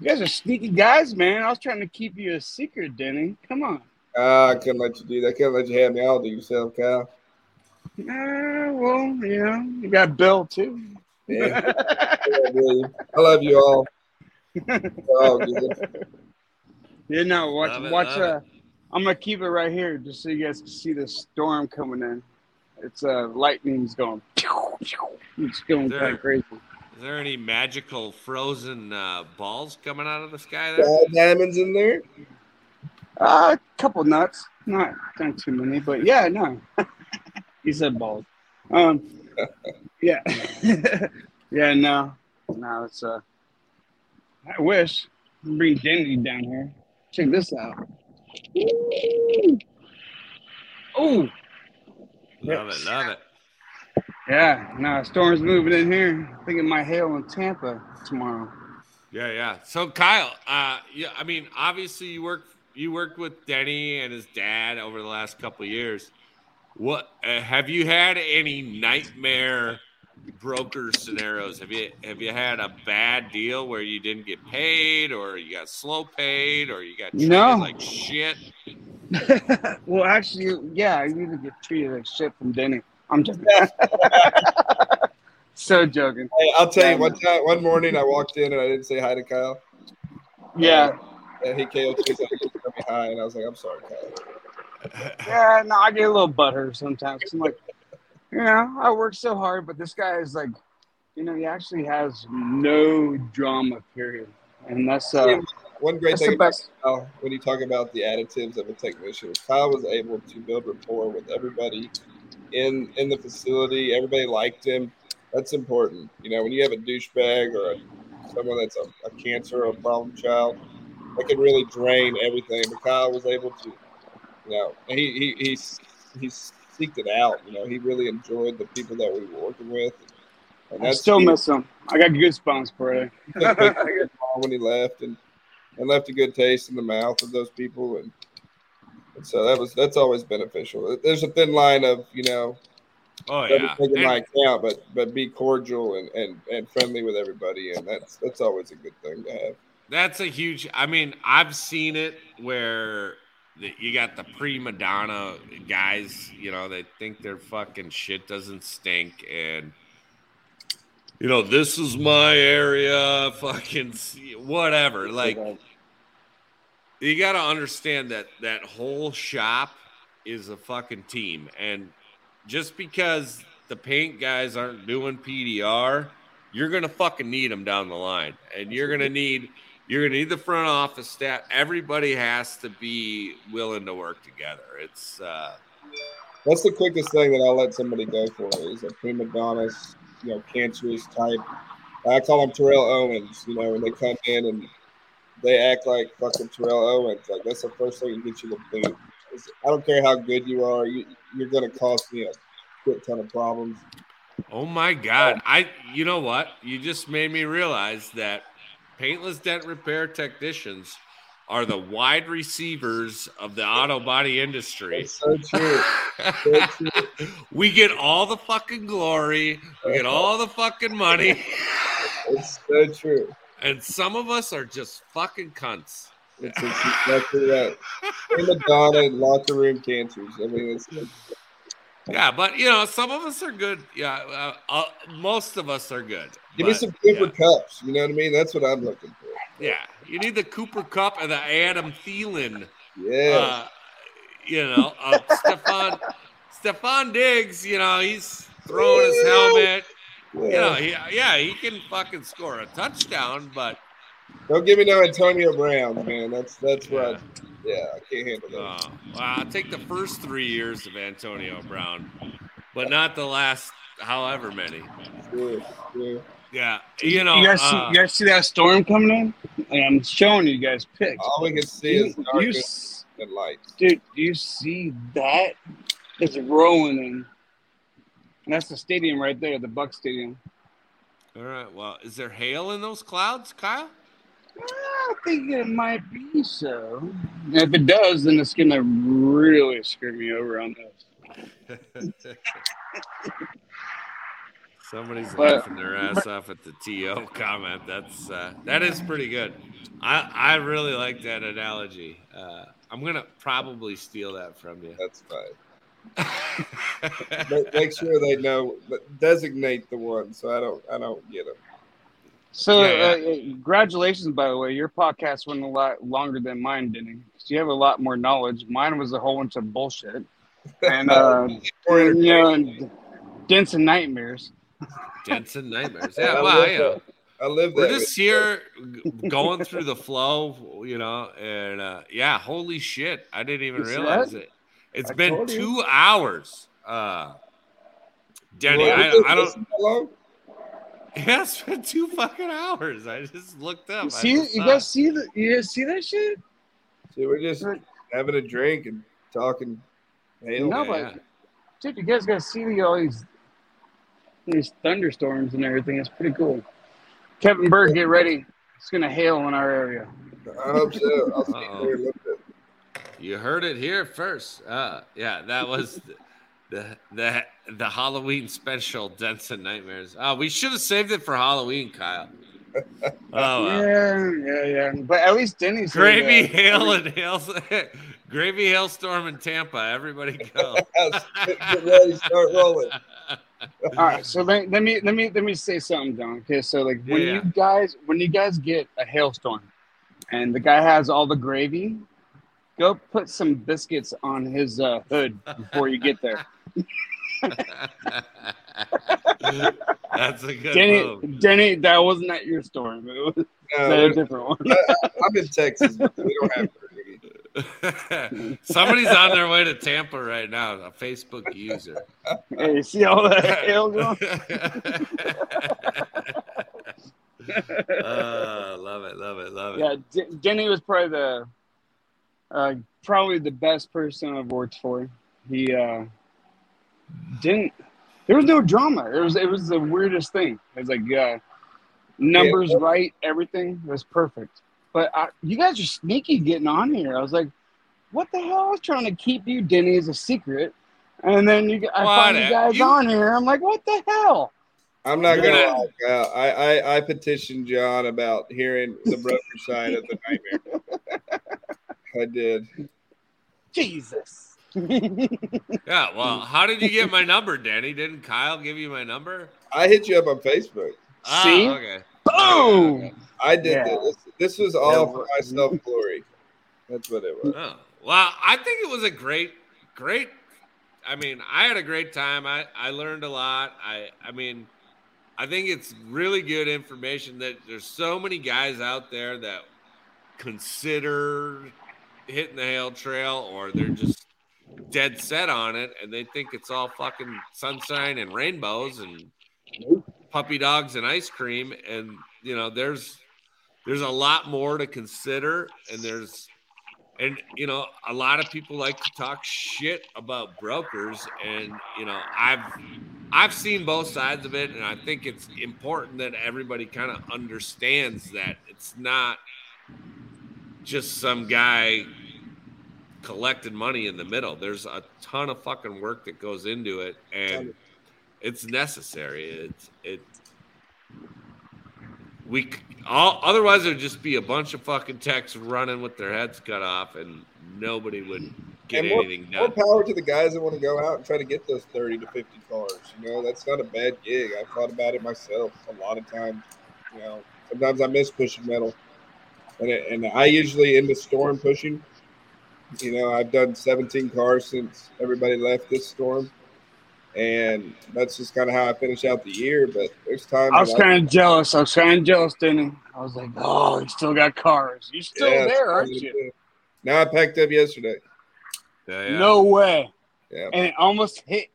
You guys are sneaky guys, man. I was trying to keep you a secret, Denny. Come on. Ah, I couldn't let you do that. I couldn't let you have me all to yourself, Kyle. Uh, well, you know, you got Bill too. Yeah. I love you all. Oh, good. Yeah, no, watch, Love it, watch. love Uh, I'm gonna keep it right here just so you guys can see the storm coming in. It's uh, lightning's going. It's going There- kind of crazy. Is there any magical frozen uh, balls coming out of the sky there? Got diamonds in there. Uh, a couple nuts, not not too many, but yeah, no. he said balls. Um, yeah, yeah, no, no. It's uh, I wish bring Denny down here. Check this out. Oh, Love it, love it. yeah, no, storm's moving in here. I think it might hail in Tampa tomorrow. Yeah, yeah. So Kyle, uh, yeah, I mean, obviously you work you worked with Denny and his dad over the last couple of years. What uh, have you had any nightmare broker scenarios? Have you have you had a bad deal where you didn't get paid, or you got slow paid, or you got treated No. like shit? well, actually, yeah, I usually get treated like shit from Denny. I'm just so joking. Hey, I'll tell you one time, one morning I walked in and I didn't say hi to Kyle. Yeah, And he came up to me and said, me hi," and I was like, "I'm sorry, Kyle." yeah. No, I get a little butthurt sometimes. I'm like, you know, I work so hard, but this guy is like, you know, he actually has no drama. Period. And that's uh, One great thing about. Kyle, when you talk about the additives of a technician, Kyle was able to build rapport with everybody in in the facility. Everybody liked him. That's important. You know, when you have a douchebag or a, someone that's a, a cancer or a problem child, that can really drain everything. But Kyle was able to, you know, he he he's he's seeked it out. You know, he really enjoyed the people that we were working with. And I still miss him. I got goosebumps, bro. when he left and and left a good taste in the mouth of those people and, and so that was that's always beneficial. There's a thin line of you know Oh yeah. take my account, but but be cordial and, and and friendly with everybody, and that's that's always a good thing to have. That's a huge. I mean, I've seen it where the, you got the prima donna guys. You know, they think their fucking shit doesn't stink, and you know, this is my area. Fucking see- whatever. Like, you got to understand that that whole shop is a fucking team, and just because the paint guys aren't doing PDR, you're gonna fucking need them down the line, and you're gonna need you're gonna need the front office staff. Everybody has to be willing to work together. It's uh, That's the quickest thing that I'll let somebody go for is a prima donna, you know, cancerous type. I call them Terrell Owens. You know, when they come in and they act like fucking Terrell Owens. Like that's the first thing that gets you the boot. It's- I don't care how good you are, you, you're going to cause me a quick ton of problems. oh my god! I you know what? You just made me realize that paintless dent repair technicians are the wide receivers of the auto body industry. It's so true. So true. we get all the fucking glory, we get all the fucking money, It's so true. and some of us are just fucking cunts. It's, it's exactly right. Prima donna and locker room cancers. I mean, it's Yeah, but you know, some of us are good. Yeah, uh, uh, most of us are good. give me some Cooper yeah, Kupps. You know what I mean? That's what I'm looking for. yeah, you need the Cooper Kupp and the Adam Thielen. Yeah. Uh, you know, uh, Stefon Stefon Diggs. You know, he's throwing his helmet. You know, yeah. he, yeah, he can fucking score a touchdown, but Don't give me no Antonio Brown, man. That's that's yeah. what. Yeah, I can't handle that. Uh, well, I'll take the first three years of Antonio Brown, but not the last however many. Sure, sure. Yeah, you know, you guys, see, uh, you guys see that storm coming in? And I'm showing you guys pics. All we can see You, is you, darkness. s- and lights. Dude, do you see that? It's rolling in. That's the stadium right there, the Buck Stadium. All right. Well, is there hail in those clouds, Kyle? I think it might be so. If it does, then it's gonna really screw me over on this. Somebody's But- laughing their ass off at the TO comment. That's uh, that is pretty good. I I really like that analogy. Uh, I'm gonna probably steal that from you. That's fine. Make, make sure they know, designate the one so I don't I don't get them. So, Yeah, Uh, uh, congratulations, by the way. Your podcast went a lot longer than mine, didn't it? 'Cause you have a lot more knowledge. Mine was a whole bunch of bullshit. And, uh, and, you know, entertaining. and dents and nightmares. Jensen nightmares. I Yeah, well, live you know, I live we're just here going through the flow, you know, and uh, yeah, holy shit, I didn't even You realize that? it. It's I been you. two hours. Uh, Denny, Well, I, I don't. isn't? Yeah, it's been two fucking hours. I just looked up. I see, you saw guys see the, you guys see that shit? See, we're just having a drink and talking. Hail. No, Yeah, but dude, you guys gotta see all these these thunderstorms and everything. It's pretty cool. Kevin Bird, get ready. It's gonna hail in our area. I hope so. I'll see you there a little bit. You heard it here first. Uh, yeah, that was the the the Halloween special, Dents and Nightmares. Oh, we should have saved it for Halloween, Kyle. Oh. Yeah, yeah, yeah. But at least Denny's Gravy hail and hail, gravy hailstorm in Tampa. Everybody go. Get ready, start rolling. All right, so let, let me let me let me say something, John. Okay, so like when yeah. you guys when you guys get a hailstorm, and the guy has all the gravy, go put some biscuits on his uh, hood before you get there. That's a good Denny, move. Denny, that wasn't at your storm. It was No, a different one. I'm in Texas. but We don't have. Somebody's on their way to Tampa right now, a Facebook user. hey, see all that hail going? uh, love it, love it, love it. Yeah, D- Denny was probably the uh, probably the best person I've worked for. He uh, didn't. There was no drama. It was it was the weirdest thing. It was like uh, numbers Yeah. right, everything was perfect. But I, you guys are sneaky getting on here. I was like, what the hell? I was trying to keep you, Denny, as a secret. And then you, I find you guys You- on here. I'm like, what the hell? I'm not gonna gonna- lie. Kyle. I, I I petitioned John about hearing the broker side of the nightmare. I did. Jesus. Yeah, well, how did you get my number, Danny? Didn't Kyle give you my number? I hit you up on Facebook. Ah, See? okay. Boom. I did Yeah. this. This was all Yeah, for my self glory. That's what it was. Oh, well, I think it was a great, great. I mean, I had a great time. I, I learned a lot. I, I mean, I think it's really good information that there's so many guys out there that consider hitting the hail trail or they're just dead set on it and they think it's all fucking sunshine and rainbows and puppy dogs and ice cream and you know there's there's a lot more to consider and there's and you know a lot of people like to talk shit about brokers and you know i've i've seen both sides of it and i think it's important that everybody kind of understands that it's not just some guy collecting money in the middle there's a ton of fucking work that goes into it and it's necessary it's it we all otherwise there'd just be a bunch of fucking techs running with their heads cut off and nobody would get And more, anything more done. power to the guys that want to go out and try to get those 30 to 50 cars. You know, that's not a bad gig. I've thought about it myself a lot of times. You know, sometimes I miss pushing metal. And, it, and I usually in the storm pushing. You know, I've done 17 cars since everybody left this storm. And that's just kind of how I finish out the year. But there's time. I was kind of jealous. I was kind of jealous, Denny. I was like, oh, you still got cars. You're still Yeah, there, aren't you? good. Now I packed up yesterday. Yeah, yeah. No way. Yeah. And it almost hit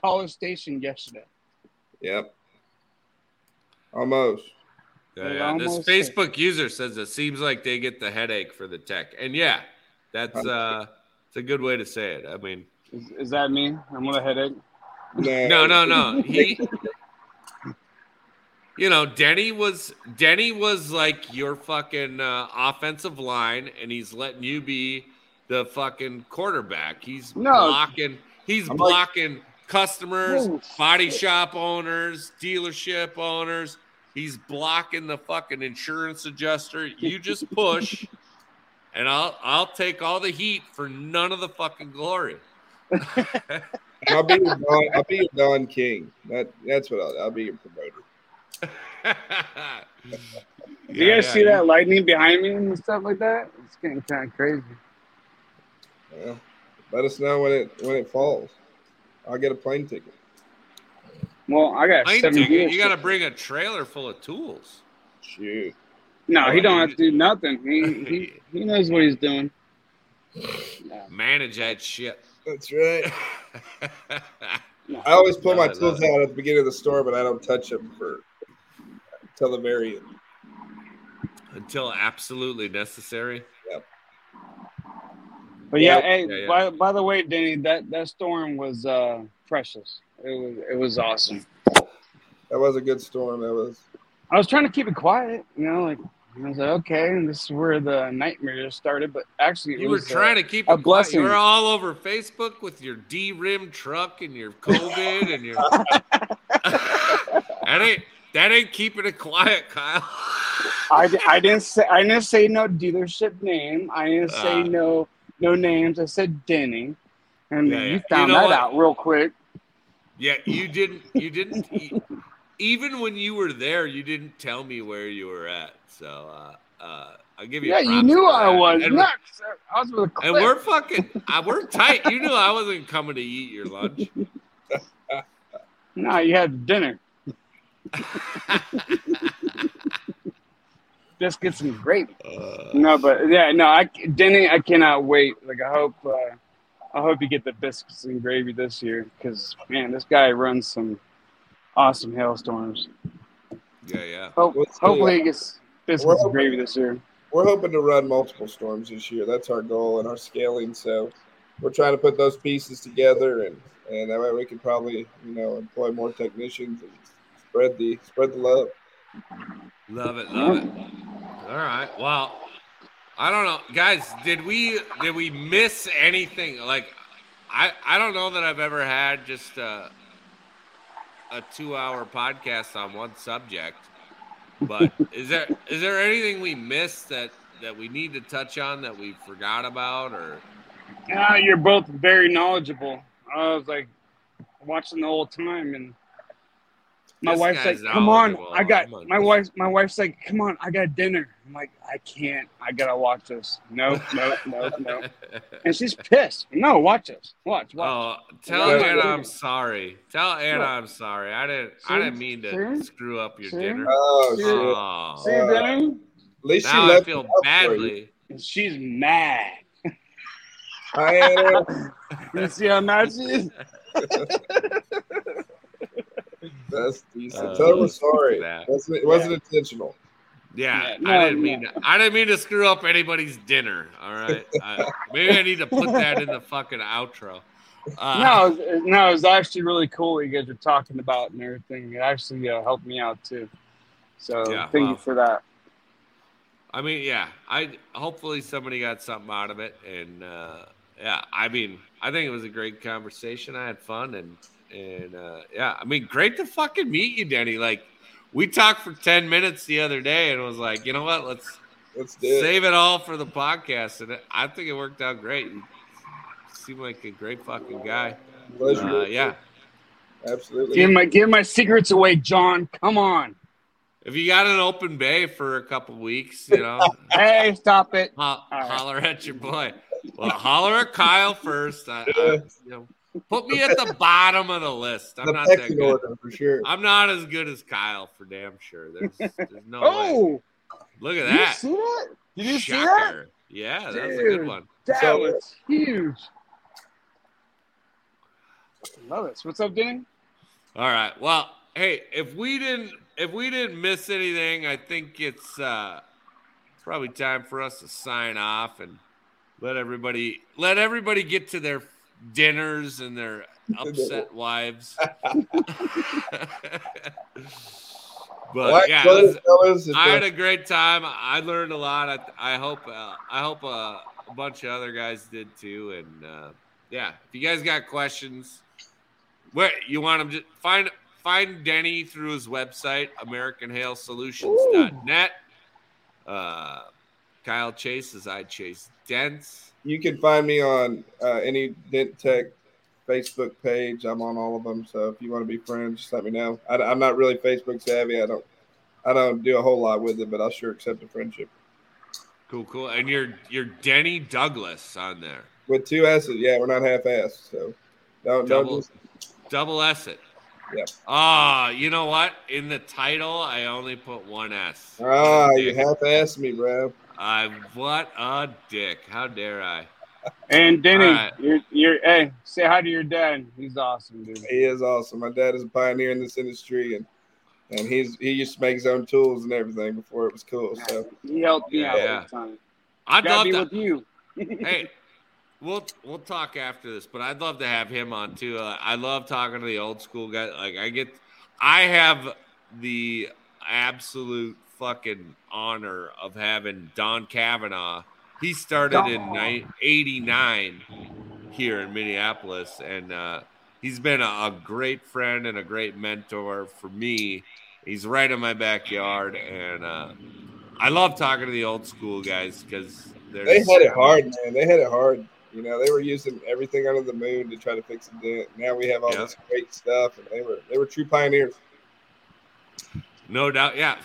College Station yesterday. Yep. Almost. Yeah, yeah. This almost hit. Facebook user says it seems like they get the headache for the tech. And yeah, That's uh, it's a good way to say it. I mean, Is, is that me? I'm gonna headache. no, no, no. He, you know, Denny was Denny was like your fucking uh, offensive line, and he's letting you be the fucking quarterback. He's No. blocking. He's I'm like- blocking customers, Whoa. body shop owners, dealership owners. He's blocking the fucking insurance adjuster. You just push, and I'll I'll take all the heat for none of the fucking glory. I'll be your Don, I'll be your Don King. That that's what I'll, I'll be your promoter. Do you guys see that lightning behind me and stuff like that? It's getting kind of crazy. Well, let us know when it when it falls. I'll get a plane ticket. Well, I got Plane seven ticket, years. you got to bring a trailer full of tools. Shoot. No, he don't have to do nothing. He he, he knows what he's doing. Manage that shit. That's right. No. I always pull my tools out at the beginning of the store, but I don't touch them for till the very end. Until absolutely necessary. Yep. But yeah, Yeah, hey, yeah, yeah. by by the way, Denny, that that storm was uh precious. It was it was awesome. That was a good storm. That was. I was trying to keep it quiet, you know, like I was like, okay, and this is where the nightmare started. But actually, it You were was, uh, trying to keep a blessing. You were all over Facebook with your D-rim truck and your COVID and your. that ain't that ain't keeping it quiet, Kyle. I, I didn't say I didn't say no dealership name. I didn't say Ah. no no names. I said Denny, and Yeah, you You found know that what? out real quick. Yeah, you didn't. You didn't. even when you were there, you didn't tell me where you were at. So uh, uh, I'll give you. Yeah, you knew I was. And, nuts. I was with a and we're fucking. Uh, we're tight. You knew I wasn't coming to eat your lunch. No, you had dinner, biscuits and gravy. Uh, No, but yeah, no, I Denny, I cannot wait. Like I hope, uh, I hope you get the biscuits and gravy this year because man, this guy runs some awesome hailstorms. yeah, yeah. Hope, We'll see. hopefully, he gets biscuits We're hoping- gravy this year. We're hoping to run multiple storms this year. That's our goal and our scaling. So we're trying to put those pieces together, and and that way we can probably you know employ more technicians and spread the spread the love. Love it, love it. All right. Well, I don't know, guys. Did we did we miss anything? Like, I I don't know that I've ever had just a a two hour podcast on one subject. But is there is there anything we missed that that we need to touch on that we forgot about or? Yeah, you're both very knowledgeable. I was like watching the whole time, and my This wife's like, "Come on. I got my wife." My wife's like, "Come on, I got dinner." I'm like, "I can't. I gotta watch this." No, no, no, no. And she's pissed. No, watch this. Watch, watch. Oh, tell Yeah. Anna I'm sorry. Tell Anna What? I'm sorry. I didn't. I didn't mean to See? screw up your See? dinner. Oh, See? shit. Oh, See, Uh, At least she now I left feel it up for you. badly. She's mad. Hi, Anna. You see how mad she is? That's decent. Uh, Tell her we're sorry. that. Wasn't, it wasn't intentional. Yeah, Yeah, I didn't mean. no. To, I didn't mean to screw up anybody's dinner. All right, I, maybe I need to put that in the fucking outro. Uh, no, no, it was actually really cool. what You guys were talking about and everything. It actually uh, helped me out too. So Yeah, thank wow. you for that. I mean, yeah. I hopefully somebody got something out of it, and uh, yeah, I mean, I think it was a great conversation. I had fun, and and uh, yeah, I mean, great to fucking meet you, Denny. Like, we talked for ten minutes the other day, and was like, you know what? Let's Let's do save it all for the podcast, and I think it worked out great. You seem like a great fucking guy. Pleasure. Uh, yeah. Absolutely. Give my give my secrets away, John. Come on. If you got an open bay for a couple weeks, you know, Hey, stop it. ho- All right. holler at your boy. Well, holler at Kyle first. I, I, you know, put me at the bottom of the list. I'm the not that good. order for sure. I'm not as good as Kyle for damn sure. There's, there's no way. Oh, Look at did you that. see that? Did you see that? Yeah, that was a good one. That So- was huge. Love it. What's up, Dan? All right. Well, hey, if we didn't if we didn't miss anything, I think it's uh probably time for us to sign off and let everybody let everybody get to their dinners and their upset wives. but Like yeah, brothers, fellas, I had a great time. I learned a lot. I, I hope uh, I hope uh, a bunch of other guys did too. And uh, yeah, if you guys got questions, where you want them to find find Denny through his website, AmericanHailSolutions.net. Uh, Kyle Chase is I Chase Dents. You can find me on uh, any Dent Tech Facebook page. I'm on all of them. So if you want to be friends, just let me know. I, am not really Facebook savvy. I don't. I don't do a whole lot with it, but I'll sure accept a friendship. Cool, cool. And you're you're Denny Douglas on there. With two S's, yeah, we're not half-assed. So don't don't Double, just double S it. Yep. Ah, you know what? In the title, I only put one S. ah, you dick. half-assed me, bro. I what a dick. How dare I? And Denny, All right. you're, you're, hey, say hi to your dad. He's awesome, dude. He is awesome. My dad is a pioneer in this industry, and and he's he used to make his own tools and everything before it was cool. So He helped me out Yeah. all the time. I'd Gotta love to. with you. hey, we'll we'll talk after this, but I'd love to have him on too. Uh, I love talking to the old school guy. Like I get, I have the absolute fucking honor of having Don Kavanaugh. He started in ni- '89 here in Minneapolis, and uh, he's been a, a great friend and a great mentor for me. He's right in my backyard, and uh, I love talking to the old school guys because they had it hard, man. They had it hard. You know, they were using everything under the moon to try to fix a dent. Now we have all Yeah. this great stuff, and they were they were true pioneers. No doubt, yeah.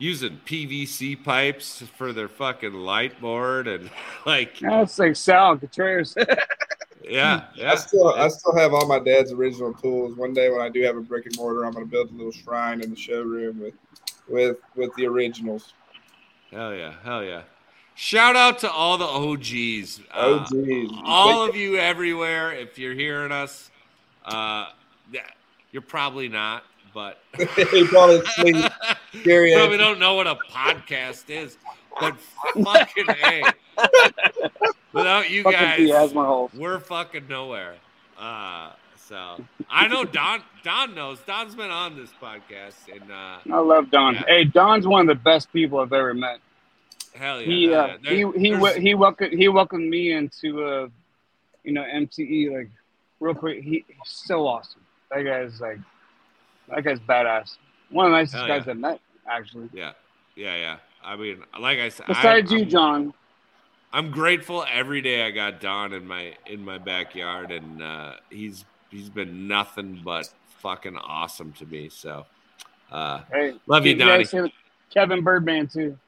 Using PVC pipes for their fucking light board and like, That's like Sal Contreras. yeah, I yeah. still I still have all my dad's original tools. One day when I do have a brick and mortar, I'm going to build a little shrine in the showroom with with with the originals. Hell yeah, hell yeah. Shout out to all the OGs. Uh, geez, all of you everywhere. If you're hearing us, uh, yeah, you're probably not, but he probably sleep. Scary probably ass. don't know what a podcast is. But fucking hey, without you Fucking guys, asthma we're fucking nowhere. Uh, so I know Don. Don knows. Don's been on this podcast, and uh, I love Don. Yeah. Hey, Don's one of the best people I've ever met. hell yeah, he uh, yeah. There- he he he welcomed he welcomed me into uh you know MTE like real quick. He, he's so awesome. That guy's like that guy's badass. One of the nicest Hell guys yeah. I've met actually. yeah, yeah, yeah. I mean, like I said, Besides I'm, you, John. I'm grateful every day I got Don in my in my backyard, and uh, he's he's been nothing but fucking awesome to me. So, uh, Hey, Love you, Donnie. Kevin Birdman too.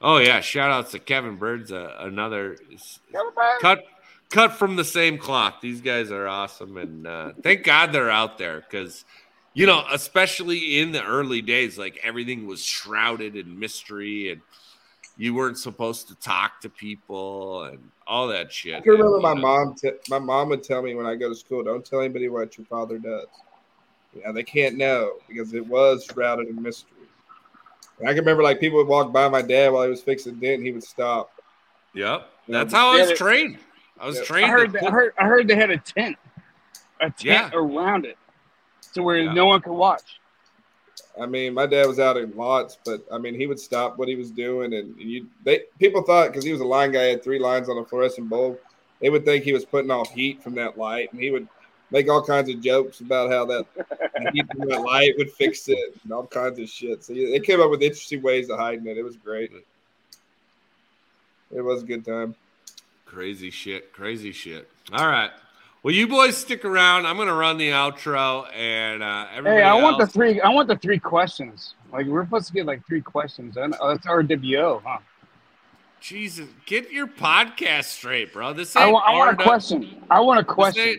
oh yeah, shout outs to Kevin Bird's uh, another Kevin Bird. cut cut from the same cloth. These guys are awesome, and uh, thank God they're out there because you know, especially in the early days, like everything was shrouded in mystery, and you weren't supposed to talk to people and all that shit. I can remember And, my know, mom. T- my mom would tell me when I go to school, "Don't tell anybody what your father does." Yeah, they can't know because it was shrouded in mystery. And I can remember like people would walk by my dad while he was fixing a dent, and he would stop. Yep, Yeah, that's how I was trained. I was Yeah. trained. I heard, to that, I heard I heard they had a tent, a tent Yeah. around it, to where Yeah. no one could watch. I mean, my dad was out in lots, but I mean, he would stop what he was doing, and you they people thought because he was a line guy, had three lines on a fluorescent bulb, they would think he was putting off heat from that light, and he would make all kinds of jokes about how that heat from that light would fix it, and all kinds of shit. So they came up with interesting ways of hiding it. It was great. It was a good time. Crazy shit. Crazy shit. All right. Well, you boys stick around. I'm gonna run the outro, and uh, everybody Hey, I want the three. I want the three questions. Like we're supposed to get like three questions. I know, oh, that's RWO, huh? Jesus, get your podcast straight, bro. This I ain't want. I want a question. I want a question.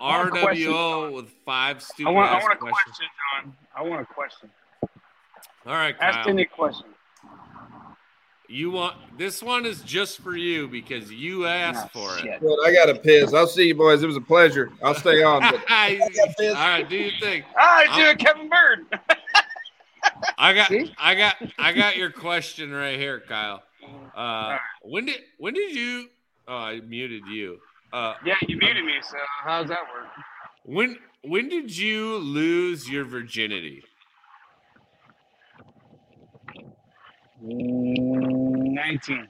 RWO with five stupid I want. I want a question, John. I want a question. All right, Ask any question. You want this one is just for you because you asked Ah, for it. shit. But I got a piss. I'll see you boys. It was a pleasure. I'll stay on. But All right, do your thing. All right, do it, Kevin Bird. I got, See? I got, I got your question right here, Kyle. Uh, when did when did you Oh, I muted you. Uh, Yeah, you muted me. So how does that work? when when did you lose your virginity? Mm, Nineteen.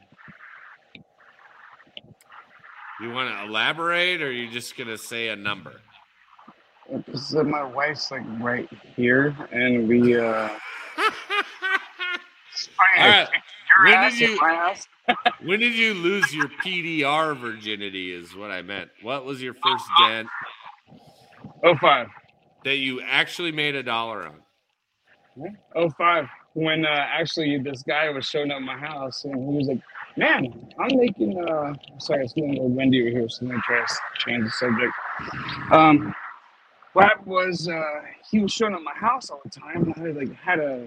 You want to elaborate, or are you just gonna say a number? Because my wife's like right here, and we uh. Right. When did you- When did you lose your PDR virginity? Is what I meant. What was your first dent Oh five. that you actually made a dollar on? Oh five. When uh, actually this guy was showing up my house, and he was like, "Man, I'm making." Uh, sorry, it's getting a little windy over here, so let me try to change the subject. Um, what happened was uh, he was showing up my house all the time. I like had a,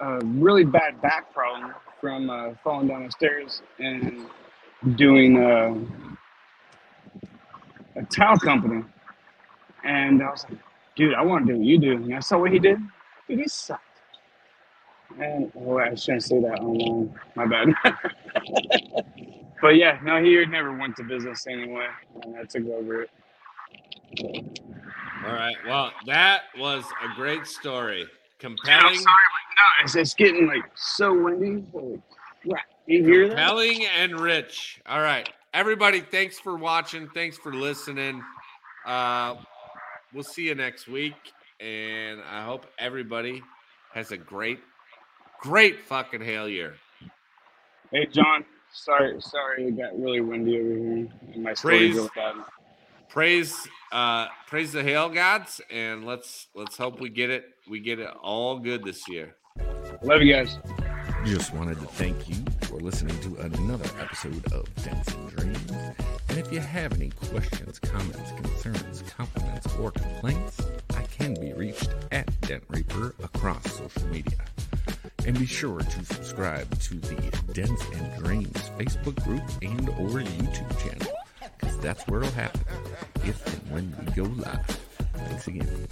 a really bad back problem from uh, falling down the stairs and doing uh, a towel company. And I was like, dude, I want to do what you do. And I saw what he did. Dude, he sucked. And oh, I shouldn't say that online. My bad. but yeah, no, he never went to business anyway. And I took over it. All right. Well, that was a great story. Dude, I'm sorry, but no, it's, it's getting like so windy. Holy crap. You hear that? compelling, and rich. All right, everybody. Thanks for watching. Thanks for listening. Uh, we'll see you next week, and I hope everybody has a great, great fucking hail year. Hey, John. Sorry, sorry, it got really windy over here. And my story's Praise- really bad. praise uh praise the hail gods and let's let's hope we get it we get it all good this year Love you guys. Just wanted to thank you for listening to another episode of Dents and Dreams. And if you have any questions, comments, concerns, compliments, or complaints, I can be reached at Dent Reaper across social media. And be sure to subscribe to the Dents and Dreams Facebook group and or YouTube channel, because that's where it'll happen if and when we go live. Thanks again.